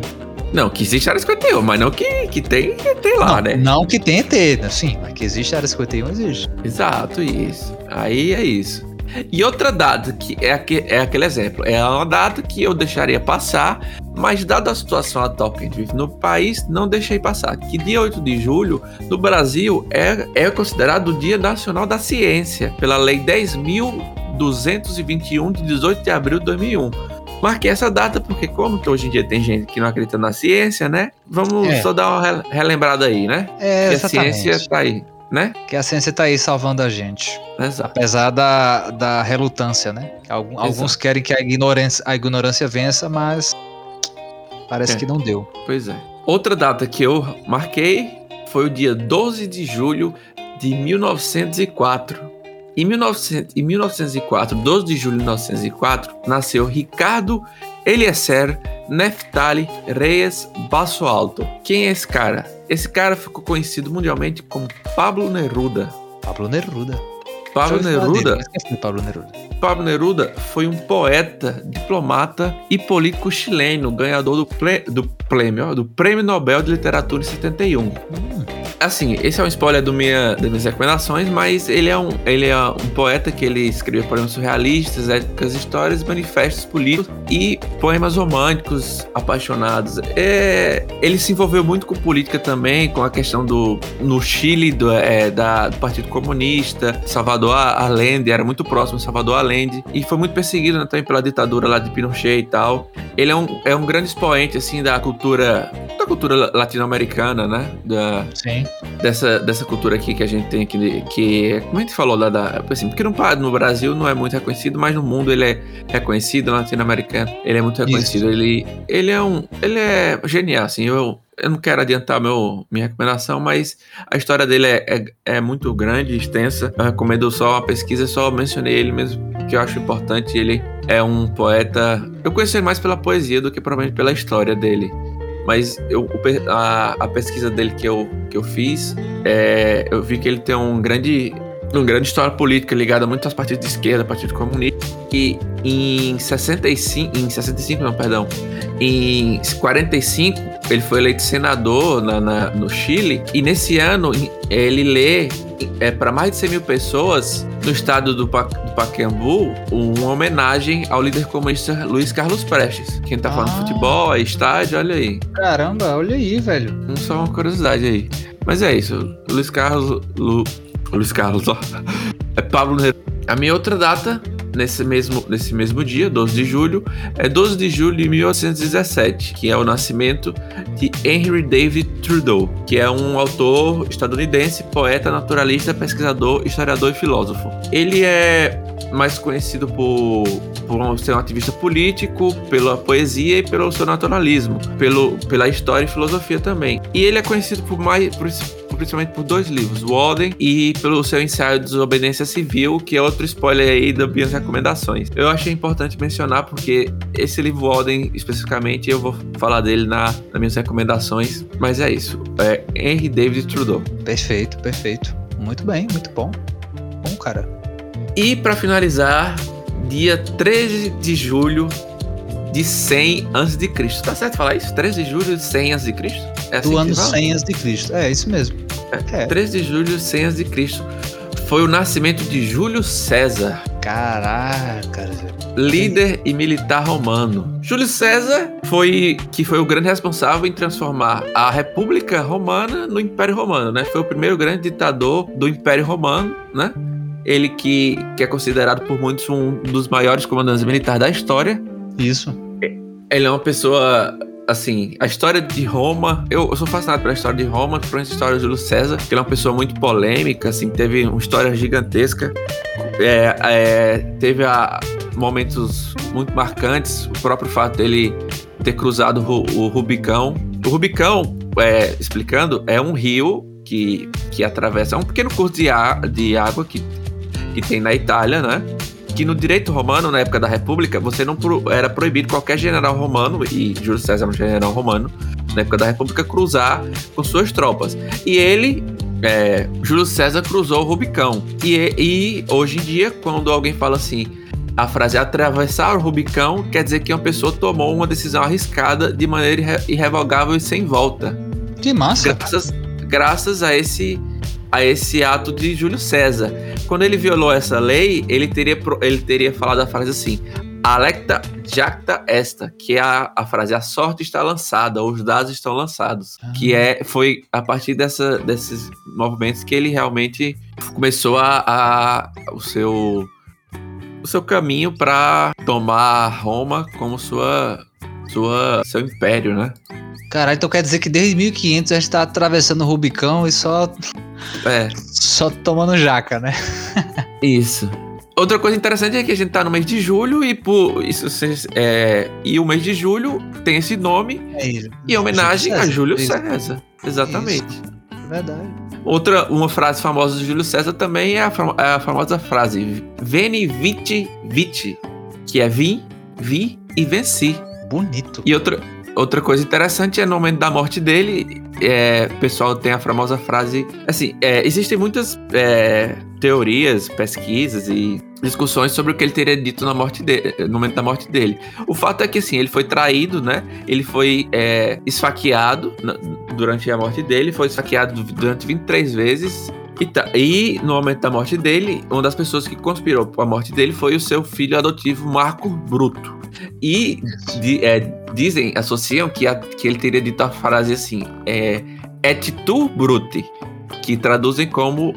Não, que existe a Área 51, mas não que, que tem ET lá, não, né? não que tenha ET, sim, mas que existe a Área 51, existe. Exato, isso. Aí é isso. E outra data que é, aque- é aquele exemplo. É uma data que eu deixaria passar, mas dada a situação atual que a gente vive no país, não deixei passar. Que dia 8 de julho, no Brasil, é, é considerado o Dia Nacional da Ciência, pela Lei 10.221, de 18 de abril de 2001. Marquei essa data porque, como que hoje em dia tem gente que não acredita na ciência, né? Vamos É. só dar uma re- relembrada aí, né? É, que a exatamente. ciência tá aí, né? Que a ciência tá aí salvando a gente. Exato. Apesar da, da relutância, né? Algum- alguns querem que a ignorância, a ignorância vença, mas parece É. que não deu. Pois é. Outra data que eu marquei foi o dia 12 de julho de 1904. Em, 1900, em 1904, 12 de julho de 1904, nasceu Ricardo Eliezer Neftali Reyes Basso Alto. Quem é esse cara? Esse cara ficou conhecido mundialmente como Pablo Neruda. Pablo Neruda. Pablo Neruda dele, Pablo Neruda. Pablo Neruda foi um poeta, diplomata e político chileno, ganhador do, ple- do prêmio, do Prêmio Nobel de Literatura em 71. Assim, esse é um spoiler do minha, das minhas recomendações, mas ele é, um, ele é um poeta que ele escreveu poemas surrealistas, épicas histórias, manifestos políticos e poemas românticos, apaixonados. É, ele se envolveu muito com política também, com a questão do no Chile do, é, da, do Partido Comunista, Salvador Allende, era muito próximo de Salvador Allende, e foi muito perseguido né, também pela ditadura lá de Pinochet e tal. Ele é um, é um grande expoente assim da cultura da cultura latino-americana, né? Da, Sim. Dessa, dessa cultura aqui que a gente tem aqui, que, como a gente falou lá da, assim, porque no, no Brasil não é muito reconhecido, mas no mundo ele é reconhecido, no latino-americano, ele é muito reconhecido, ele, ele é um, ele é genial, assim, eu, eu não quero adiantar meu, minha recomendação, mas a história dele é, é, é muito grande, extensa, eu recomendo só a pesquisa, só mencionei ele mesmo, que eu acho importante, ele é um poeta, eu conheço ele mais pela poesia do que provavelmente pela história dele, mas eu, a, a pesquisa dele que eu, que eu fiz, é, eu vi que ele tem um grande, uma grande história política ligada muito aos partidos de esquerda, Partido Comunista. E em 65, em 65 não, perdão, em 45 ele foi eleito senador na, na- no Chile e nesse ano ele lê é, para mais de 100 mil pessoas no estado do, Pa, do Pacaembu uma homenagem ao líder comunista Luiz Carlos Prestes. Quem tá falando Ah. de futebol, é estádio, olha aí. Caramba, olha aí, velho. Hum, Só uma curiosidade aí. Mas é isso. Luiz Carlos. Lu, Luiz Carlos, ó. É Pablo Neruda. A minha outra data, nesse mesmo, nesse mesmo dia, 12 de julho, é 12 de julho de 1817, que é o nascimento de Henry David Trudeau, que é um autor estadunidense, poeta, naturalista, pesquisador, historiador e filósofo. Ele é mais conhecido por, por ser um ativista político, pela poesia e pelo seu naturalismo, pelo, pela história e filosofia também. E ele é conhecido por mais, por, principalmente por dois livros, Walden e pelo seu ensaio de desobediência civil, que é outro spoiler aí das minhas recomendações. Eu achei importante mencionar porque esse livro Walden, especificamente, eu vou falar dele na, nas minhas recomendações, mas é isso. É Henry David Trudeau. Perfeito, perfeito. Muito bem, muito bom. Bom, cara. E para finalizar, dia 13 de julho de 100 a.C. Tá certo falar isso? 13 de julho de 100 a.C. É assim Do ano fala? 100 a.C. Cristo. É, isso mesmo. É. 13 de julho de 100 a.C. Foi o nascimento de Júlio César, Caraca, líder e militar romano. Júlio César foi que foi o grande responsável em transformar a República Romana no Império Romano, né? Foi o primeiro grande ditador do Império Romano, né? Ele que, que é considerado por muitos um dos maiores comandantes militares da história. Isso. Ele é uma pessoa, assim, a história de Roma, eu, eu sou fascinado pela história de Roma, principalmente a história de Júlio César, que ele é uma pessoa muito polêmica, assim, teve uma história gigantesca, é, é, teve a, momentos muito marcantes, o próprio fato dele ter cruzado o, o Rubicão. O Rubicão, é, explicando, é um rio que, que atravessa, é um pequeno curso de, a, de água que, que tem na Itália, né? Que no direito romano, na época da República, você não pro, era proibido qualquer general romano, e Júlio César era um general romano, na época da República, cruzar com suas tropas. E ele, é, Júlio César, cruzou o Rubicão. E, e hoje em dia, quando alguém fala assim, a frase atravessar o Rubicão quer dizer que uma pessoa tomou uma decisão arriscada de maneira irre- irrevogável e sem volta Que massa. graças, graças a esse a esse ato de Júlio César. Quando ele violou essa lei, ele teria, ele teria falado a frase assim: Alecta jacta esta, que é a, a frase a sorte está lançada, os dados estão lançados. Que é, foi a partir dessa, desses movimentos que ele realmente começou a, a- o seu o seu caminho para tomar Roma como sua sua seu império, né? Caralho, então quer dizer que desde 1500 a gente tá atravessando o Rubicão e só, É, só tomando jaca, né? Isso. Outra coisa interessante é que a gente tá no mês de julho e por isso é, e o mês de julho tem esse nome É isso. em homenagem a Júlio Isso. César. Exatamente. verdade. Outra, uma frase famosa do Júlio César também é a, fam- é a famosa frase Veni viti viti, que é vim, vi e venci. Bonito. E outra, outra coisa interessante é no momento da morte dele, é, o pessoal tem a famosa frase. Assim, é, existem muitas é, teorias, pesquisas e discussões sobre o que ele teria dito na morte dele, no momento da morte dele. O fato é que assim, ele foi traído, né? Ele foi é, esfaqueado durante a morte dele, foi esfaqueado durante 23 vezes. E, tá- e no momento da morte dele, uma das pessoas que conspirou a morte dele foi o seu filho adotivo Marco Bruto. E di- é, dizem, associam que, a- que ele teria dito a frase assim: é, et tu brute, que traduzem como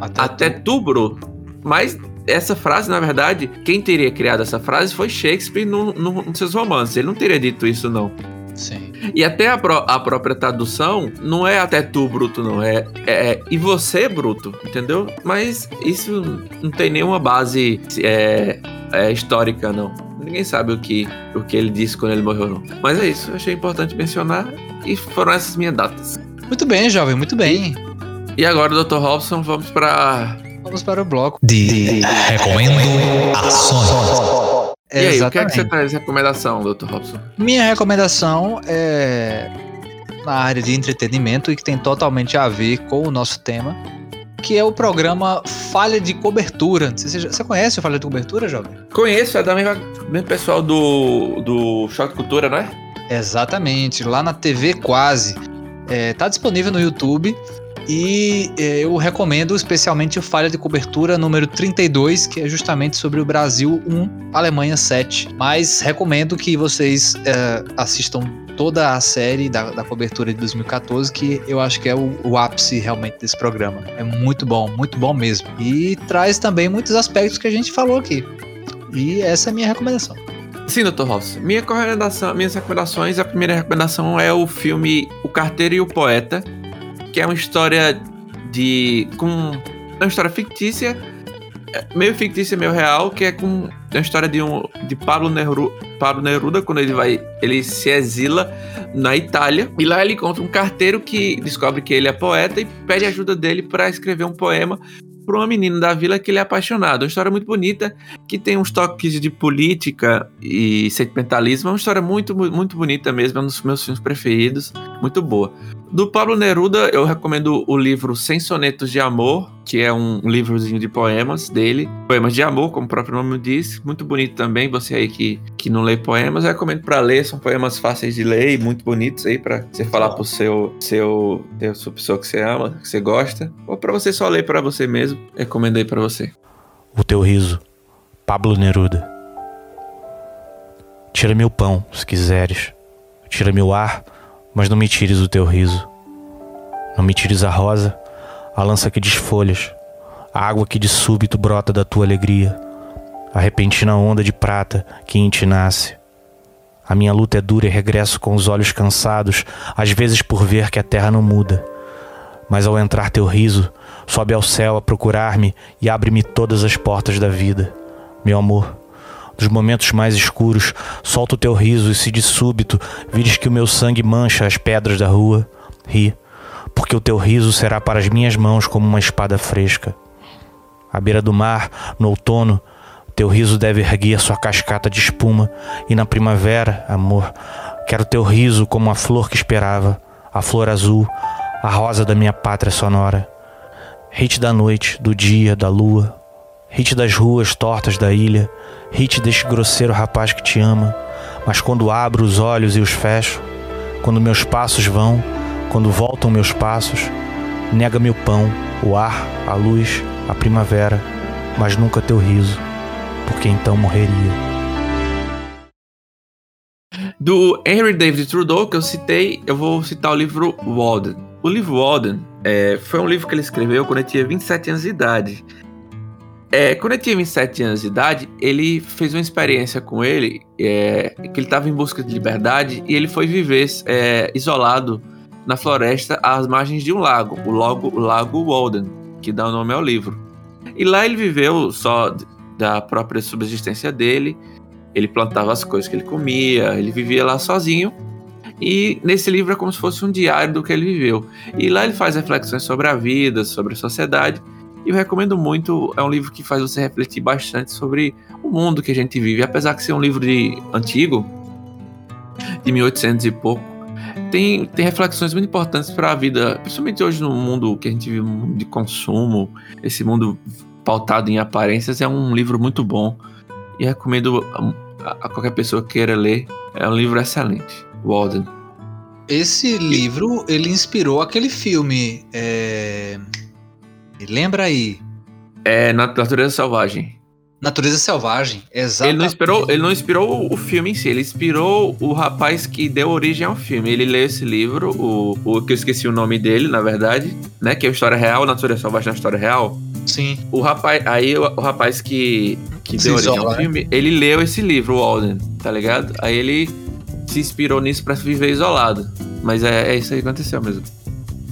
Até, até tu, Bru. Mas essa frase, na verdade, quem teria criado essa frase foi Shakespeare no, no- nos seus romances. Ele não teria dito isso, não. Sim. E até a, pró- a própria tradução não é até tu, Bruto, não. É, é e você, Bruto, entendeu? Mas isso não tem nenhuma base é, é, histórica, não. Ninguém sabe o que, o que ele disse quando ele morreu, não. Mas é isso, achei importante mencionar. E foram essas minhas datas. Muito bem, jovem, muito bem. E agora, Dr. Robson, vamos para Vamos para o bloco de recomendo ações. E aí, o que é que você traz de recomendação, Dr. Robson? Minha recomendação é na área de entretenimento e que tem totalmente a ver com o nosso tema, que é o programa Falha de Cobertura. Você, você conhece o Falha de Cobertura, jovem? Conheço, é da mesma, mesmo pessoal do, do Choque Cultura, não é? Exatamente, lá na TV Quase. É, tá disponível no YouTube e é, eu recomendo especialmente o Falha de Cobertura número 32, que é justamente sobre o Brasil 1, Alemanha 7. Mas recomendo que vocês é, assistam toda a série da, da cobertura de 2014, que eu acho que é o, o ápice realmente desse programa. É muito bom, muito bom mesmo. E traz também muitos aspectos que a gente falou aqui. E essa é a minha recomendação. Sim, Dr. Robson. Minha recomendação, minhas recomendações, a primeira recomendação é o filme O Carteiro e o Poeta, que é uma história de. com. É uma história fictícia, é, meio fictícia, meio real, que é com. É uma história de um. de Pablo, Neru, Pablo Neruda, quando ele vai. ele se exila na Itália. E lá ele encontra um carteiro que descobre que ele é poeta e pede ajuda dele para escrever um poema para uma menina da vila que ele é apaixonado. Uma história muito bonita, que tem uns toques de política e sentimentalismo. É uma história muito, mu- muito bonita mesmo, é um dos meus filmes preferidos. Muito boa. Do Pablo Neruda, eu recomendo o livro Sem Sonetos de Amor, que é um livrozinho de poemas dele. Poemas de amor, como o próprio nome diz. Muito bonito também. Você aí que, que não lê poemas, eu recomendo para ler. São poemas fáceis de ler e muito bonitos aí para você falar pro seu, seu, seu, pessoa que você ama, que você gosta. Ou para você só ler para você mesmo. Recomendo aí para você. O teu riso, Pablo Neruda. Tira meu pão, se quiseres. Tira meu ar, mas não me tires o teu riso. Não me tires a rosa, a lança que desfolhas, a água que de súbito brota da tua alegria, a repentina onda de prata que em ti nasce. A minha luta é dura e regresso com os olhos cansados, às vezes por ver que a terra não muda. Mas ao entrar teu riso, sobe ao céu a procurar-me e abre-me todas as portas da vida. Meu amor, dos momentos mais escuros, solta o teu riso e se de súbito vires que o meu sangue mancha as pedras da rua, ri, porque o teu riso será para as minhas mãos como uma espada fresca. À beira do mar, no outono, teu riso deve erguer sua cascata de espuma, e na primavera, amor, quero teu riso como a flor que esperava, a flor azul, a rosa da minha pátria sonora. Hit da noite, do dia, da lua, hit das ruas tortas da ilha, hit deste grosseiro rapaz que te ama, mas quando abro os olhos e os fecho, quando meus passos vão, quando voltam meus passos, nega-me o pão, o ar, a luz, a primavera, mas nunca teu riso, porque então morreria. Do Henry David Trudeau, que eu citei, eu vou citar o livro Walden. O livro Walden é, foi um livro que ele escreveu quando ele tinha 27 anos de idade. É, quando ele tinha 27 anos de idade, ele fez uma experiência com ele, é, que ele estava em busca de liberdade e ele foi viver é, isolado na floresta às margens de um lago, o lago, o lago Walden, que dá o nome ao livro. E lá ele viveu só da própria subsistência dele, ele plantava as coisas que ele comia, ele vivia lá sozinho. E nesse livro é como se fosse um diário do que ele viveu. E lá ele faz reflexões sobre a vida, sobre a sociedade. E eu recomendo muito, é um livro que faz você refletir bastante sobre o mundo que a gente vive. Apesar de ser um livro de antigo, de 1800 e pouco, tem, tem reflexões muito importantes para a vida, principalmente hoje no mundo que a gente vive, um mundo de consumo, esse mundo pautado em aparências, é um livro muito bom. E recomendo a, a qualquer pessoa que queira ler. É um livro excelente. Walden. Esse livro, ele inspirou aquele filme. É... Lembra aí? É Natureza Selvagem. Natureza Selvagem, Ele exatamente. não, inspirou, ele não inspirou o filme em si, ele inspirou o rapaz que deu origem ao filme. Ele leu esse livro, o, o que eu esqueci o nome dele, na verdade, né? Que é a história real, Natureza Selvagem é a história real. Sim. O rapaz, aí o, o rapaz que, que deu origem ao né? filme, ele leu esse livro, o Walden, tá ligado? Aí ele se inspirou nisso pra viver isolado. Mas é, é isso aí que aconteceu mesmo.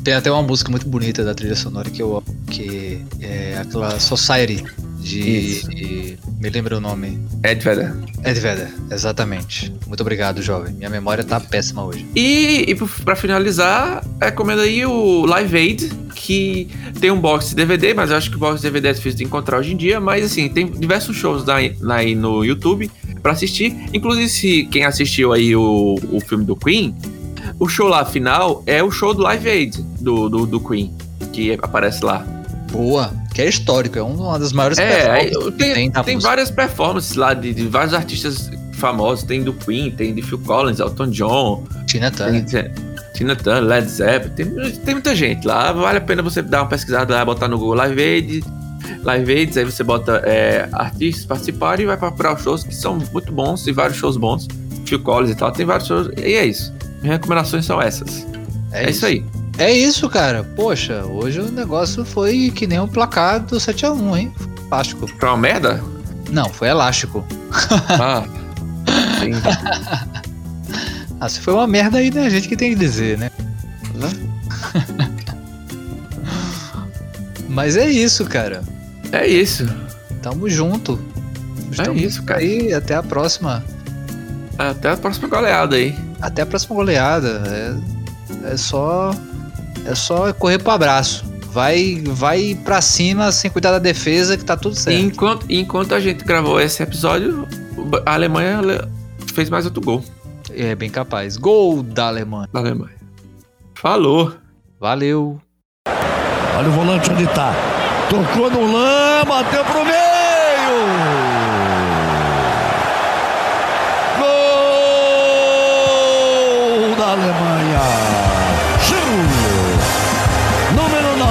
Tem até uma música muito bonita da trilha sonora que eu amo, que é aquela Society de. De- me lembra o nome. Ed Vedder. Ed Vedder, exatamente. Muito obrigado, jovem. Minha memória tá péssima hoje. E, e pra finalizar, recomendo aí o Live Aid, que tem um box de DVD, mas eu acho que o box de DVD é difícil de encontrar hoje em dia. Mas assim, tem diversos shows lá, lá aí no YouTube pra assistir. Inclusive, se quem assistiu aí o, o filme do Queen, o show lá final é o show do Live Aid do, do, do Queen, que aparece lá. Boa, que é histórico, é uma das maiores É, performances tem, tem tem várias performances lá de, de vários artistas famosos. Tem do Queen, tem de Phil Collins, Elton John, Tina Turner. Tem, Tina Turner, Led Zeppelin, tem, tem muita gente lá. Vale a pena você dar uma pesquisada lá, botar no Google Live Aid, Live Aids, aí você bota é, artistas participarem e vai procurar os shows que são muito bons e vários shows bons. Phil Collins e tal, tem vários shows. E é isso. Minhas recomendações são essas. É, isso aí. É isso, cara. Poxa, hoje o negócio foi que nem o placar do 7x1, hein? Fantástico. Foi uma merda? Não, foi elástico. Ah, sim. Ah, se foi uma merda aí, né? A gente que tem que dizer, né? Mas é isso, cara. É isso. Tamo junto. É isso, cara. Aí, até a próxima. Até a próxima goleada aí. Até a próxima goleada. É, é só. É só correr pro abraço. Vai, vai pra cima sem cuidar da defesa que tá tudo certo. enquanto, enquanto a gente gravou esse episódio, a Alemanha le- fez mais outro gol É bem capaz. Gol da Alemanha. da Alemanha. Falou. Valeu. Olha o volante onde tá. Tocou no lã, bateu pro meio. Alemanha. Giroud. Número 9.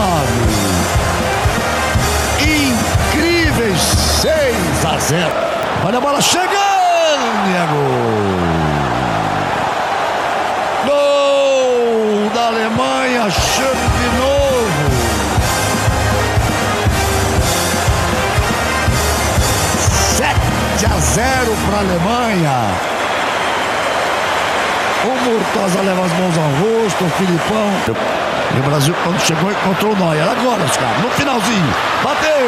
Incríveis 6 a 0. Olha a bola chegando é gol. Da Alemanha, chute de novo. 7 a 0 para a Alemanha. O Murtosa leva as mãos ao rosto, o Filipão. E o Brasil, quando chegou, encontrou o Neuer. Agora, os caras, no finalzinho. Bateu!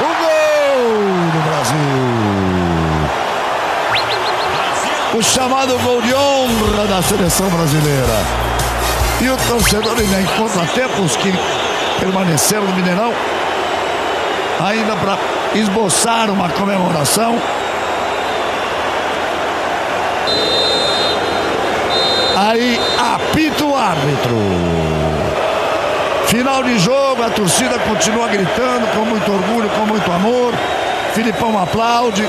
O gol do Brasil! O chamado gol de honra da seleção brasileira. E o torcedor ainda encontra tempos que permaneceram no Mineirão, ainda para esboçar uma comemoração. Aí apita o árbitro. Final de jogo, a torcida continua gritando com muito orgulho, com muito amor. Filipão aplaude.